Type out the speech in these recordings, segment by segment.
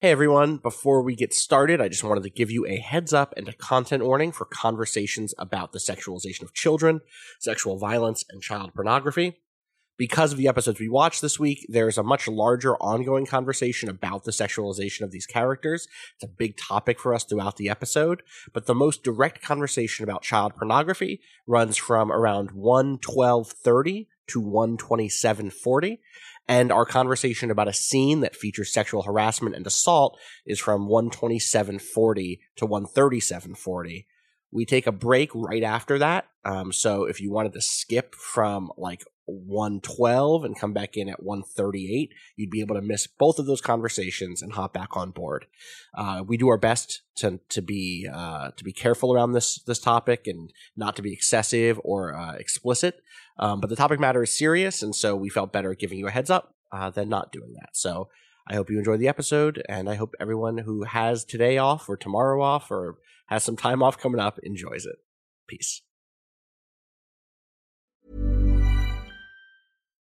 Hey everyone, before we get started, I just wanted to give you a heads up and a content warning for conversations about the sexualization of children, sexual violence, and child pornography. Because of the episodes we watched this week, there's a much larger ongoing conversation about the sexualization of these characters. It's a big topic for us throughout the episode, but the most direct conversation about child pornography runs from around 11230 to 12740 and our conversation about a scene that features sexual harassment and assault is from 127.40 to 137.40. We take a break right after that. Um, so if you wanted to skip from like 112 and come back in at 138, you'd be able to miss both of those conversations and hop back on board. Uh, we do our best to to be uh, to be careful around this this topic and not to be excessive or uh, explicit. Um, but the topic matter is serious, and so we felt better giving you a heads up uh, than not doing that. So I hope you enjoy the episode, and I hope everyone who has today off or tomorrow off or has some time off coming up enjoys it. Peace.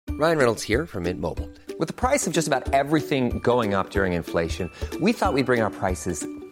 Ryan Reynolds here from Mint Mobile. With the price of just about everything going up during inflation, we thought we'd bring our prices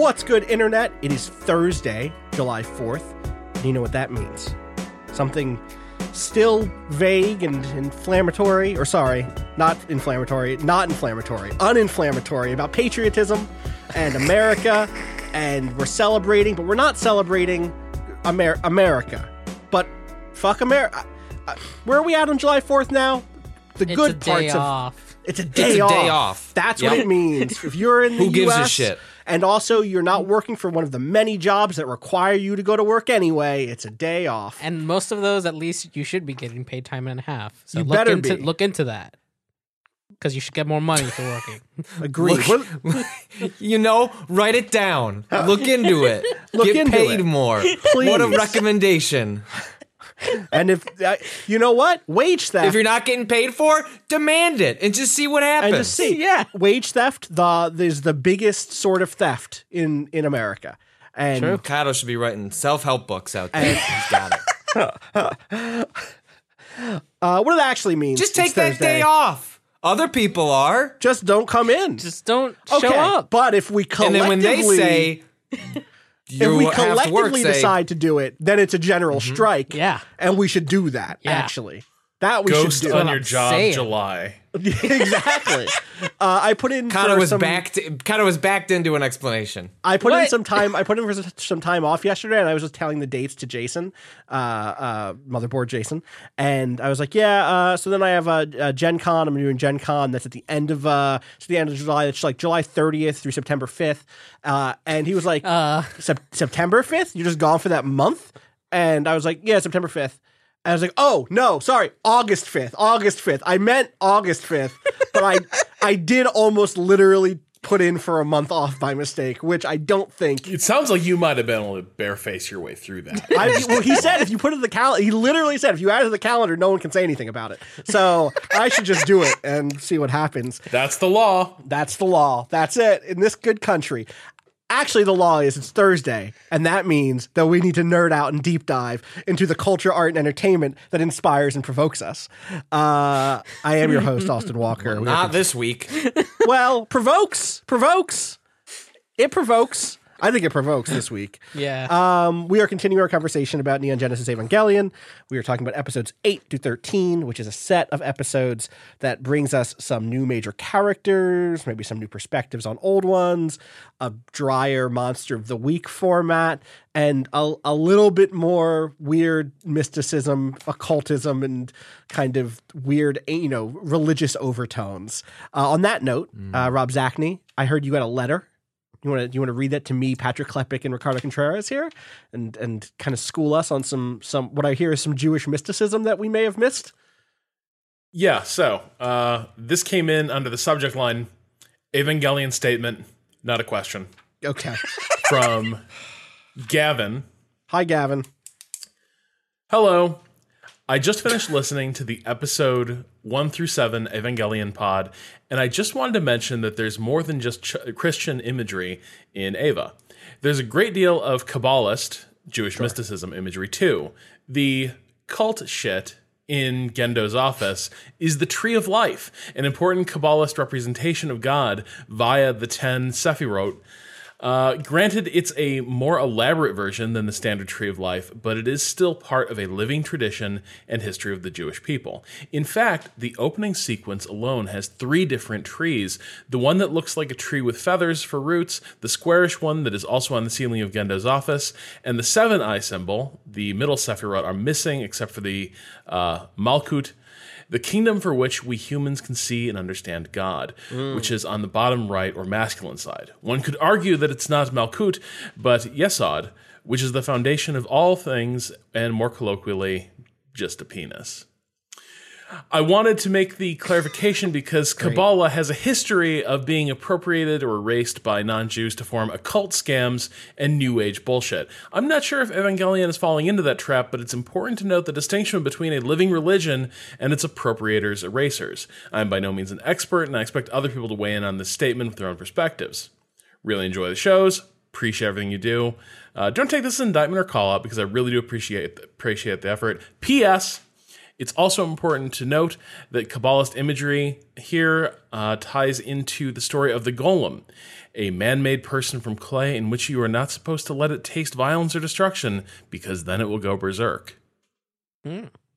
What's good, Internet? It is Thursday, July 4th, and you know what that means. Something still vague and inflammatory, or sorry, not inflammatory, not inflammatory, uninflammatory about patriotism and America, and we're celebrating, but we're not celebrating Amer- America. But fuck America. Where are we at on July 4th now? The It's good a day parts of off. it's a day a off. day off. That's Yep. what it means. If you're in the Who gives a US, shit? And also you're not working for one of the many jobs that require you to go to work anyway, it's a day off. And most of those, at least, you should be getting paid time and a half. So You look better into be. look into that because you should get more money for working. Agree. Look- you know, write it down. Look into it. Look Get into paid it. more. What a recommendation. And if uh, you know what, wage theft. If you're not getting paid for, demand it and just see what happens. and just see, yeah, wage theft the is the biggest sort of theft in in America. And True. Cado should be writing self-help books out there. He's got it. uh, what it actually means? Just take that Thursday. day off. Other people are. Just don't come in. Just don't okay, show up. but if we come And then when they say if we to work, collectively say, Mm-hmm. decide to do it, then it's a general strike. Yeah. and we should do that. Yeah. Actually, that we Ghost should do. on your job, saying. July. exactly. Uh, I put in Cado for was some, backed. Cado was backed into an explanation. I put in some time. I put in for some time off yesterday, and I was just telling the dates to Jason, uh, uh, motherboard Jason, and I was like, "Yeah." Uh, so then I have a, uh Gen Con. I'm doing Gen Con. That's at the end of uh, it's the end of July. It's like July 30th through September 5th. Uh, and he was like, Uh, Sep- September 5th? You're just gone for that month? And I was like, yeah, September 5th. I was like, oh, no, sorry, August 5th. August 5th. I meant August 5th, but I I did almost literally put in for a month off by mistake, which I don't think. It sounds like you might have been able to bareface your way through that. I, well, he said if you put it in the calendar, he literally said if you add it to the calendar, no one can say anything about it. So I should just do it and see what happens. That's the law. That's the law. That's it in this good country. Actually, the law is it's Thursday, and that means that we need to nerd out and deep dive into the culture, art, and entertainment that inspires and provokes us. Uh, I am your host, Austin Walker. We Not this week. well, provokes, provokes. It provokes. I think it provokes this week. yeah. Um, we are continuing our conversation about Neon Genesis Evangelion. We are talking about episodes 8 to 13, which is a set of episodes that brings us some new major characters, maybe some new perspectives on old ones, a drier Monster of the Week format, and a, a little bit more weird mysticism, occultism, and kind of weird, you know, religious overtones. Uh, on that note, uh, Rob Zachney, I heard you got a letter You want to you want to read that to me, Patrick Klepek, and Ricardo Contreras here, and and kind of school us on some some what I hear is some Jewish mysticism that we may have missed. Yeah, so uh, this came in under the subject line Evangelion statement, not a question, Okay. from Gavin. Hi, Gavin. Hello. I just finished listening to the episode 1 through 7 Evangelion pod, and I just wanted to mention that there's more than just ch- Christian imagery in Eva. There's a great deal of Kabbalist, Jewish mysticism imagery too. The cult shit in Gendo's office is the Tree of Life, an important Kabbalist representation of God via the 10 Sephirot. Uh, granted, it's a more elaborate version than the standard Tree of Life, but it is still part of a living tradition and history of the Jewish people. In fact, the opening sequence alone has three different trees the one that looks like a tree with feathers for roots, the squarish one that is also on the ceiling of Gendo's office, and the seven eye symbol. The middle Sephirot are missing except for the uh, Malkut the kingdom for which we humans can see and understand God, which is on the bottom right or masculine side. One could argue that it's not Malkut, but Yesod, which is the foundation of all things, and more colloquially, just a penis. I wanted to make the clarification because Kabbalah has a history of being appropriated or erased by non Jews to form occult scams and New Age bullshit. I'm not sure if Evangelion is falling into that trap, but it's important to note the distinction between a living religion and its appropriators, erasers. I'm by no means an expert, and I expect other people to weigh in on this statement with their own perspectives. Really enjoy the shows. Appreciate everything you do. Uh, don't take this as an indictment or call out because I really do appreciate appreciate the effort. P.S. It's also important to note that Kabbalist imagery here uh, ties into the story of the golem, a man made person from clay in which you are not supposed to let it taste violence or destruction because then it will go berserk.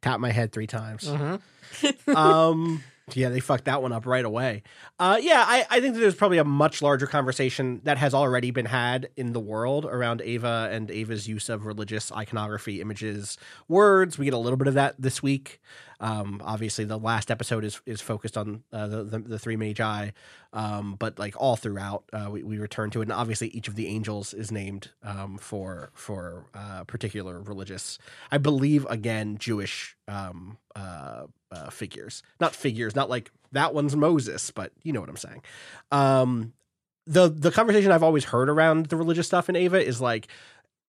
Tap my head three times. um, yeah, they fucked that one up right away. Uh, yeah, I, I think that there's probably a much larger conversation that has already been had in the world around Eva and Eva's use of religious iconography, images, words. We get a little bit of that this week. Um, obviously, the last episode is is focused on uh, the, the the three magi, um, but like all throughout, uh, we, we return to it. And obviously, each of the angels is named um, for for uh, particular religious, I believe, again Jewish um, uh, figures, not figures, not like that one's Moses, but you know what I'm saying. Um, the the conversation I've always heard around the religious stuff in Eva is like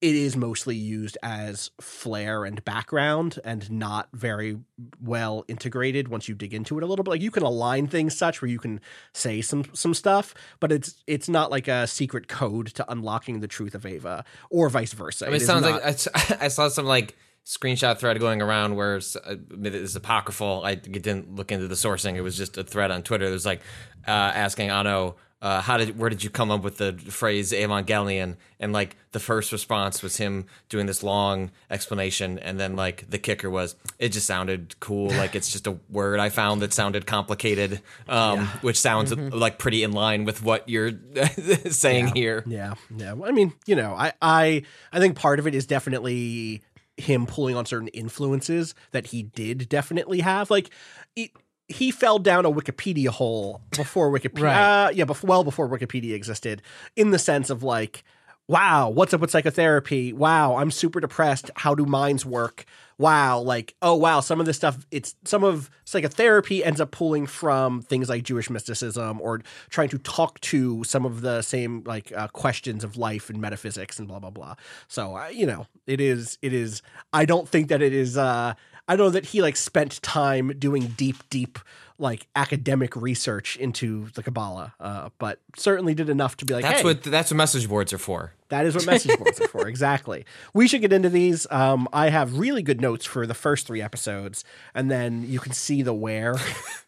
it is mostly used as flair and background and not very well integrated once you dig into it a little bit. Like you can align things such where you can say some some stuff but it's it's not like a secret code to unlocking the truth of Eva or vice versa. I mean, it is sounds not- like I saw some like screenshot thread going around where it's, uh, it is apocryphal. I didn't look into the sourcing. It was just a thread on Twitter. It was like uh, asking Anno, uh, how did where did you come up with the phrase Evangelion? And like the first response was him doing this long explanation, and then like the kicker was it just sounded cool. Like it's just a word I found that sounded complicated, um, which sounds like pretty in line with what you're saying here. Yeah, yeah. Well, I mean, you know, I, I, I think part of it is definitely him pulling on certain influences that he did definitely have. Like, it, he fell down a Wikipedia hole before Wikipedia. Right. Uh, yeah, bef- well before Wikipedia existed, in the sense of like, wow, what's up with psychotherapy? Wow, I'm super depressed. How do minds work? Wow, like, oh wow, some of this stuff, it's some of psychotherapy ends up pulling from things like Jewish mysticism or trying to talk to some of the same like uh, questions of life and metaphysics and blah blah blah. So uh, you know, it is it is. I don't think that it is. uh I know that he like spent time doing deep, deep like academic research into the Kabbalah, uh, but certainly did enough to be like, That's hey, what that's what message boards are for. that is what message boards are for. Exactly. We should get into these. Um, I have really good notes for the first three episodes, and then you can see the wear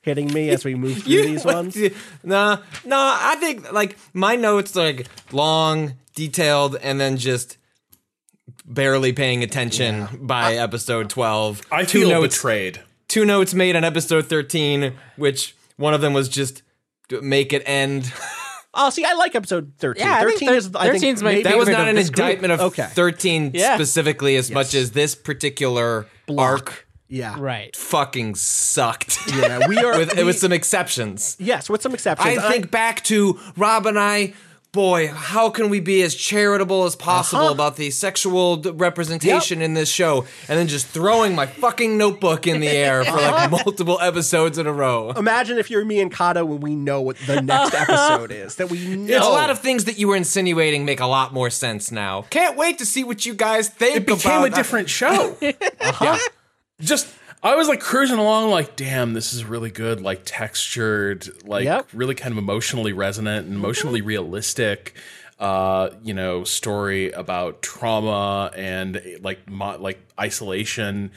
hitting me as we move through these ones. Nah, no, I think like my notes like long, detailed, and then just barely paying attention by episode twelve. I two feel notes, betrayed. Two notes made on episode thirteen, which one of them was just make it end. Oh, see, I like episode thirteen. Yeah, I think thirteen is. I think 13's my maybe- That was not an this group. indictment of Okay. thirteen Yeah. specifically as much as this particular arc Yeah, Right. fucking sucked. Yeah, we are. with we- with some exceptions. yes, with some exceptions. I think back to Rob and I boy, how can we be as charitable as possible Uh-huh. about the sexual d- representation in this show? And then just throwing my fucking notebook in the air for like multiple episodes in a row. Imagine if you're me and Cado when we know what the next episode is. That we know. It's a lot of things that you were insinuating make a lot more sense now. Can't wait to see what you guys think It became about a different show. Yeah. Just I was like cruising along, like, damn, this is really good, like textured, like Yep. really kind of emotionally resonant and emotionally realistic. Uh, you know, story about trauma and like mo- like isolation,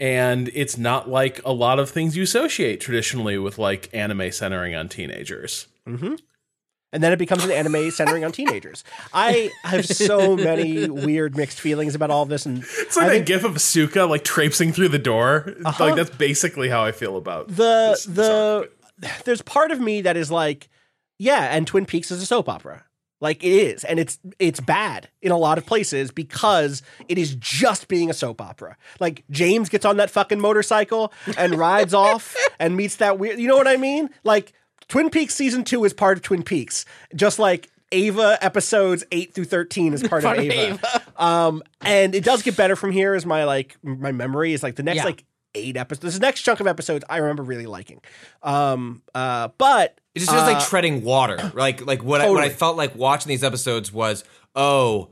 and it's not like a lot of things you associate traditionally with like anime centering on teenagers. And then it becomes an anime centering on teenagers. I have so many weird mixed feelings about all this, and It's like I think gif of Asuka like traipsing through the door. Like uh-huh. that's basically how I feel about the this- the there's part of me that is like, yeah, and Twin Peaks is a soap opera. Like it is, and it's it's bad in a lot of places because it is just being a soap opera. Like James gets on that fucking motorcycle and rides off and meets that weird. You know what I mean? Like Twin Peaks season two is part of Twin Peaks, just like Eva episodes eight through thirteen is part, Part of of Eva. Um, and it does get better from here. Is my like my memory is like the next Yeah. like eight episodes. This next chunk of episodes I remember really liking. Um, uh, but It just feels uh, like treading water. Like like what I, what I felt like watching these episodes was oh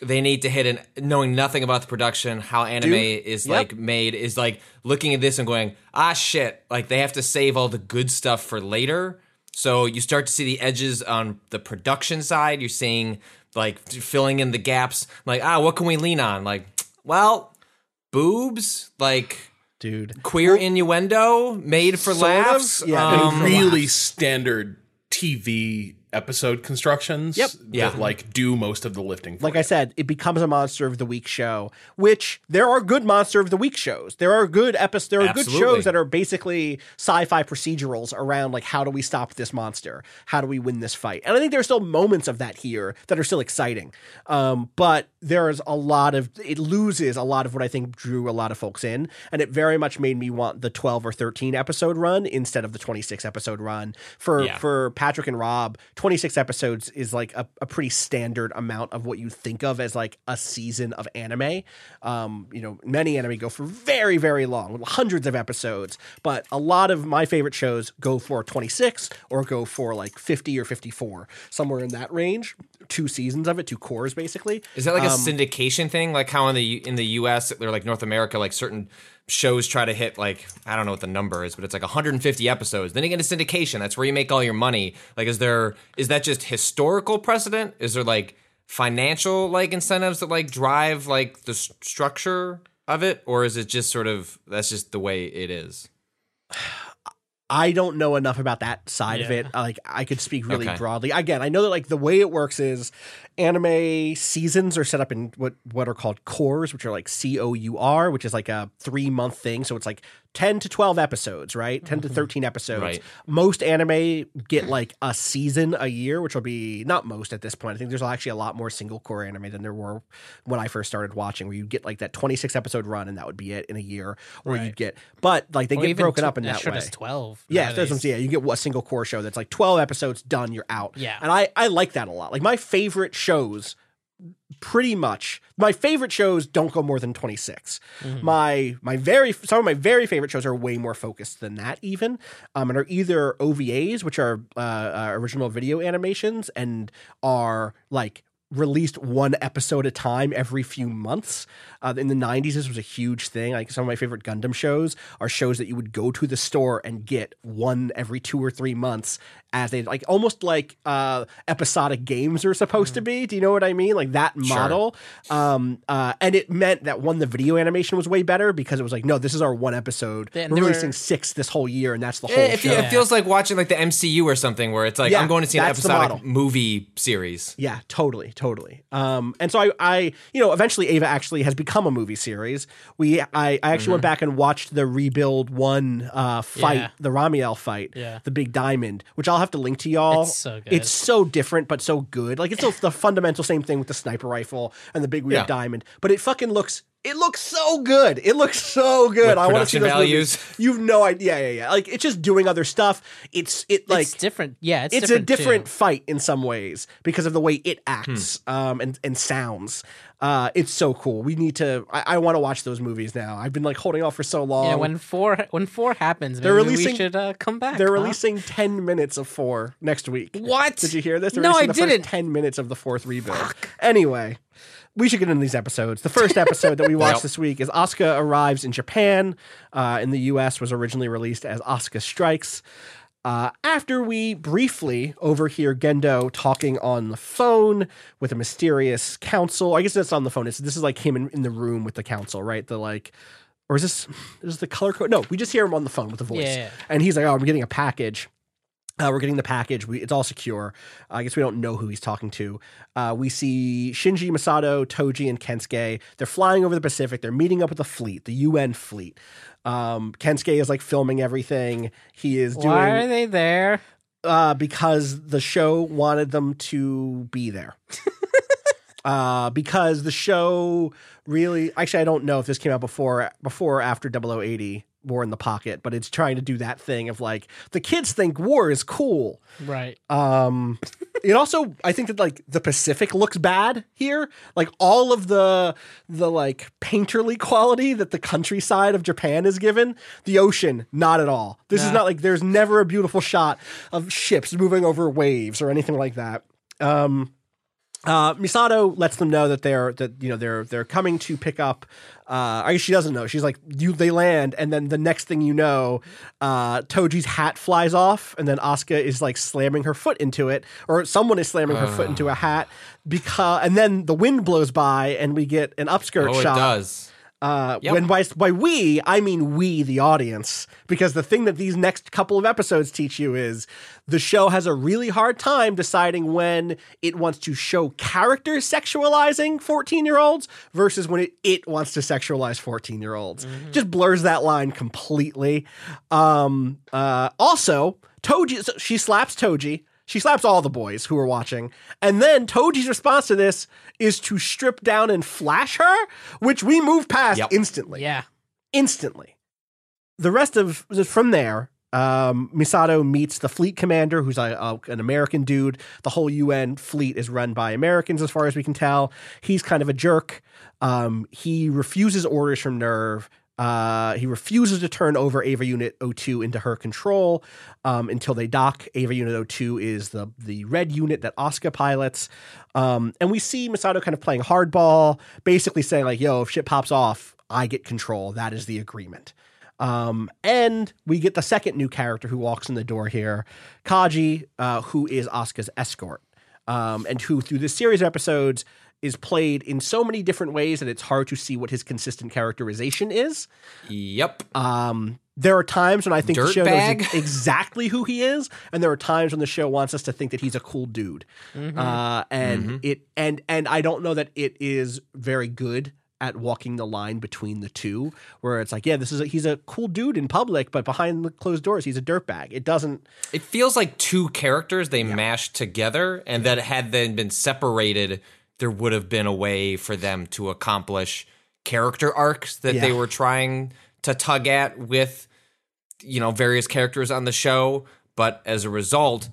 they need to hit an knowing nothing about the production how anime Dude, is yep. like made is like looking at this and going ah shit like they have to save all the good stuff for later. So you start to see the edges on the production side. You're seeing like filling in the gaps. Like ah what can we lean on? Like well boobs like dude, queer innuendo made for Sort of, laughs. yeah, Um, made for really standard TV episode constructions Yep. that Yeah. like do most of the lifting. For like you. I said, it becomes a monster of the week show. Which there are good monster of the week shows. There are good episodes. There are good shows that are basically sci-fi procedurals around like how do we stop this monster? How do we win this fight? And I think there are still moments of that here that are still exciting. Um, but there is a lot of it loses a lot of what I think drew a lot of folks in, and it very much made me want the twelve or thirteen episode run instead of the twenty six episode run for Yeah. for Patrick and Rob. Twenty six episodes is like a, a pretty standard amount of what you think of as like a season of anime. Um, you know, many anime go for very very long, hundreds of episodes, but a lot of my favorite shows go for twenty six or go for like fifty or fifty four, somewhere in that range. Two seasons of it, two cours basically. Is that like a Um, syndication thing? Like how in the in the U.S. or like North America, like certain shows try to hit like I don't know what the number is, but it's like 150 episodes. Then you get a syndication. That's where you make all your money. Like, is there is that just historical precedent? Is there like financial like incentives that like drive like the s- structure of it, or is it just sort of that's just the way it is? I don't know enough about that side of it. Like I could speak really Okay. broadly. Again, I know that like the way it works is anime seasons are set up in what what are called cours, which are like C O U R, which is like a 3 month thing, so it's like 10 to 12 episodes, right? 10 to mm-hmm. 13 episodes. Right. Most anime get like a season a year, which will be not most at this point. I think there's actually a lot more single cour anime than there were when I first started watching where you get like that 26 episode run and that would be it in a year or you'd get but like they Or get broken tw- up in that way. does twelve. Yeah, that's what I'm nowadays. saying. Yeah, you get a single cour show that's like 12 episodes done, you're out. Yeah. And I, I like that a lot. Like my favorite shows, pretty much, my favorite shows don't go more than 26. Mm-hmm. My my very some of my very favorite shows are way more focused than that even. Um and are either OVAs, which are uh, uh original video animations and are like released one episode at a time every few months. Uh, in the 90s, this was a huge thing. Like some of my favorite Gundam shows are shows that you would go to the store and get one every two or three months as they like almost like uh, episodic games are supposed to be. Do you know what I mean? Like that model. Um, uh, and it meant that one, the video animation was way better because it was like, no, this is our one episode. Then We're releasing were- six this whole year, and that's the whole Eh, It, show. it feels like watching like the MCU or something, where it's like Yeah, I'm going to see an episodic movie series. Yeah, totally, totally. Um, and so I, I, you know, eventually Eva actually has become a movie series. We, I, I actually went back and watched the Rebuild One uh, fight, Yeah. the Ramiel fight, Yeah. the Big Diamond, which I'll have to link to y'all. It's so good. It's so different, but so good. Like it's the, the fundamental same thing with the sniper rifle and the big weird Yeah. diamond, but it fucking looks It looks so good. It looks so good. With I want to see those values? movies. You've no idea. Yeah, yeah, yeah. Like it's just doing other stuff. It's it like it's different. Yeah, it's, it's, different a different too. fight in some ways because of the way it acts Hmm. um, and and sounds. Uh, it's so cool. We need to. I, I want to watch those movies now. I've been like holding off for so long. Yeah, when four when four happens, They're maybe releasing- we should uh, come back. They're huh? releasing ten minutes of four next week. What? Did you hear this? They're No, releasing I the didn't. ten minutes of the fourth rebuild. Anyway. We should get into these episodes. The first episode that we watched Yep. this week is Asuka arrives in Japan. Uh, in the U.S., was originally released as Asuka Strikes. Uh, after we briefly overhear Gendo talking on the phone with a mysterious council, I guess that's on the phone. It's, this is like him in, in the room with the council, right? The like, or is this is this the color code? No, we just hear him on the phone with the voice, Yeah. and he's like, "Oh, I'm getting a package." Uh, we're getting the package. We, it's all secure. I guess we don't know who he's talking to. Uh, we see Shinji Misato, Toji, and Kensuke. They're flying over the Pacific. They're meeting up with the fleet, the UN fleet. Um, Kensuke is like filming everything. He is doing Why are they there? uh, because the show wanted them to be there. uh, because the show really, actually, I don't know if this came out before, before or after 0080 War in the Pocket, but it's trying to do that thing of like the kids think war is cool. Right. Um, it also, I think that like the Pacific looks bad here. Like all of the the like painterly quality that the countryside of Japan is given, the ocean, not at all. This is not like there's never a beautiful shot of ships moving over waves or anything like that. Um, uh, Misato lets them know that they're that you know they're they're coming to pick up. Uh, I guess she doesn't know. She's like, you. They land, and then the next thing you know, uh, Toji's hat flies off, and then Asuka is like slamming her foot into it, or someone is slamming her foot into a hat because, and then the wind blows by, and we get an upskirt Oh, it shot. does. Uh, Yep. When by by we, I mean we, the audience, because the thing that these next couple of episodes teach you is the show has a really hard time deciding when it wants to show characters sexualizing fourteen year olds versus when it, it wants to sexualize fourteen year olds. Just blurs that line completely. Um, uh, also, Toji, so she slaps Toji. She slaps all the boys who are watching. And then Toji's response to this is to strip down and flash her, which we move past Yep. instantly. Yeah. Instantly. The rest of from there, um, Misato meets the fleet commander, who's a, a- an American dude. The whole UN fleet is run by Americans, as far as we can tell. He's kind of a jerk. Um, he refuses orders from NERV. Uh, he refuses to turn over Eva Unit 02 into her control um, until they dock. Eva Unit 02 is the the red unit that Asuka pilots. Um, and we see Misato kind of playing hardball, basically saying like, "Yo, if shit pops off, I get control. That is the agreement." Um, and we get the second new character who walks in the door here, Kaji, uh, who is Asuka's escort, um, and who through this series of episodes is played in so many different ways that it's hard to see what his consistent characterization is. Yep. Um, there are times when I think the show knows exactly who he is, and there are times when the show wants us to think that he's a cool dude. Uh, and it and and I don't know that it is very good at walking the line between the two, where it's like, yeah, this is a, he's a cool dude in public, but behind the closed doors, he's a dirtbag. It doesn't. It feels like two characters they mashed together, and that had then been separated, there would have been a way for them to accomplish character arcs that they were trying to tug at with, you know, various characters on the show. But as a result,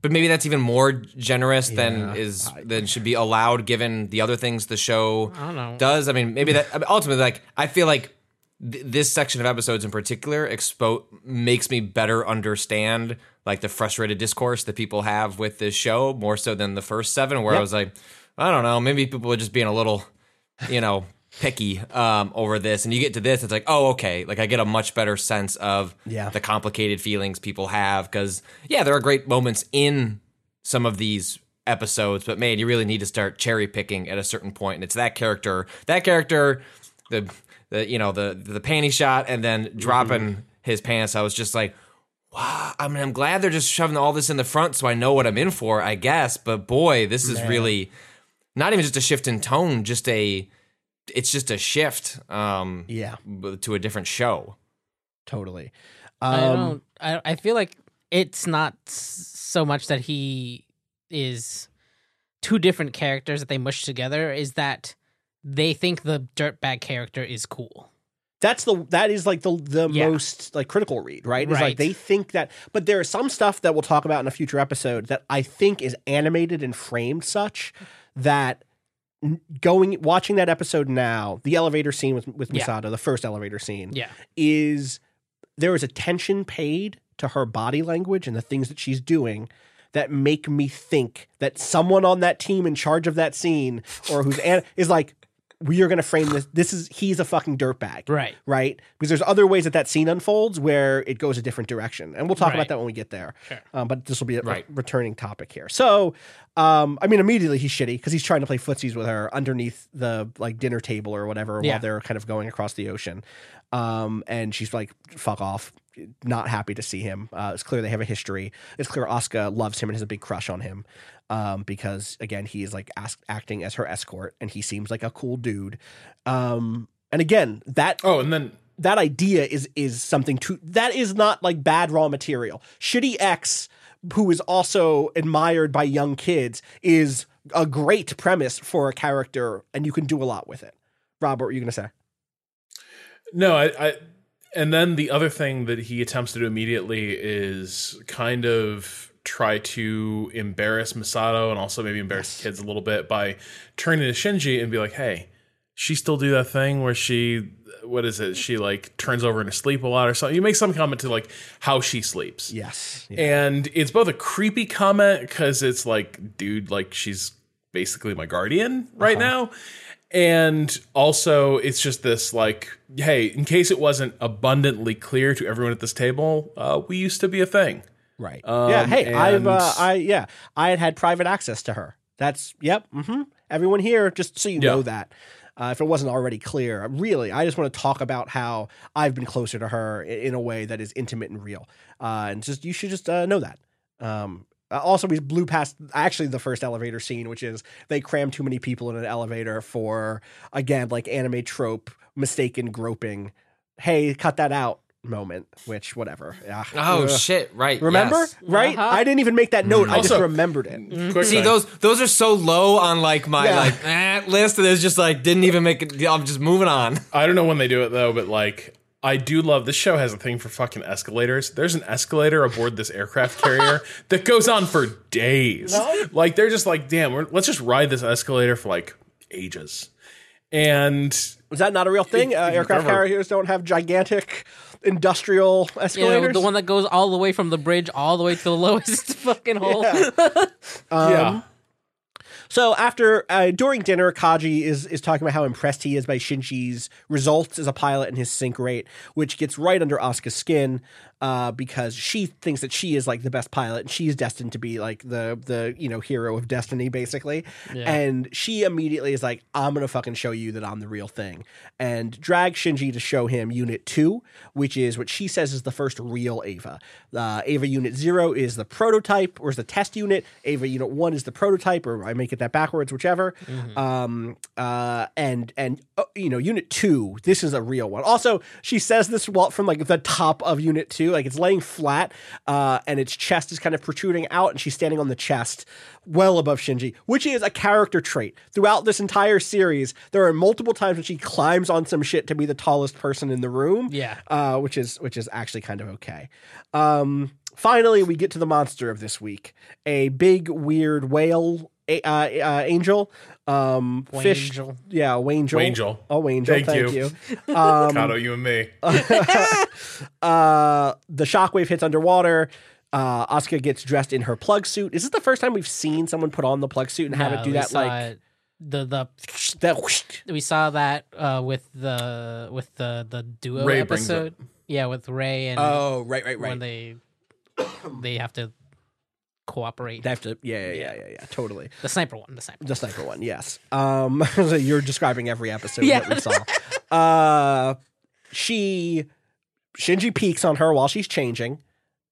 but maybe that's even more generous than is than should be allowed given the other things the show I does. I mean, maybe that I mean, ultimately, like I feel like th- this section of episodes in particular expo makes me better understand like the frustrated discourse that people have with this show more so than the first seven, where I was like, I don't know, maybe people are just being a little, you know. picky um, over this and you get to this it's like oh okay like i get a much better sense of Yeah. the complicated feelings people have because yeah there are great moments in some of these episodes, but man, you really need to start cherry picking at a certain point. And it's that character, that character, the the you know the the panty shot, and then dropping his pants. I was just like, wow. I mean, I'm glad they're just shoving all this in the front, so I know what I'm in for, I guess. But boy, this is really not even just a shift in tone, just a it's just a shift um Yeah, to a different show. totally. I Um, don't. I I feel like it's not so much that he is two different characters that they mush together. Is that they think the dirtbag character is cool. That's the that is like the the Yeah. most like critical read, right? It's like they think that but there is some stuff that we'll talk about in a future episode that I think is animated and framed such that going watching that episode now, the elevator scene with with Yeah. Misato, the first elevator scene, Yeah. is there is attention paid to her body language and the things that she's doing that make me think that someone on that team in charge of that scene or who's an- is like we are going to frame this this is he's a fucking dirtbag. Right. right? Because there's other ways that that scene unfolds where it goes a different direction and we'll talk about that when we get there. Sure. um, but this will be a, a Right. returning topic here. So um, i mean immediately he's shitty because he's trying to play footsies with her underneath the like dinner table or whatever Yeah. while they're kind of going across the ocean. Um, and she's like fuck off. Not happy to see him. Uh, it's clear they have a history. It's clear Asuka loves him and has a big crush on him um, because again he is like ask, acting as her escort and he seems like a cool dude um, and again that Oh, and then that idea is is something to that is not like bad raw material. Shitty X, who is also admired by young kids, is a great premise for a character, and you can do a lot with it. Rob, what were you going to say? No, I, I and then the other thing that he attempts to do immediately is kind of try to embarrass Misato and also maybe embarrass the kids a little bit by turning to Shinji and be like, "Hey, she still do that thing where she what is it? She like turns over in her sleep a lot or something." You make some comment to like how she sleeps. Yes. And it's both a creepy comment because it's like, dude, like she's basically my guardian right now. And also, it's just this like, hey, in case it wasn't abundantly clear to everyone at this table, uh, we used to be a thing. Right. Um, yeah. Hey, I've uh, I yeah, I had had private access to her. That's yep. hmm Everyone here, just so you know that. Uh, if it wasn't already clear, really, I just want to talk about how I've been closer to her i- in a way that is intimate and real. Uh, and just you should just uh, know that. Um, uh, also, we blew past actually the first elevator scene, which is they cram too many people in an elevator for again like anime trope, mistaken groping. Hey, cut that out moment. Which whatever. Yeah. Oh Ugh. shit! Right. Remember? yes. Right? Uh-huh. I didn't even make that note. I just Also- remembered it. Quick See those those are so low on like my Yeah. like eh, list. And it's just like didn't even make it. I'm just moving on. I don't know when they do it though, but like I do love this show has a thing for fucking escalators. There's an escalator aboard this aircraft carrier that goes on for days. Like they're just like, damn, we're, let's just ride this escalator for like ages. And Was that not a real thing? Uh, If- if aircraft you've carriers don't have gigantic industrial You know, escalators. the one that goes all the way from the bridge all the way to the lowest fucking hole. yeah, So after uh, during dinner, Kaji is is talking about how impressed he is by Shinji's results as a pilot and his sync rate, which gets right under Asuka's skin uh, because she thinks that she is like the best pilot and she's destined to be like the the you know hero of destiny basically. And she immediately is like, "I'm gonna fucking show you that I'm the real thing," and drag Shinji to show him Unit Two, which is what she says is the first real Eva. Uh, Eva Unit Zero is the prototype or is the test unit. Eva Unit One is the prototype, or I make it that backwards, whichever. Um, uh, and and uh, you know, Unit Two, this is a real one. Also, she says this while from like the top of Unit Two, like it's laying flat, uh, and its chest is kind of protruding out, and she's standing on the chest, well above Shinji, which is a character trait throughout this entire series. There are multiple times when she climbs on some shit to be the tallest person in the room Yeah. uh, which is which is actually kind of okay. Um, finally, we get to the monster of this week: a big, weird whale a- uh, uh, angel, um, fish. Wangel. Yeah, Wayne, Wangel. Oh, wangel. Thank Thank, you. you. Um, Cado, you and me. uh, the shockwave hits underwater. Uh, Asuka gets dressed in her plug suit. Is this the first time we've seen someone put on the plug suit and have No, it do that like it- the the that? whoosh? we saw that uh, with the with the the duo Rei episode. Yeah, with Rei and Oh, right, right, when right. they they have to cooperate. They have to. Yeah, yeah, yeah, yeah, yeah. Totally. the sniper one, the sniper. The sniper one, yes. Um, so you're describing every episode Yeah. that we saw. Uh, she Shinji peeks on her while she's changing,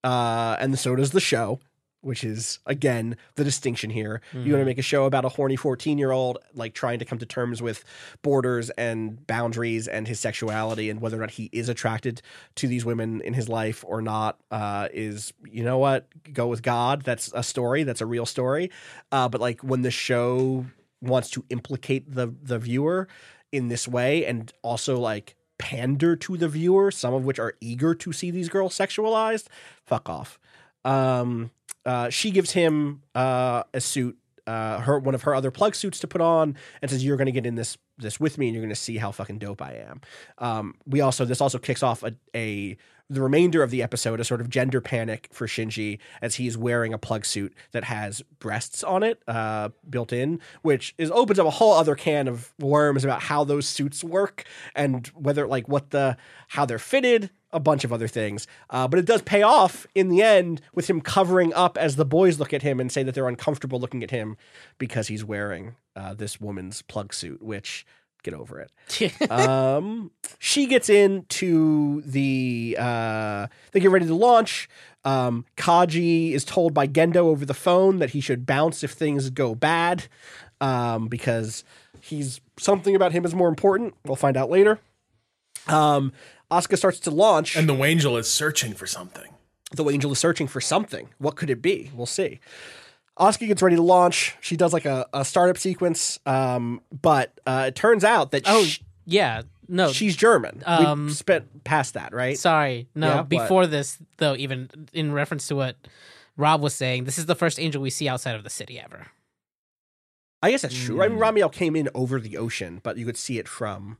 uh, and so does the show, which is again the distinction here. You want to make a show about a horny 14 year old like trying to come to terms with borders and boundaries and his sexuality and whether or not he is attracted to these women in his life or not. Uh, is you know what? Go with God. That's a story. That's a real story. Uh, but like when the show wants to implicate the the viewer in this way and also like pander to the viewer, some of which are eager to see these girls sexualized. Fuck off. Um, uh, she gives him uh, a suit, uh, her one of her other plug suits to put on, and says, "You're going to get in this this with me, and you're going to see how fucking dope I am." Um, we also this also kicks off a, a the remainder of the episode, a sort of gender panic for Shinji as he's wearing a plug suit that has breasts on it uh, built in, which is opens up a whole other can of worms about how those suits work and whether like what the how they're fitted, a bunch of other things. Uh, but it does pay off in the end with him covering up as the boys look at him and say that they're uncomfortable looking at him because he's wearing uh, this woman's plug suit, which get over it. um, she gets into the, uh, they get ready to launch. Um, Kaji is told by Gendo over the phone that he should bounce if things go bad um, because he's something about him is more important. We'll find out later. Um, Asuka starts to launch. And the Wangel is searching for something. The Angel is searching for something. What could it be? We'll see. Asuka gets ready to launch. She does like a, a startup sequence, um, but uh, it turns out that Oh, sh- yeah. No. she's German. Um, we spent past that, right? Sorry. No, Yeah, what? before this, though, even in reference to what Rob was saying, this is the first angel we see outside of the city ever. I guess that's true. I Mm. mean, Ramiel came in over the ocean, but you could see it from.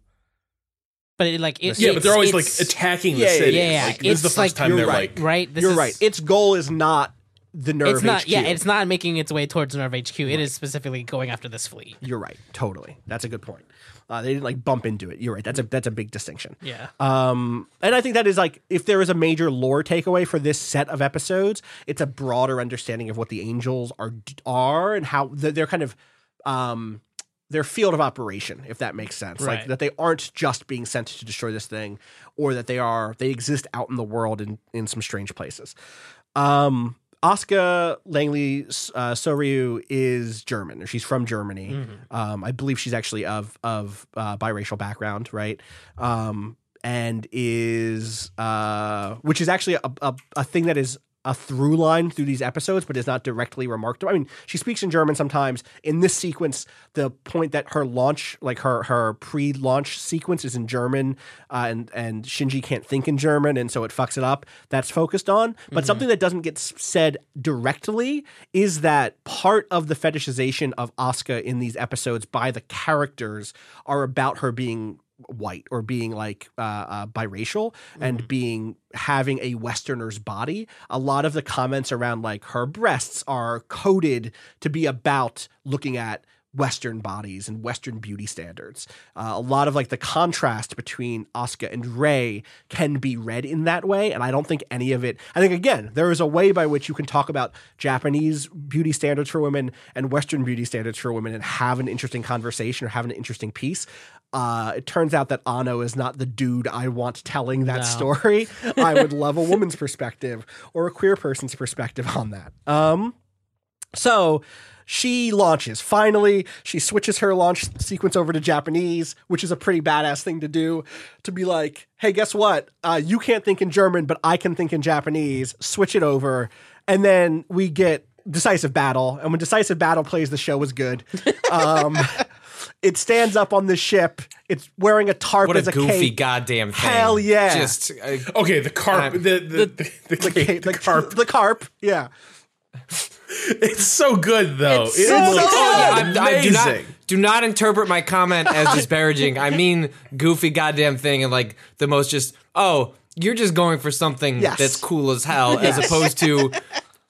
But it, like, it, Yeah, but they're always like attacking the Yeah, yeah, city. yeah, yeah. Like, this is the It's first like- time You're they're right. like, right. This You're is, right. Its goal is not the NERV. It's not. HQ. Yeah, it's not making its way towards NERV HQ. It is specifically going after this fleet. You're right. Totally. That's a good point. Uh, they didn't like bump into it. You're right. That's a that's a big distinction. Yeah. Um, and I think that is like if there is a major lore takeaway for this set of episodes, it's a broader understanding of what the angels are are and how they're they're kind of um their field of operation, if that makes sense. Like that they aren't just being sent to destroy this thing, or that they are they exist out in the world in in some strange places. Um, Asuka Langley uh, Soryu is German, or she's from Germany. Mm-hmm. Um, I believe she's actually of of uh, biracial background, right? Um, and is uh, which is actually a, a, a thing that is a through line through these episodes, but is not directly remarked. I mean, she speaks in German sometimes. In this sequence, the point that her launch, like her her pre launch sequence, is in German, uh, and and Shinji can't think in German, and so it fucks it up. That's focused on. But something that doesn't get said directly is that part of the fetishization of Asuka in these episodes by the characters are about her being white or being like uh, uh, biracial and being having a westerner's body a lot of the comments around like her breasts are coded to be about looking at western bodies and western beauty standards. Uh, a lot of like the contrast between Asuka and Rei can be read in that way and I don't think any of it I think again there is a way by which you can talk about Japanese beauty standards for women and western beauty standards for women and have an interesting conversation or have an interesting piece uh, it turns out that Anno is not the dude I want telling that No. story. I would love a woman's perspective or a queer person's perspective on that. Um, so she launches. Finally, she switches her launch sequence over to Japanese, which is a pretty badass thing to do. To be like, hey, guess what? Uh, you can't think in German, but I can think in Japanese. Switch it over, and then we get decisive battle. And when decisive battle plays, the show is good. Um, it stands up on the ship. It's wearing a tarp What as a a goofy cape. goddamn thing. Hell yeah. Just uh, okay, the carp, Um, the, the, the, the, The, cape, cape, the the carp. The carp. Yeah. It's so good though. It's It so looks good. I, I do not amazing. do not interpret my comment as disparaging. I mean goofy goddamn thing and like the most just oh you're just going for something Yes. that's cool as hell as opposed to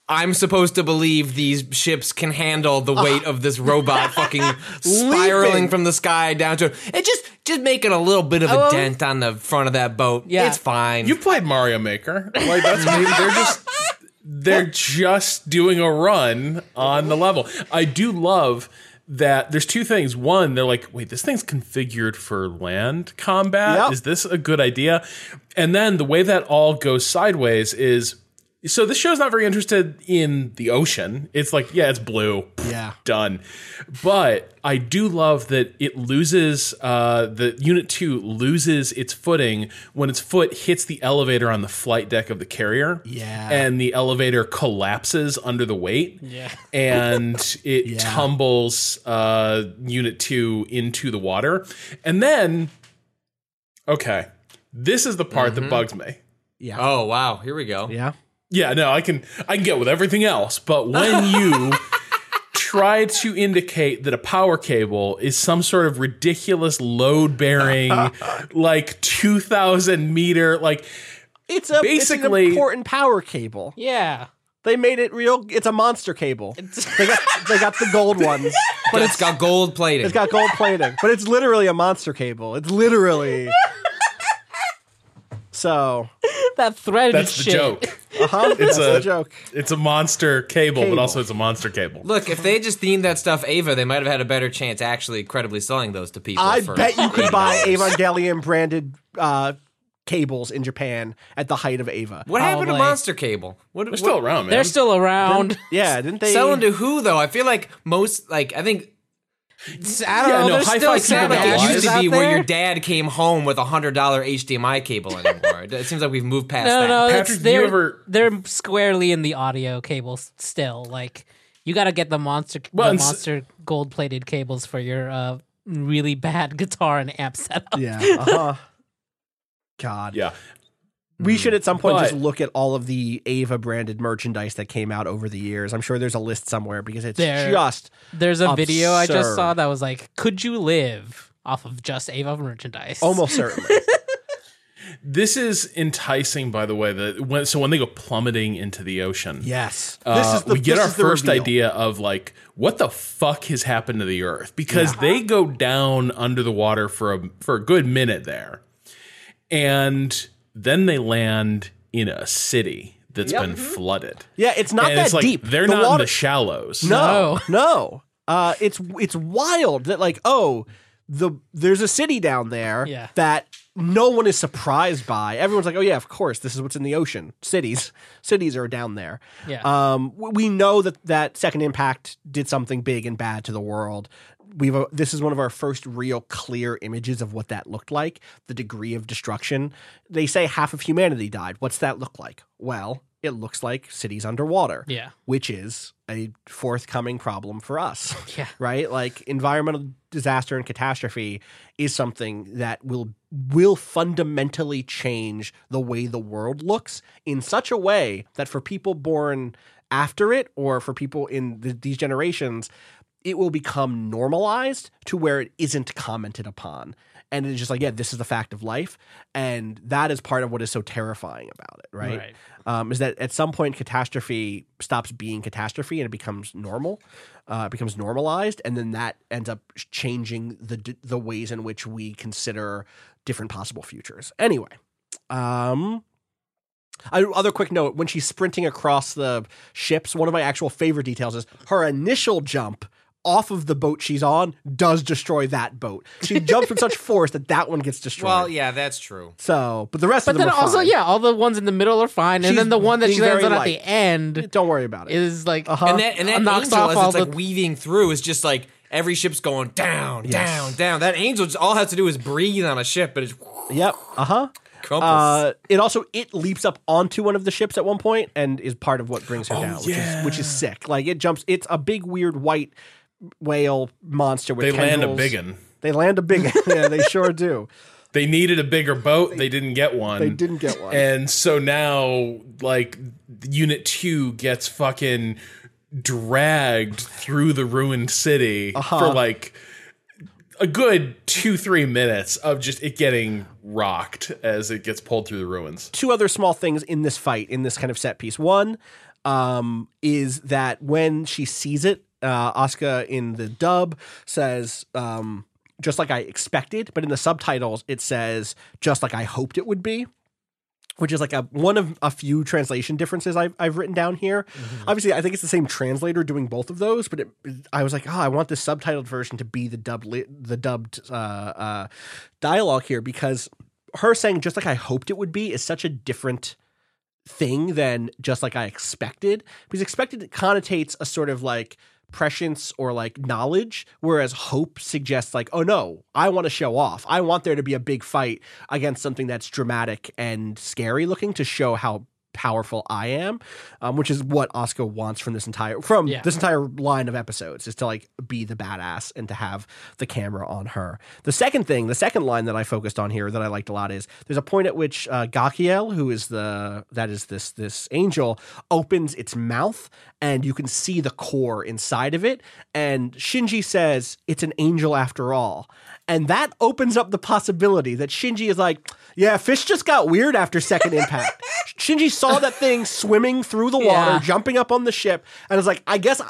I'm supposed to believe these ships can handle the weight of this robot fucking spiraling from the sky down to it. Just just making a little bit of a Oh. dent on the front of that boat. Yeah. It's fine. You played Mario Maker. Like that's maybe they're just they're just doing a run on the level. I do love that there's two things. One, they're like, wait, this thing's configured for land combat. Yep. Is this a good idea? And then the way that all goes sideways is so this show's not very interested in the ocean. It's like, yeah, it's blue. Yeah. Done. But I do love that it loses uh the unit 2 loses its footing when its foot hits the elevator on the flight deck of the carrier. Yeah. And the elevator collapses under the weight. Yeah. And it Yeah. tumbles uh unit 2 into the water. And then okay. This is the part that bugs me. Yeah. Oh wow, here we go. Yeah. Yeah, no, I can I can get with everything else, but when you try to indicate that a power cable is some sort of ridiculous load bearing like 2000 meter like It's a Basically- it's an important power cable. Yeah. They made it real. It's a monster cable. they got they got the gold ones, But it's got gold plating. it's got gold plating, but it's literally a monster cable. It's literally. So, That thread that's the shit. joke. uh huh. It's That's a the joke. It's a monster cable, Cable. but also it's a monster cable. Look, if they just themed that stuff Eva, they might have had a better chance actually credibly selling those to people. I for bet you could buy Evangelion branded uh, cables in Japan at the height of Eva. What happened to Probably. Monster Cable? What, They're still around, man. They're still around. Yeah, didn't they? selling to who though? I feel like most like I think I don't Yeah, know. no, There's Hi-Fi still Cable like it used to out be where your dad came home with a hundred dollar HDMI cable anymore. it seems like we've moved past No, that. no, Patrick, it's, do you they're ever- they're squarely in the audio cables still. Like you got to get the monster Well, the and s- monster gold plated cables for your uh, really bad guitar and amp setup. Yeah. Uh huh. God. yeah. We should at some point But- just look at all of the Eva branded merchandise that came out over the years. I'm sure there's a list somewhere because it's There- just There's a video I just saw that was like, "Could you live off of just Eva merchandise?" almost certainly. This is enticing by the way that when so when they go plummeting into the ocean. yes. Uh, this is the we get this our is first reveal. idea of like what the fuck has happened to the earth because they go down under the water for a for a good minute there and then they land in a city that's been flooded Yeah, it's not and that it's like deep. they're The not in the shallows No, no. Uh, it's it's wild that like oh the there's a city down there Yeah. that no one is surprised by. Everyone's like, oh yeah, of course, this is what's in the ocean. Cities, cities are down there. Yeah. Um, we know that that Second Impact did something big and bad to the world. We've uh, this is one of our first real clear images of what that looked like. The degree of destruction. They say half of humanity died. What's that look like? Well, it looks like cities underwater Yeah. which is a forthcoming problem for us. Yeah. Right? Like environmental disaster and catastrophe is something that will will fundamentally change the way the world looks in such a way that for people born after it or for people in the, these generations it will become normalized to where it isn't commented upon. And it's just like, yeah, this is the fact of life. And that is part of what is so terrifying about it, right? Right. Um, is that at some point catastrophe stops being catastrophe and it becomes normal, uh, it becomes normalized, and then that ends up changing the the ways in which we consider different possible futures. Anyway, um, I, other quick note: when she's sprinting across the ships, one of my actual favorite details is her initial jump off of the boat she's on does destroy that boat. She jumps with such force that that one gets destroyed. Well, yeah, that's true. So, but the rest But of them But then also, fine. yeah, all the ones in the middle are fine, She's and then the one that she lands on at the end don't worry about it. is like, Uh-huh. And that and that knocks angel off as all it's like weaving through is just like every ship's going down, Yes. down, down. That angel just all has to do is breathe on a ship, but it's Yep. Uh huh. Uh, it also it leaps up onto one of the ships at one point and is part of what brings her Oh, down, which is which is sick. Like it jumps. It's a big weird white whale monster with they land a tendrils. big one They land a big. one. yeah, they sure do. they needed a bigger boat they didn't get one They didn't get one. and so now like unit 2 gets fucking dragged through the ruined city Uh-huh. for like a good two three minutes of just it getting rocked as it gets pulled through the ruins two other small things in this fight in this kind of set piece. One um, is that when she sees it, uh, Asuka in the dub says, um, "Just like I expected," but in the subtitles it says, "Just like I hoped it would be." Which is like a one of a few translation differences I've I've written down here. Obviously, I think it's the same translator doing both of those, but it, I was like, oh, I want this subtitled version to be the dubbed the dubbed uh, uh, dialogue here because her saying just like I hoped it would be is such a different thing than just like I expected. Because expected connotates a sort of like prescience or like knowledge, whereas hope suggests like, oh no, I want to show off. I want there to be a big fight against something that's dramatic and scary looking to show how powerful I am, um, which is what Asuka wants from this entire from Yeah. this entire line of episodes is to like be the badass and to have the camera on her. The second thing, the second line that I focused on here that I liked a lot is there's a point at which uh, Gaghiel, who is the that is this this angel, opens its mouth and you can see the core inside of it, and Shinji says it's an angel after all. And that opens up the possibility that Shinji is like, yeah, fish just got weird after second impact. Shinji saw that thing swimming through the water, Yeah. jumping up on the ship, and is like, I guess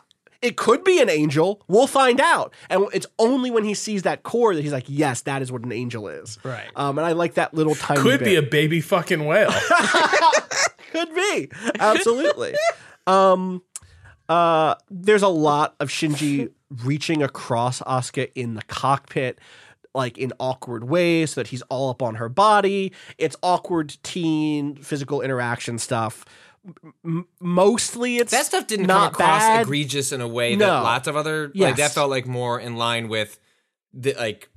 it could be an angel. We'll find out. And it's only when he sees that core that he's like, yes, that is what an angel is. Right. Um, and I like that little tiny Could bit. be a baby fucking whale. Could be. Absolutely. um uh there's a lot of Shinji reaching across Asuka in the cockpit like in awkward ways so that he's all up on her body. It's awkward teen physical interaction stuff. M- mostly it's That stuff didn't not come across bad. egregious in a way No. that lots of other like that felt like more in line with the like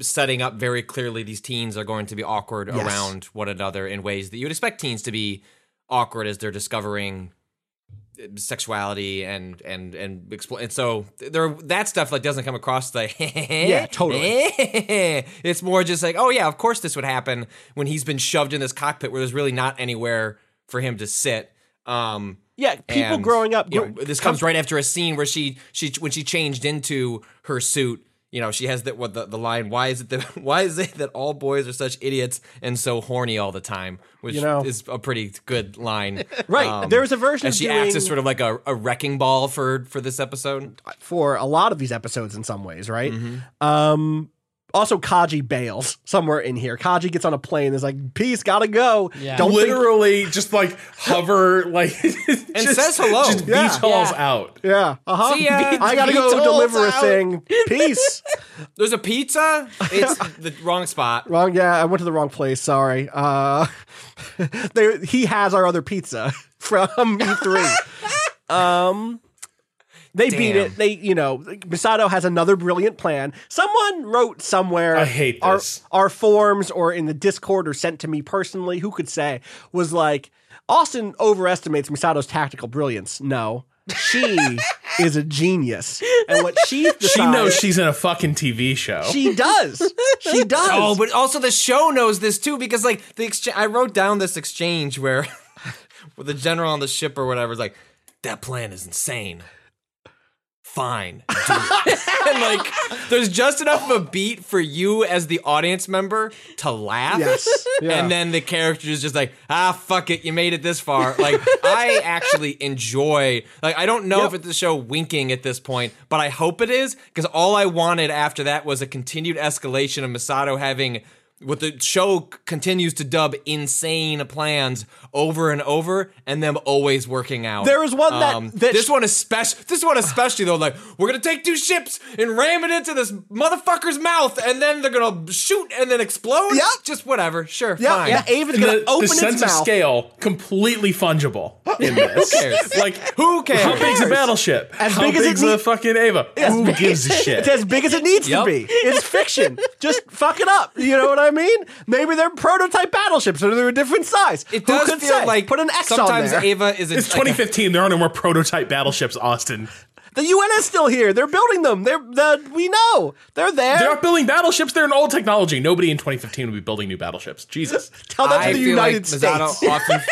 setting up very clearly these teens are going to be awkward Yes. around one another in ways that you would expect teens to be awkward as they're discovering sexuality and and and expl- and so there that stuff like doesn't come across like yeah totally. it's more just like oh yeah of course this would happen when he's been shoved in this cockpit where there's really not anywhere for him to sit um Yeah, people and, growing up you know, this comes right after a scene where she she when she changed into her suit. You know, she has that what the, the line. Why is it that why is it that all boys are such idiots and so horny all the time? Which You know. is a pretty good line, Right. There was a version And she acts as sort of like a, a wrecking ball for for this episode. for a lot of these episodes in some ways, right? Mm-hmm. Um also Kaji bails somewhere in here. Kaji gets on a plane, is like, peace, gotta go. Yeah. Don't think Literally, just like hover, like and says hello. Just Yeah. beach halls Yeah. out. Yeah. Uh-huh. See. I gotta go Beatles deliver a thing. Peace. There's a pizza. It's the wrong spot. wrong. Yeah, I went to the wrong place. Sorry. Uh, there, he has our other pizza from E3. um, they beat it. They, you know, Misato has another brilliant plan. Someone wrote somewhere. I hate our, this. Our forums or in the Discord or sent to me personally. Who could say was like Austin overestimates Misato's tactical brilliance. No. She is a genius, and what she decides, She knows she's in a fucking TV show. she does. She does. Oh, but also the show knows this too because like the exchange. I wrote down this exchange where, with the general on the ship or whatever is like, "That plan is insane." Fine, and like, there's just enough of a beat for you as the audience member to laugh. Yes. Yeah. And then the character is just like, ah, fuck it, you made it this far. Like, I actually enjoy. Like, I don't know Yep. if it's the show winking at this point, but I hope it is because all I wanted after that was a continued escalation of Misato having what the show continues to dub insane plans over and over, and them always working out. There is one that- um, that this sh- one especially. This one especially though, like we're gonna take two ships and ram it into this motherfucker's mouth, and then they're gonna shoot and then explode. Yep. just whatever. Sure, yeah, fine. yeah. Eva's And gonna the, open the sense its of scale completely fungible in this. Who cares? Like Who cares? How big's a battleship? As How big as it big's a need- fucking Eva? Who gives a shit? It's as big as it needs Yep. to be. It's fiction. Just fuck it up. You know what I mean? Maybe they're prototype battleships or they're a different size. It Who does could feel say? like put an X sometimes on there. Eva is. A, It's like a- 2015. There are no more prototype battleships, Austin. the UN is still here. They're building them. They're the we know they're there. They're not building battleships. They're an old technology. Nobody in 2015 would be building new battleships. Jesus. Tell that I to the United like States. often.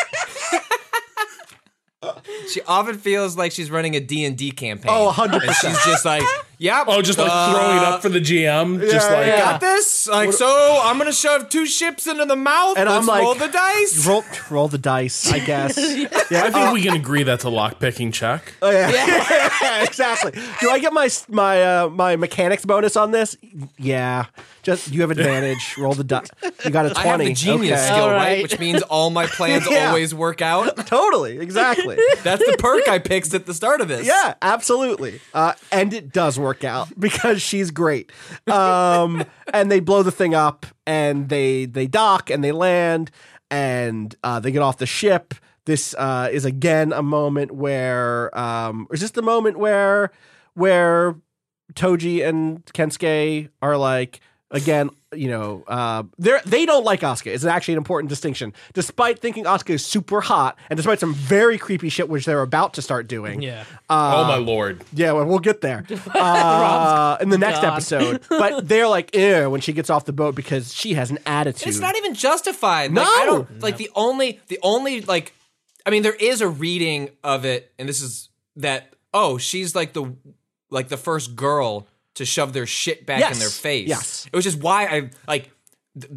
she often feels like she's running a D and D campaign. Oh, 100%. And she's just like, "Yep." Oh, just like uh, throwing up for the GM. just like yeah. Got this? Like, so I'm gonna shove two ships into the mouth. And Let's I'm like, roll the dice. Roll, roll the dice, I guess. yeah, I think we can agree that's a lock picking check. Oh, yeah. exactly. Do I get my my uh, my mechanics bonus on this? Yeah. Just you have advantage. Roll the dice. You got a I have twenty. the genius Okay. skill, All right? right. Which means all my plans Yeah. always work out. Totally. Exactly. That's the perk I picked at the start of this. Yeah, absolutely. Uh, and it does work out because she's great. Um, and they blow the thing up, and they they dock and they land, and uh, they get off the ship. This uh, is again a moment where, um, is this the moment where where Toji and Kensuke are like again, you know, uh, they they don't like Asuka. It's actually an important distinction. Despite thinking Asuka is super hot, and despite some very creepy shit which they're about to start doing, Yeah. oh my lord. yeah, well, we'll get there uh, in the next God. episode. But they're like, ew, when she gets off the boat because she has an attitude. It's not even justified. No! Like, I don't like the only the only like I mean there is a reading of it and this is that oh, she's like the like the first girl to shove their shit back in their face. Yes. It was just why I like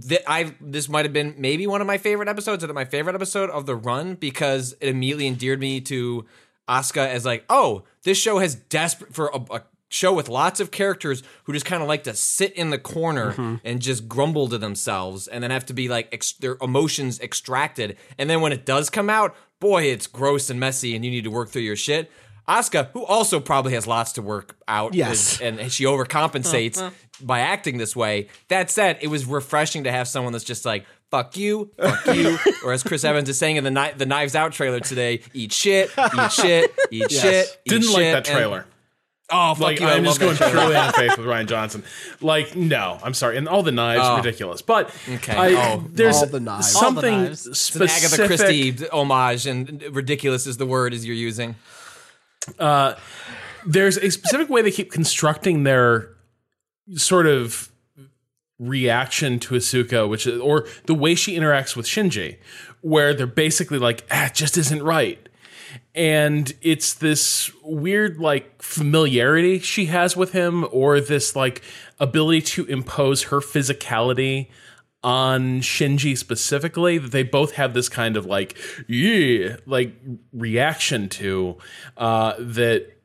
th- I this might have been maybe one of my favorite episodes or my favorite episode of the run because it immediately endeared me to Asuka as like, oh, this show has desperate for a, a show with lots of characters who just kind of like to sit in the corner mm-hmm. and just grumble to themselves and then have to be like ex- their emotions extracted. And then when it does come out, boy, it's gross and messy and you need to work through your shit. Asuka, who also probably has lots to work out, Yes. is- and she overcompensates by acting this way. That said, it was refreshing to have someone that's just like, fuck you, fuck you. or as Chris Evans is saying in the, Kni- the Knives Out trailer today, eat shit, eat shit, eat shit. eat Didn't like shit, that and- trailer. oh, fuck like you. I I'm just going purely on faith with Rian Johnson. Like, no, I'm sorry. And all the knives, oh. ridiculous. But Okay. I, Oh, there's all the knives. All the something knives. It's an Agatha. Christie homage, and ridiculous is the word as you're using. There's a specific way they keep constructing their sort of reaction to Asuka, which is, or the way she interacts with Shinji, where they're basically like, ah, it just isn't right. And it's this weird, like, familiarity she has with him, or this, like, ability to impose her physicality on Shinji specifically, that they both have this kind of, like, yeah, like, reaction to, uh, that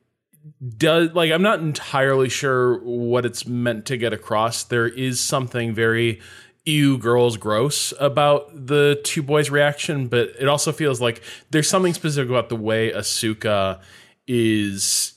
does like I'm not entirely sure what it's meant to get across. There is something very ew girls gross about the two boys reaction, but it also feels like there's something specific about the way Asuka is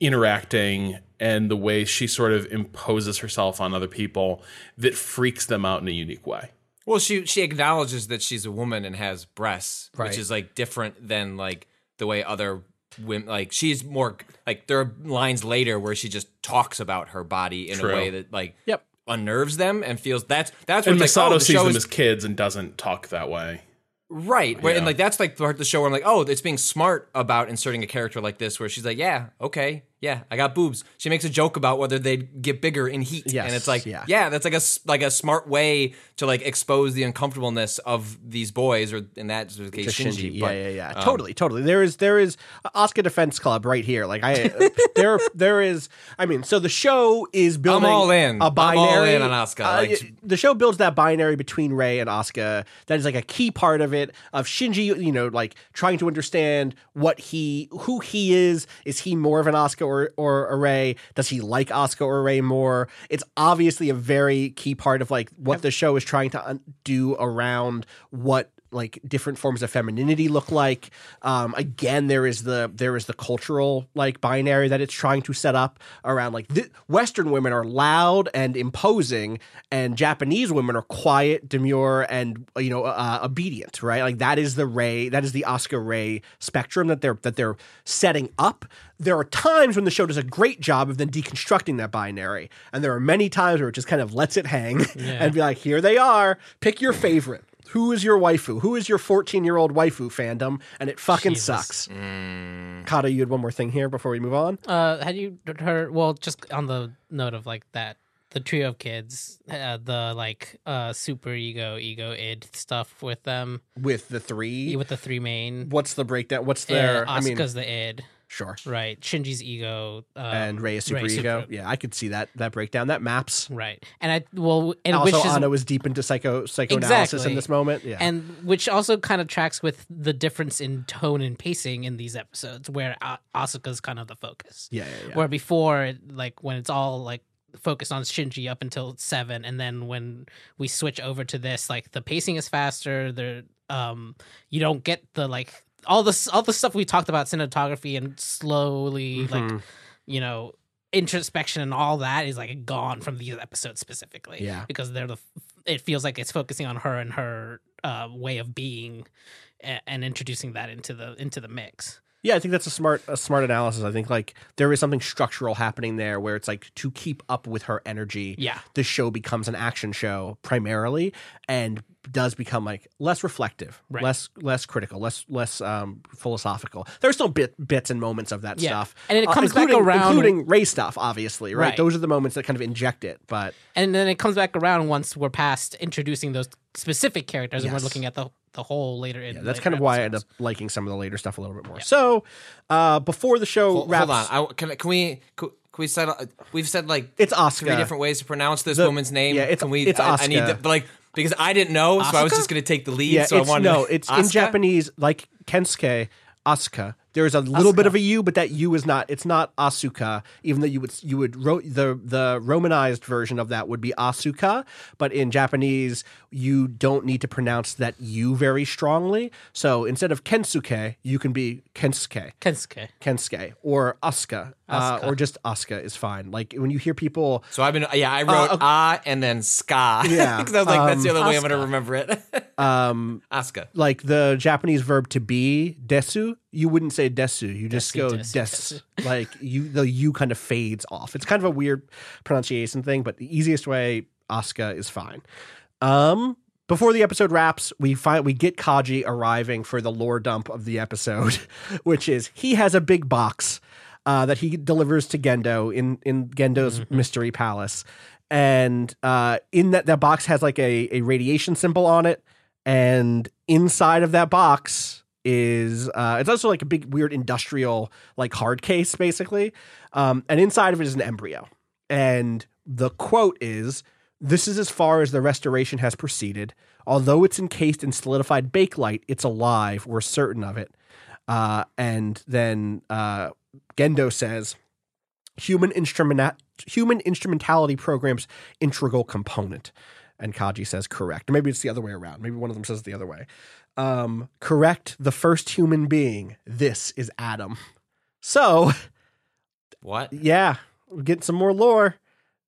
interacting and the way she sort of imposes herself on other people that freaks them out in a unique way. Well, she she acknowledges that she's a woman and has breasts, Right. which is like different than like the way other women like she's more like there are lines later where she just talks about her body in True. a way that like Yep. unnerves them and feels that's that's what And it's like, Misato oh, the sees them is as kids and doesn't talk that way. Right. Where, And like that's like the part of the show where I'm like, oh, it's being smart about inserting a character like this where she's like, yeah, okay, yeah, I got boobs. She makes a joke about whether they'd get bigger in heat, Yes, and it's like, yeah. yeah. that's like a like a smart way to like expose the uncomfortableness of these boys, or in that to case, Shinji. Shinji. Yeah, but, yeah, yeah. um, totally, totally. There is there is Asuka Defense Club right here. Like I there there is I mean, so the show is building all in. a I'm all binary in on Asuka. uh, Like- the show builds that binary between Rei and Asuka. That is like a key part of it of Shinji, you know, like trying to understand what he who he is. Is he more of an Asuka or or a Rei? Does he like Asuka or Rei more? It's obviously a very key part of like what the show is trying to do around what like different forms of femininity look like. Um, again, there is the there is the cultural like binary that it's trying to set up around like th- Western women are loud and imposing, and Japanese women are quiet, demure, and you know uh, obedient. Right, like that is the Rei that is the Asuka Rei spectrum that they're that they're setting up. There are times when the show does a great job of then deconstructing that binary, and there are many times where it just kind of lets it hang and be like, "Here they are. Pick your favorite." Who is your waifu? Who is your 14 year old waifu fandom? And it fucking sucks. Cado, you had one more thing here before we move on. Uh, had you heard? Well, just on the note of like that, the trio of kids, uh, the like uh super ego, ego id stuff with them, With the three, with the three main. what's the breakdown? What's Uh, their? I mean, Asuka's the id, sure. right? Shinji's ego, um, And is super ego. super- Yeah, I could see that that breakdown. That maps. right? And I well, and also, which is Anno was deep into psycho psychoanalysis Exactly. in this moment. Yeah, and which also kind of tracks with the difference in tone and pacing in these episodes, where A- Asuka's kind of the focus. yeah, yeah, yeah. Where before, like when it's all like focused on Shinji up until seven, and then when we switch over to this, like the pacing is faster. There, um, you don't get the like all this all the stuff we talked about cinematography and slowly Mm-hmm. like you know introspection and all that is like gone from these episodes specifically. Yeah. because they're the. It feels like it's focusing on her and her uh, way of being, and, and introducing that into the into the mix. Yeah, I think that's a smart a smart analysis. I think like there is something structural happening there where it's like to keep up with her energy. Yeah. the show becomes an action show primarily and does become like less reflective, Right. less less critical, less less um, philosophical. There's still bit bits and moments of that Yeah. stuff, And it uh, comes back including- around- including Rei stuff, obviously. Right? Right. those are the moments that kind of inject it. But and then it comes back around once we're past introducing those specific characters and we're looking at the the whole later in yeah, that's later kind of why I end up liking some of the later stuff a little bit more. So uh, before the show Hold, wraps, hold on. I, can, can we can, we settle? We've said like It's Oscar. three different ways to pronounce this The- woman's name. yeah, it's- can we? it's I, I need to, but like because I didn't know, so I was just going to take the lead. Yeah, so I it's, wanted no, to, it's in Asuka? Japanese like Kensuke Asuka. There's a little bit of a U, but that U is not. It's not Asuka, even though you would you would ro- the the romanized version of that would be Asuka, but in Japanese you don't need to pronounce that U very strongly. So instead of Kensuke, you can be Kensuke. Kensuke. Kensuke or Asuka, Uh, or just Asuka is fine. Like when you hear people So I've been yeah. I wrote Uh, ah and then ska. Yeah, because I was like that's the um, only way I'm going to remember it. um, Asuka. like the Japanese verb to be desu, you wouldn't say desu. You just go desu, des. desu. like you, the U kind of fades off. It's kind of a weird pronunciation thing, but the easiest way, Asuka, is fine. Um, before the episode wraps, we find we get Kaji arriving for the lore dump of the episode, which is he has a big box uh, that he delivers to Gendo in in Gendo's mystery palace, and uh, in that that box has like a a radiation symbol on it, and inside of that box is uh, it's also like a big weird industrial like hard case basically, um, and inside of it is an embryo, and the quote is. This is as far as the restoration has proceeded. Although it's encased in solidified bakelite, it's alive. We're certain of it. Uh, and then uh, Gendo says, "Human instrumenta- human instrumentality programs integral component." And Kaji says, "Correct." Or maybe it's the other way around. Maybe one of them says the other way. Um, correct. The first human being. This is Adam. So What? yeah, we're getting some more lore.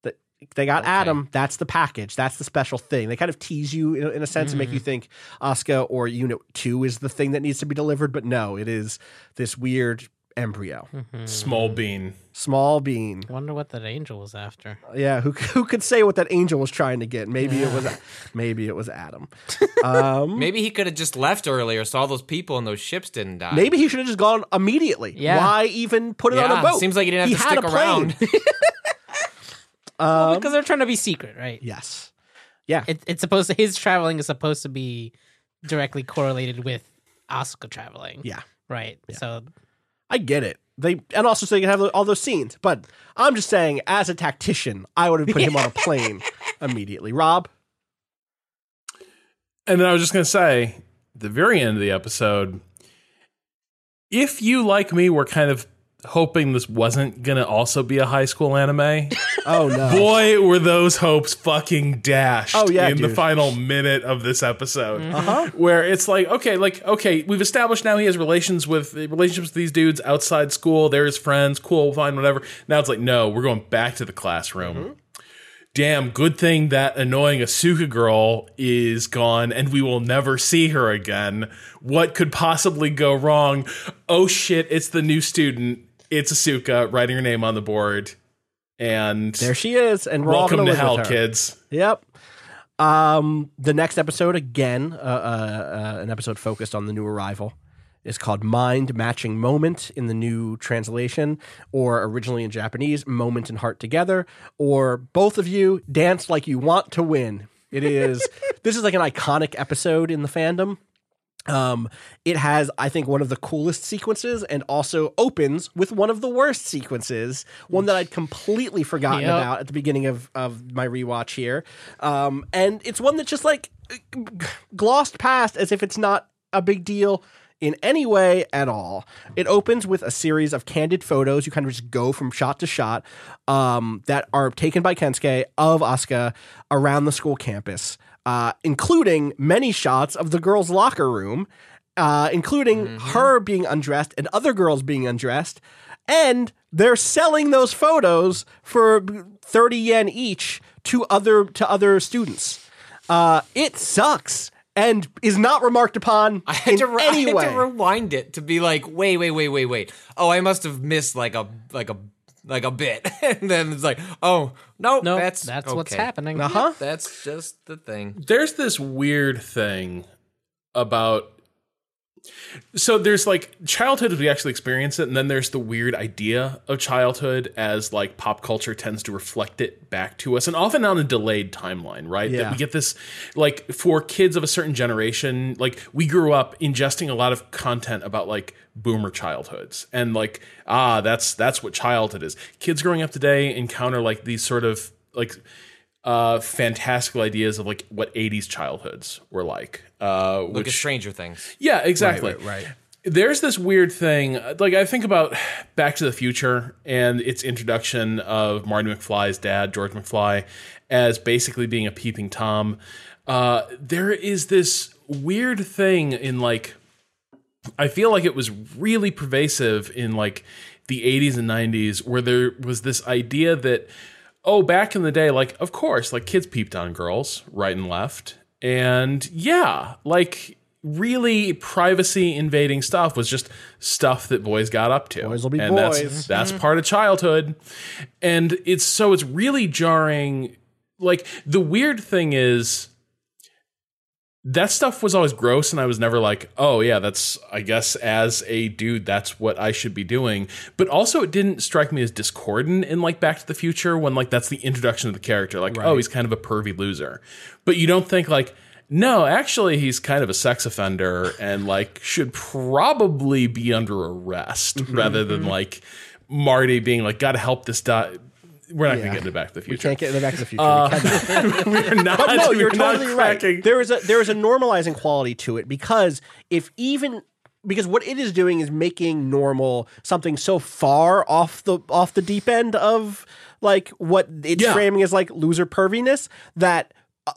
That they got Okay. Adam. That's the package. That's the special thing. They kind of tease you in, in a sense and make you Mm-hmm. think Asuka or Unit Two is the thing that needs to be delivered, but no, it is this weird embryo, Small bean. small bean. Wonder what that angel was after. Yeah, who who could say what that angel was trying to get? Maybe it was maybe it was Adam. Um, Maybe he could have just left earlier, so all those people and those ships didn't die. maybe he should have just gone immediately. Yeah. Why even put it on a boat? seems like he didn't have to had stick a plane. around. Um, because they're trying to be secret, right? yes. Yeah. It, it's supposed to his traveling is supposed to be directly correlated with Asuka traveling. Yeah. Right. So I get it. They and also so you can have all those scenes. But I'm just saying, as a tactician, I would have put him on a plane immediately. Rob, And then I was just going to say, the very end of the episode, if you, like me, were kind of hoping this wasn't to also be a high school anime, oh no, boy, were those hopes fucking dashed Oh, yeah, in the final minute of this episode. Uh-huh. Where it's like, okay, like, okay, we've established now he has relations with relationships with these dudes outside school. They're his friends. Cool, fine, whatever. Now it's like, no, we're going back to the classroom. Mm-hmm. Damn, good thing that annoying Asuka girl is gone and we will never see her again. What could possibly go wrong? Oh shit, it's the new student. It's Asuka writing her name on the board. And there she is, and welcome to hell, kids. Yep. Um, the next episode again, uh, uh, uh, an episode focused on the new arrival, is called "Mind Matching Moment" in the new translation, or originally in Japanese, "Moment and Heart Together," or both of you dance like you want to win. It is. this is like an iconic episode in the fandom. Um, it has, I think, one of the coolest sequences, and also opens with one of the worst sequences. One that I'd completely forgotten Yep. about at the beginning of of my rewatch here. Um, and it's one that just like glossed past as if it's not a big deal in any way at all. It opens with a series of candid photos. You kind of just go from shot to shot um, that are taken by Kensuke of Asuka around the school campus, uh, including many shots of the girls' locker room. uh, including her being undressed and other girls being undressed. And they're selling those photos for 30 yen each to other to other students. Uh, it sucks and is not remarked upon I had, in to, re- I had to rewind it to be like, wait, wait, wait, wait, wait. Oh, I must have missed like a like a like a bit, and then it's like, oh no, No, that's that's what's happening. uh-huh. That's just the thing. there's this weird thing about so there's like childhood as we actually experience it and then there's the weird idea of childhood as like pop culture tends to reflect it back to us and often on a delayed timeline right Yeah. that we get this like for kids of a certain generation like we grew up ingesting a lot of content about like boomer childhoods and like ah that's that's what childhood is kids growing up today encounter like these sort of like uh fantastical ideas of like what 80s childhoods were like uh Look which at Stranger Things. yeah exactly right, right. there's this weird thing like i think about back to the future and its introduction of marty mcfly's dad george mcfly as basically being a peeping tom uh there is this weird thing in like I feel like it was really pervasive in like the 80s and 90s where there was this idea that oh back in the day like of course like kids peeped on girls right and left and yeah like really privacy invading stuff was just stuff that boys got up to. Boys will be and that's, boys. that's mm-hmm. part of childhood. And it's so it's really jarring. Like the weird thing is that stuff was always gross and i was never like oh yeah that's i guess as a dude that's what i should be doing. But also it didn't strike me as discordant in like back to the future when like that's the introduction of the character like oh he's kind of a pervy loser. But you don't think like no actually he's kind of a sex offender and like should probably be under arrest mm-hmm, rather than mm-hmm. like marty being like gotta help this guy we're not gonna get into back to the Future. Uh, we can't get in the Back to the Future. We cannot. we're not But no, you're totally right. There is a there is a normalizing quality to it because if even because what it is doing is making normal something so far off the off the deep end of like what it's Yeah. framing as like loser perviness that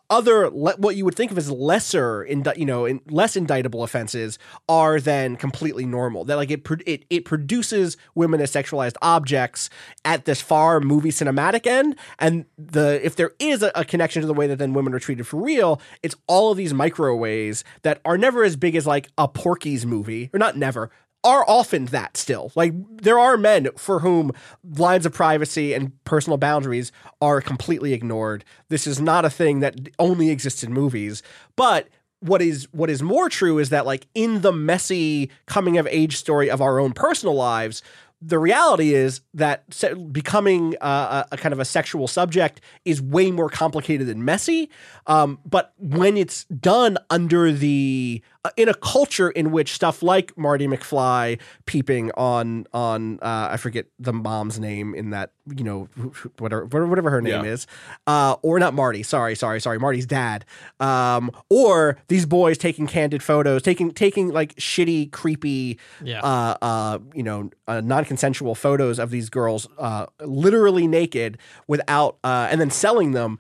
other le- what you would think of as lesser you know in, less indictable offenses are then completely normal. That like it, pro- it it produces women as sexualized objects at this far movie cinematic end. And the if there is a, a connection to the way that then women are treated for real it's all of these micro ways that are never as big as like a Porky's movie. Or not never are often that still. Like there are men for whom lines of privacy and personal boundaries are completely ignored. This is not a thing that only exists in movies. But what is what is more true is that like in the messy coming of age story of our own personal lives, the reality is that se- becoming a, a kind of a sexual subject is way more complicated and messy. Um, but when it's done under the in a culture in which stuff like Marty McFly peeping on on uh, I forget the mom's name in that you know wh- wh- whatever whatever her name Yeah. is, uh, or not Marty. Sorry, sorry, sorry. Marty's dad. Um, or these boys taking candid photos, taking taking like shitty, creepy, Yeah. uh, uh, you know, uh, non-consensual photos of these girls, uh, literally naked, without, uh, and then selling them,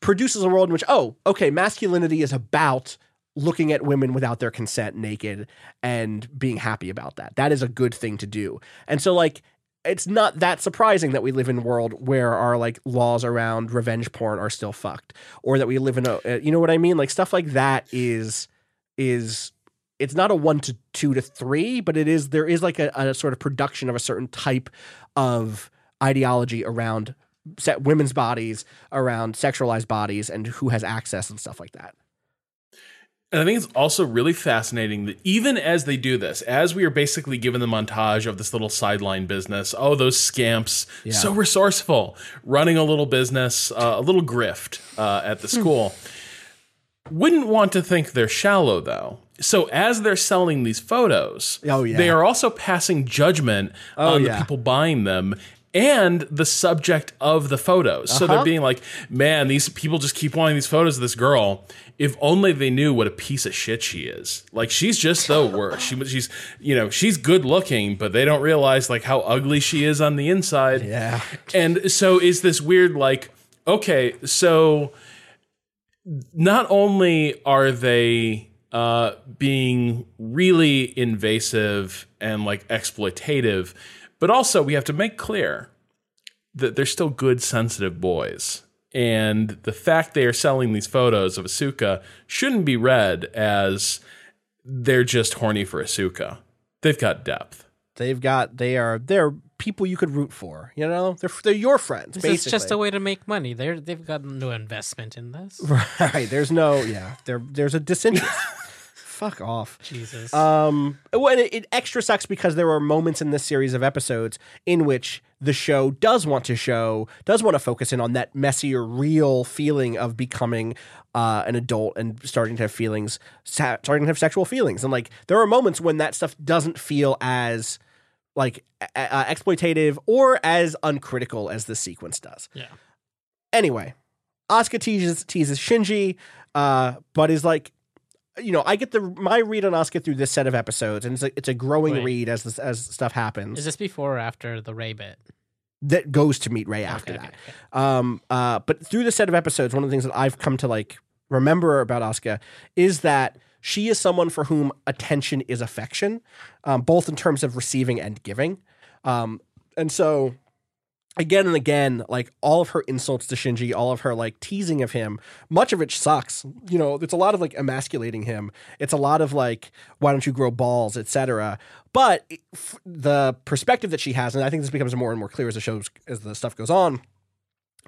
produces a world in which, oh, okay, masculinity is about looking at women without their consent naked and being happy about that. That is a good thing to do. And so, like. It's not that surprising that we live in a world where our like laws around revenge porn are still fucked, or that we live in a, uh, you know what I mean? Like stuff like that is is it's not a one to two to three, but it is there is like a, a sort of production of a certain type of ideology around se- women's bodies, around sexualized bodies, and who has access and stuff like that. And I think it's also really fascinating that even as they do this, as we are basically given the montage of this little sideline business, oh, those scamps, so resourceful, running a little business, uh, a little grift uh, at the school. Wouldn't want to think they're shallow though. So as they're selling these photos, Oh, yeah. they are also passing judgment Oh, on yeah. the people buying them and the subject of the photos. So Uh-huh. they're being like, man, these people just keep wanting these photos of this girl. If only they knew what a piece of shit she is. Like she's just the worst. She, she's, you know, she's good looking, but they don't realize like how ugly she is on the inside. Yeah. And so is this weird like, okay, so not only are they uh, being really invasive and like exploitative, but also we have to make clear that they're still good, sensitive boys. And the fact they are selling these photos of Asuka shouldn't be read as they're just horny for Asuka. They've got depth. They've got they are they're people you could root for. You know, they're they're your friends. This basically. is just a way to make money. They're they've got no investment in this. right. There's no yeah. There there's a disinterest. Fuck off. Jesus. Um, well, it, it extra sucks because there are moments in this series of episodes in which the show does want to show, does want to focus in on that messier, real feeling of becoming uh, an adult and starting to have feelings, starting to have sexual feelings, and like there are moments when that stuff doesn't feel as like uh, exploitative or as uncritical as the sequence does. yeah. Anyway, Asuka teases teases Shinji, uh, but is like, you know, I get the my read on Asuka through this set of episodes, and it's a it's a growing Wait. read as this, as stuff happens. Is this before or after the Rei bit? that goes to meet Rei after Okay, that. okay, Um, uh, but through the set of episodes, one of the things that I've come to like remember about Asuka is that she is someone for whom attention is affection, um, both in terms of receiving and giving. Um, and so again and again, like all of her insults to Shinji, all of her like teasing of him, much of it sucks. You know, it's a lot of like emasculating him. It's a lot of like, why don't you grow balls, etc. But the perspective that she has, and I think this becomes more and more clear as the shows as the stuff goes on,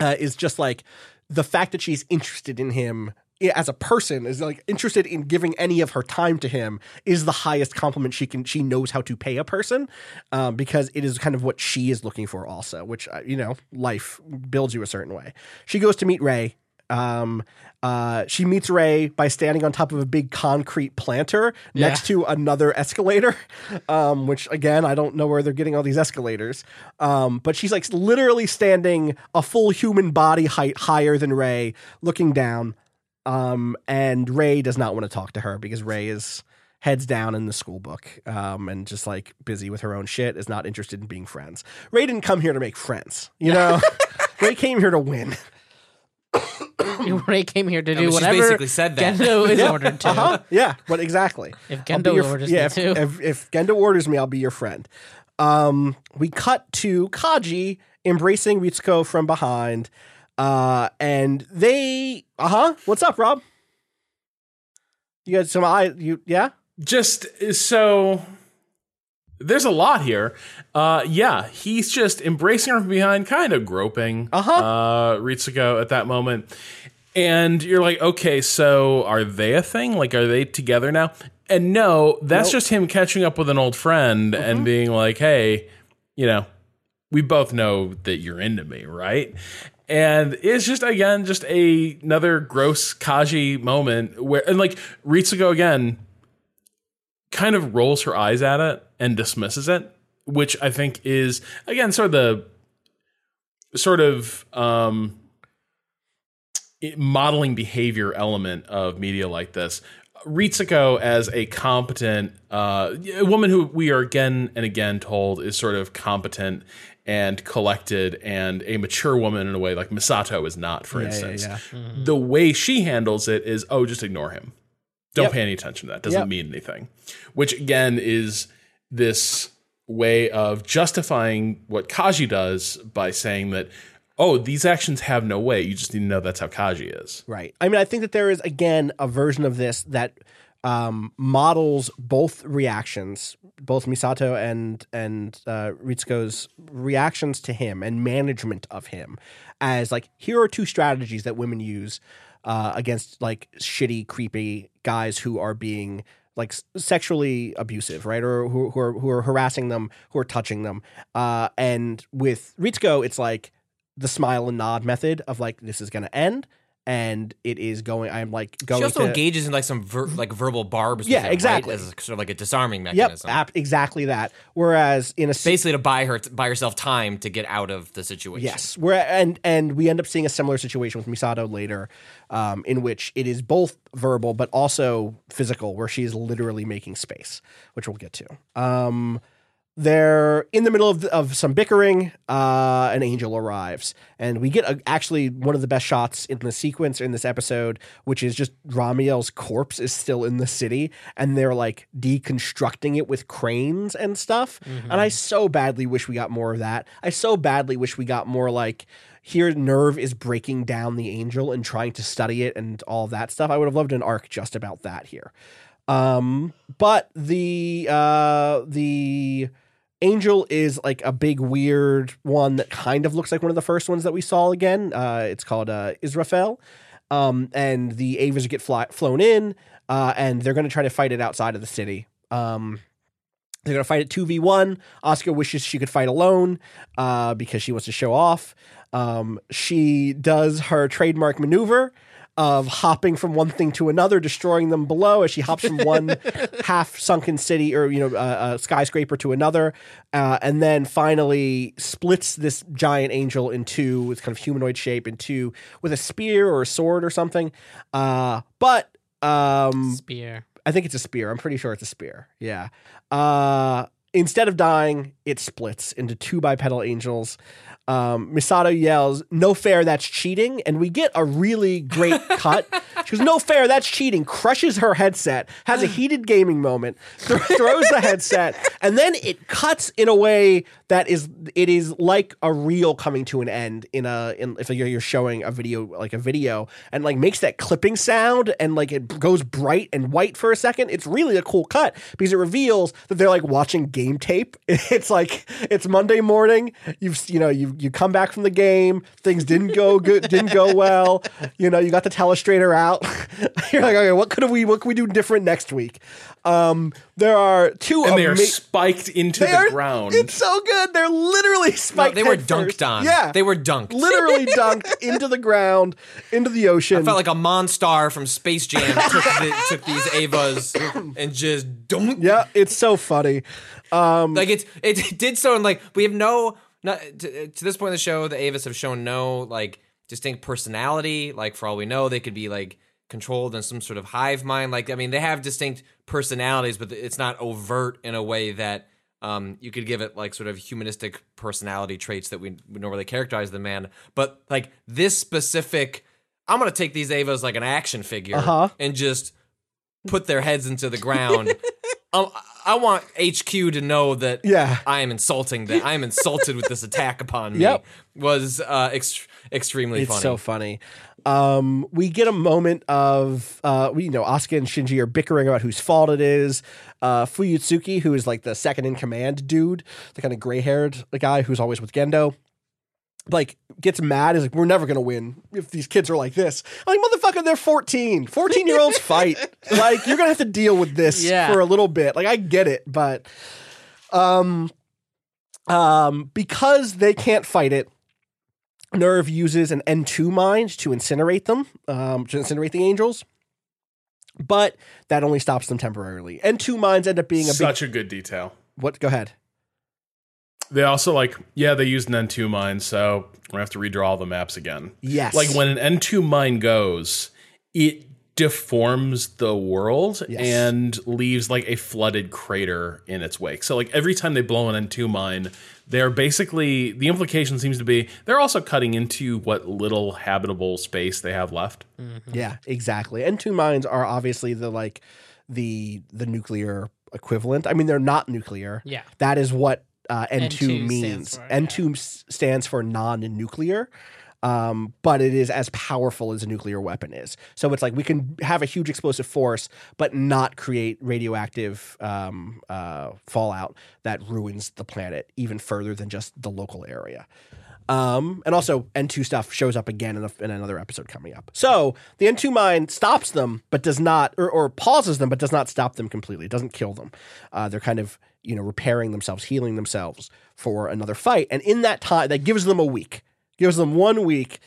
uh, is just like the fact that she's interested in him as a person is like interested in giving any of her time to him is the highest compliment she can she knows how to pay a person um, because it is kind of what she is looking for also which uh, you know life builds you a certain way she goes to meet Rei um, uh, she meets Rei by standing on top of a big concrete planter next to another escalator, um, which again, I don't know where they're getting all these escalators. Um, but she's like literally standing a full human body height higher than Rei, looking down. Um, and Rei does not want to talk to her because Rei is heads down in the school book um, and just like busy with her own shit, is not interested in being friends. Rei didn't come here to make friends, you know? Rei came here to win. Rei came here to do but she's whatever basically said that. Gendo is ordered to. Uh-huh. Yeah, but exactly. If I'll Gendo your- orders yeah, me if, too. If, if Gendo orders me, I'll be your friend. Um, we cut to Kaji embracing Ritsuko from behind. Uh, and they, uh huh. What's up, Rob? You got some eye? You yeah? just so there's a lot here. Uh, yeah, he's just embracing her from behind, kind of groping Uh-huh. uh, Ritsuko at that moment. And you're like, okay, so are they a thing? Like, are they together now? And no, that's Nope. just him catching up with an old friend and being like, hey, you know, we both know that you're into me, right? And it's just again just a, another gross Kaji moment where and like Ritsuko again kind of rolls her eyes at it and dismisses it, which I think is again sort of the sort of um modeling behavior element of media like this. Ritsuko as a competent uh, a woman who we are again and again told is sort of competent and collected and a mature woman in a way like Misato is not, for Yeah, yeah, instance. yeah. Mm-hmm. The way she handles it is, oh, just ignore him. Don't Yep. pay any attention to that. Doesn't Yep. mean anything. Which again is this way of justifying what Kaji does by saying that, oh, these actions have no weight. You just need to know that's how Kaji is. Right. I mean, I think that there is again a version of this that um, models both reactions, both Misato and and uh, Ritsuko's reactions to him and management of him, as like here are two strategies that women use uh, against like shitty, creepy guys who are being like sexually abusive, right? Or who, who are who are harassing them, who are touching them. Uh, and with Ritsuko, it's like the smile and nod method of like this is going to end and it is going i'm like going She also to engages in like some ver- like verbal barbs. with Yeah, him, right? exactly. As a, sort of like a disarming yep mechanism. ap- exactly that whereas in a Basically, to buy her buy herself time to get out of the situation. yes where and and we end up seeing a similar situation with misato later um, in which it is both verbal but also physical where she is literally making space which we'll get to um they're in the middle of, of some bickering. Uh, an angel arrives, and we get a, actually one of the best shots in the sequence in this episode, which is just Ramiel's corpse is still in the city, and they're like deconstructing it with cranes and stuff. And I so badly wish we got more of that. I so badly wish we got more like here NERV is breaking down the angel and trying to study it and all that stuff. I would have loved an arc just about that here. Um, but the uh the angel is like a big weird one that kind of looks like one of the first ones that we saw again. Uh, it's called uh, Israfel. Um, and the Evas get fly- flown in, uh, and they're going to try to fight it outside of the city. Um, they're going to fight it 2v1. Asuka wishes she could fight alone uh, because she wants to show off. Um, she does her trademark maneuver of hopping from one thing to another, destroying them below as she hops from one half sunken city or you know uh, a skyscraper to another, uh, and then finally splits this giant angel in two with kind of humanoid shape in two with a spear or a sword or something. Uh, but um, Spear. I think it's a spear. I'm pretty sure it's a spear. Yeah. Uh, instead of dying, it splits into two bipedal angels. Um, Misato yells, "No fair, that's cheating!" And we get a really great cut. She goes, "No fair, that's cheating!" Crushes her headset, has a heated gaming moment, th- throws the headset, and then it cuts in a way that is it is like a reel coming to an end in a in if you're you're showing a video like a video and like makes that clipping sound and like it goes bright and white for a second. It's really a cool cut because it reveals that they're like watching game tape. It's like it's Monday morning. You've you know you you come back from the game. Things didn't go good. Didn't go well. You know you got the telestrator out. you're like okay, what could we what can we do different next week? Um, there are two and they are spiked into they the are- ground. It's so good. They're literally No, spiked. they were dunked first. on. Yeah, They were dunked. literally dunked into the ground, into the ocean. I felt like a Monstar from Space Jam took, the, took these Evas and just don't. yeah, it's so funny. Um, Like it, it did so, and like we have no, not to, to this point in the show, the Evas have shown no like distinct personality. Like for all we know, they could be like controlled in some sort of hive mind. Like I mean, they have distinct personalities, but it's not overt in a way that um, you could give it like sort of humanistic personality traits that we would normally characterize the man. But like this specific, I'm gonna take these Evas like an action figure Uh-huh. and just put their heads into the ground. um, I want HQ to know that Yeah. I am insulting that I am insulted with this attack upon me. Yep. Was uh, ext- extremely it's funny. so funny. Um, we get a moment of uh, we you know Asuka and Shinji are bickering about whose fault it is. Uh, Fuyutsuki, who is like the second in command dude, the kind of gray haired guy who's always with Gendo. Like gets mad is like we're never gonna win if these kids are like this. I'm like motherfucker, they're 14. 14 year olds fight. Like you're gonna have to deal with this Yeah. for a little bit. Like I get it, but um um because they can't fight it, NERV uses an N2 mine to incinerate them, um, to incinerate the angels. But that only stops them temporarily. N2 mines end up being a big. Such a good detail. What? Go ahead. They also like, yeah, they used an N2 mine, so we're gonna have to redraw all the maps again. Yes. Like when an N2 mine goes, it deforms the world Yes. and leaves like a flooded crater in its wake. So like every time they blow an N2 mine, they're basically the implication seems to be they're also cutting into what little habitable space they have left. Yeah, exactly. N2 mines are obviously the like the the nuclear equivalent. I mean, they're not nuclear. Yeah. That is what uh, N2, N2 stands means. for, N2 s- stands for non-nuclear. Um, but it is as powerful as a nuclear weapon is. So it's like we can have a huge explosive force, but not create radioactive um, uh, fallout that ruins the planet even further than just the local area. Um, and also N2 stuff shows up again in, a, in another episode coming up. So the N2 mine stops them, but does not, or, or pauses them, but does not stop them completely. It doesn't kill them. Uh, they're kind of, you know, repairing themselves, healing themselves for another fight. And in that time, that gives them a week, gives them one week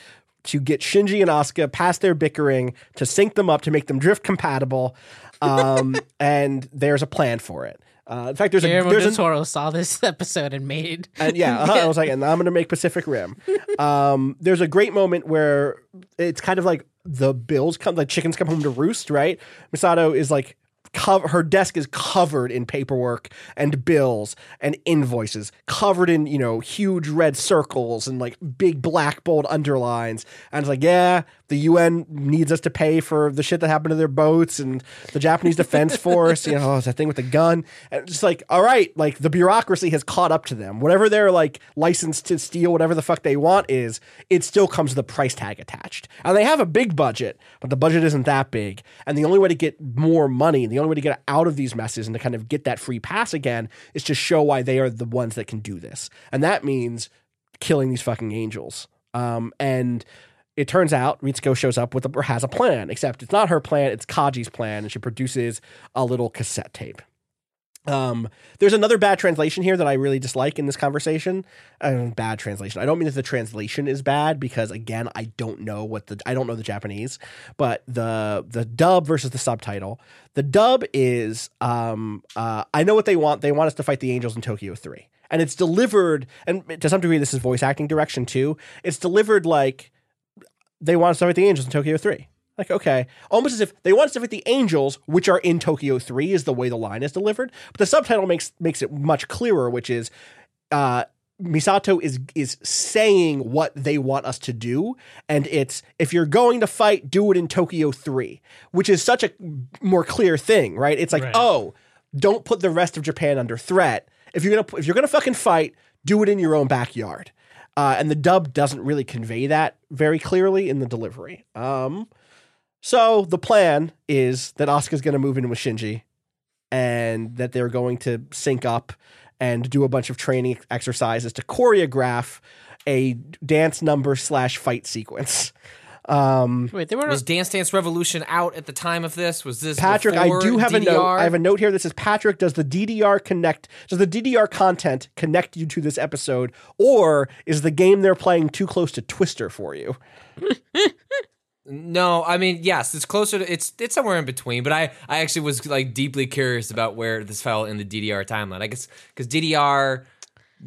to get Shinji and Asuka past their bickering, to sync them up, to make them drift compatible. Um, and there's a plan for it. Uh, in fact, there's a Guillermo there's del an, Toro saw this episode and made and yeah, uh-huh, I was like, and I'm gonna make Pacific Rim. Um, there's a great moment where it's kind of like the bills come, the chickens come home to roost, right? Misato is like her desk is covered in paperwork and bills and invoices covered in you know huge red circles and like big black bold underlines. And it's like yeah the UN needs us to pay for the shit that happened to their boats and the Japanese defense force you know that thing with the gun. And it's just like all right like the bureaucracy has caught up to them. Whatever their like license to steal whatever the fuck they want is it still comes with a price tag attached. And they have a big budget but the budget isn't that big. And the only way to get more money the only way to get out of these messes and to kind of get that free pass again is to show why they are the ones that can do this. And that means killing these fucking angels. Um, and it turns out Ritsuko shows up with a, or has a plan, except it's not her plan, it's Kaji's plan, and she produces a little cassette tape. Um, there's another bad translation here that I really dislike in this conversation. Uh, bad translation. I don't mean that the translation is bad because again, I don't know what the I don't know the Japanese, but the the dub versus the subtitle. The dub is um uh I know what they want. They want us to fight the angels in Tokyo 3. And it's delivered and to some degree this is voice acting direction too. It's delivered like they want to fight the angels in Tokyo 3. Like, okay. Almost as if they want to fight the angels, which are in Tokyo 3, is the way the line is delivered. But the subtitle makes makes it much clearer, which is uh Misato is is saying what they want us to do, and it's if you're going to fight, do it in Tokyo 3, which is such a more clear thing, right? It's like, Right. oh, don't put the rest of Japan under threat. If you're gonna if you're gonna fucking fight, do it in your own backyard. Uh, and the dub doesn't really convey that very clearly in the delivery. Um, so the plan is that Asuka's going to move in with Shinji, and that they're going to sync up and do a bunch of training exercises to choreograph a dance number slash fight sequence. Um, Wait, they were Was Dance Dance Revolution out at the time of this? Was this Patrick, I do have a note. I have a note here that says Patrick, does the DDR connect? Does the DDR content connect you to this episode, or is the game they're playing too close to Twister for you? No, I mean yes, it's closer to it's it's somewhere in between. But I I actually was like deeply curious about where this fell in the DDR timeline. I guess because DDR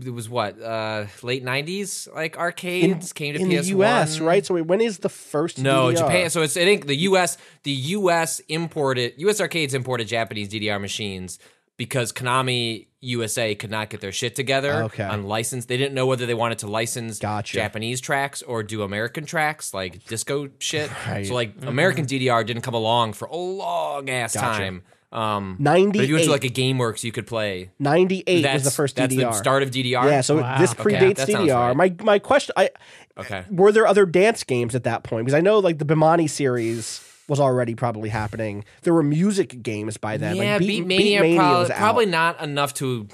it was what uh late nineties like arcades came to in PS1. the US, right? So wait, when is the first? No, DDR? Japan. So it's I think the U.S. the U.S. imported U.S. arcades imported Japanese DDR machines because Konami USA could not get their shit together Okay. on license. They didn't know whether they wanted to license Gotcha. Japanese tracks or do American tracks like disco shit. Right. So like American DDR didn't come along for a long ass Gotcha. time. Um, but if you went to like a GameWorks, you could play. 98 That's was the first That's the start of DDR. Yeah, so Wow. this predates that sounds DDR. right. My my question, I Okay. were there other dance games at that point? Because I know like the Bemani series was already probably happening. There were music games by then. Yeah, like Beat, Beat, Mania, Beat probably, was out. probably not enough to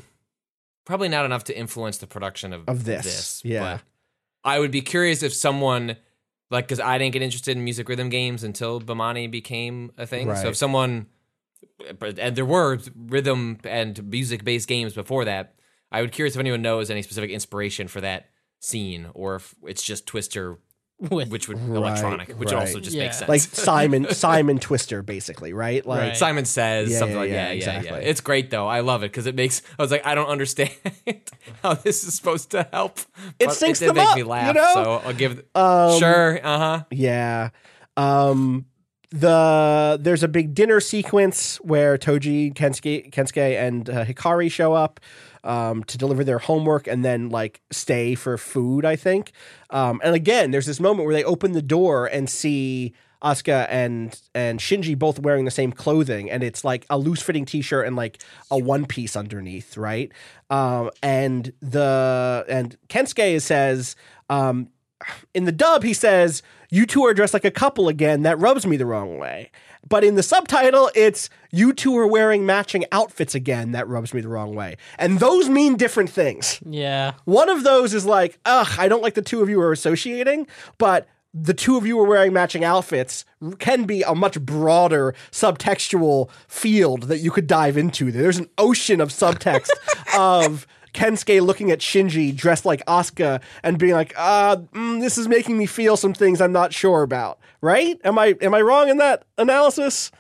probably not enough to influence the production of, Of this, yeah. but I would be curious if someone like because I didn't get interested in music rhythm games until Bemani became a thing. Right. So if someone but and there were rhythm and music based games before that, I would curious if anyone knows any specific inspiration for that scene or if it's just Twister, with which would Right, electronic, which right. also just makes sense. like Simon Simon Twister, basically, right? Like Right. Simon says Yeah, something yeah, like yeah, yeah, yeah, yeah, exactly. It's great though. I love it because it makes. I was like, I don't understand how this is supposed to help. It but syncs did them make up, me you laugh. know? So I'll give. Um, sure. Uh huh. Yeah. Um the there's a big dinner sequence where Toji, Kensuke, Kensuke and uh, Hikari show up um, to deliver their homework and then like stay for food, I think. Um, and again, there's this moment where they open the door and see Asuka and and Shinji both wearing the same clothing, and it's like a loose fitting t shirt and like a one piece underneath, right? Um, and the and Kensuke says, um, in the dub, he says, You two are dressed like a couple again. That rubs me the wrong way. But in the subtitle, it's You two are wearing matching outfits again. That rubs me the wrong way. And those mean different things. yeah. One of those is like, Ugh, I don't like the two of you are associating, but the two of you are wearing matching outfits can be a much broader subtextual field that you could dive into. There's an ocean of subtext of Kensuke looking at Shinji dressed like Asuka and being like, uh, mm, this is making me feel some things I'm not sure about. Right? Am I am I wrong in that analysis?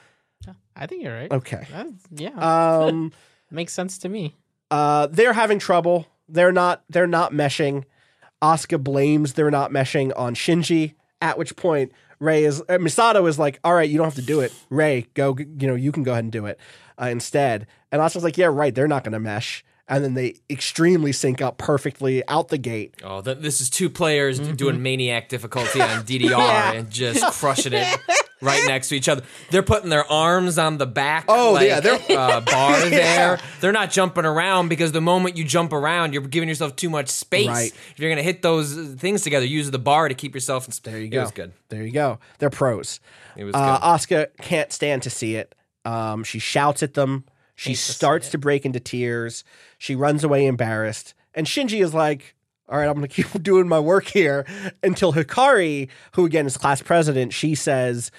I think you're right. Okay. Yeah. Um Makes sense to me. uh, they're having trouble. They're not. They're not meshing. Asuka blames they're not meshing on Shinji. At which point, Rei is uh, Misato is like, all right, you don't have to do it. Rei, go. You know, you can go ahead and do it uh, instead. And Asuka's like, yeah, right. They're not going to mesh. And then they extremely sync up perfectly out the gate. Oh, th- this is two players Mm-hmm. doing maniac difficulty on DDR and just crushing it right next to each other. They're putting their arms on the back. Oh, like, yeah, they're- uh, bar there. They're not jumping around because the moment you jump around, you're giving yourself too much space. Right. If you're gonna hit those uh, things together, use the bar to keep yourself. In sp- There you go. It was good. There you go. They're pros. It was Uh, good. Asuka can't stand to see it. Um, she shouts at them. She Hates to see starts to break into tears. She runs away embarrassed. And Shinji is like, all right, I'm going to keep doing my work here until Hikari, who again is class president, she says,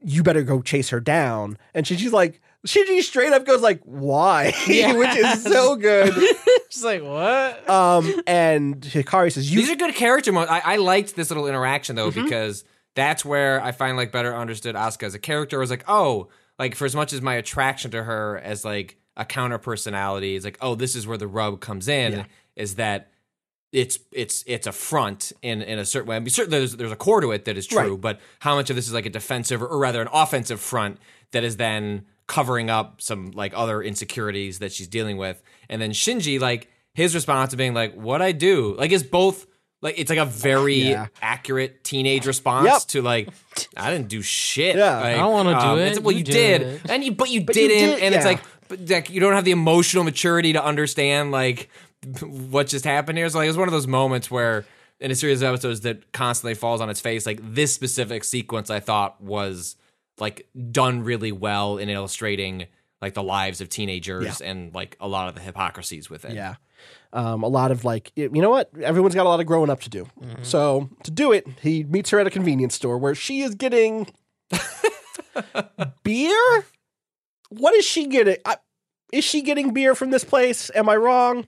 you better go chase her down. And Shinji's like, Shinji straight up goes like, why? Yeah. Which is so good. She's like what? Um, and Hikari says, you These are good character moments. I, I liked this little interaction Mm-hmm. though because that's where I find like better understood Asuka as a character. I was like, oh, like for as much as my attraction to her as like a counter personality is like, oh, this is where the rub comes in. Yeah. Is that it's it's it's a front in in a certain way. I mean, certainly there's there's a core to it that is true, Right. but how much of this is like a defensive or rather an offensive front that is then covering up some like other insecurities that she's dealing with, and then Shinji like his response to being like, "What I do?" like is both like it's like a very Yeah. accurate teenage response Yep. to like, "I didn't do shit." Yeah. Like, I don't wanna do um, it. Well, You you, did did, it. and you but you But didn't, did, and it's like, but like you don't have the emotional maturity to understand like what just happened here. So like it's one of those moments where in a series of episodes that constantly falls on its face. Like this specific sequence, I thought was like done really well in illustrating like the lives of teenagers and like a lot of the hypocrisies with it. Yeah. Um, a lot of like, you know what? Everyone's got a lot of growing up to do. So to do it, he meets her at a convenience store where she is getting beer. What is she getting? I, is she getting beer from this place? Am I wrong?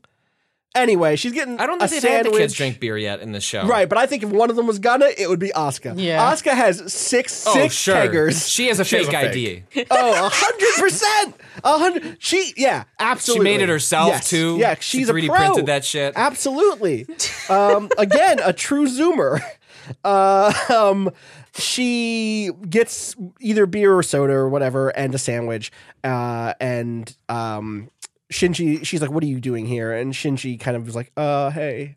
Anyway, she's getting I don't a think they've had the sandwich. kids drink beer yet in the show. Right, but I think if one of them was gonna, it would be Asuka. Yeah. Asuka has six Oh, six sure. keggers. She has a She has fake a ID. oh, a hundred percent, a hundred. She, yeah, absolutely. She made it herself Yes. too. Yeah, she's a 3D pro. printed that shit. Absolutely. Um, again, a true zoomer. Uh, um, she gets either beer or soda or whatever, and a sandwich. Uh, and um, Shinji, she's like, "What are you doing here?" And Shinji kind of was like, "Uh, hey,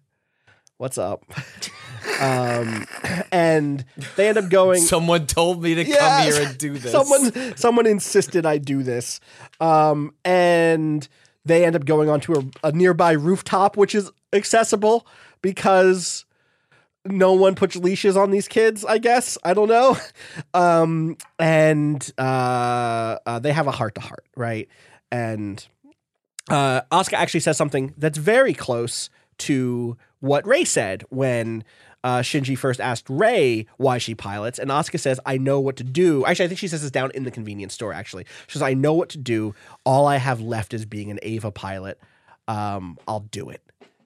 what's up?" um, and they end up going. Someone told me to Yes. come here and do this. Someone someone insisted I do this. Um, and they end up going onto a, a nearby rooftop, which is accessible because no one puts leashes on these kids, I guess. I don't know. Um, and uh, uh, they have a heart to heart, right? And uh, Asuka actually says something that's very close to what Rei said when uh, Shinji first asked Rei why she pilots, and Asuka says, "I know what to do." Actually, I think she says this down in the convenience store. Actually, she says, "I know what to do. All I have left is being an Eva pilot. Um, I'll do it."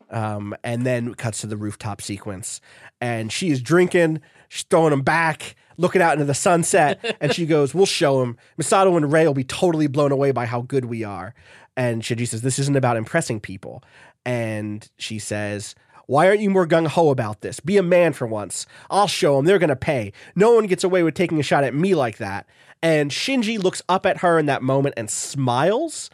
Um, and then cuts to the rooftop sequence, and she is drinking. She's throwing them back, looking out into the sunset, and she goes, "We'll show him." Misato and Rei will be totally blown away by how good we are. And Shinji says, "This isn't about impressing people." And she says, "Why aren't you more gung ho about this? Be a man for once. I'll show them. They're gonna pay. No one gets away with taking a shot at me like that." And Shinji looks up at her in that moment and smiles,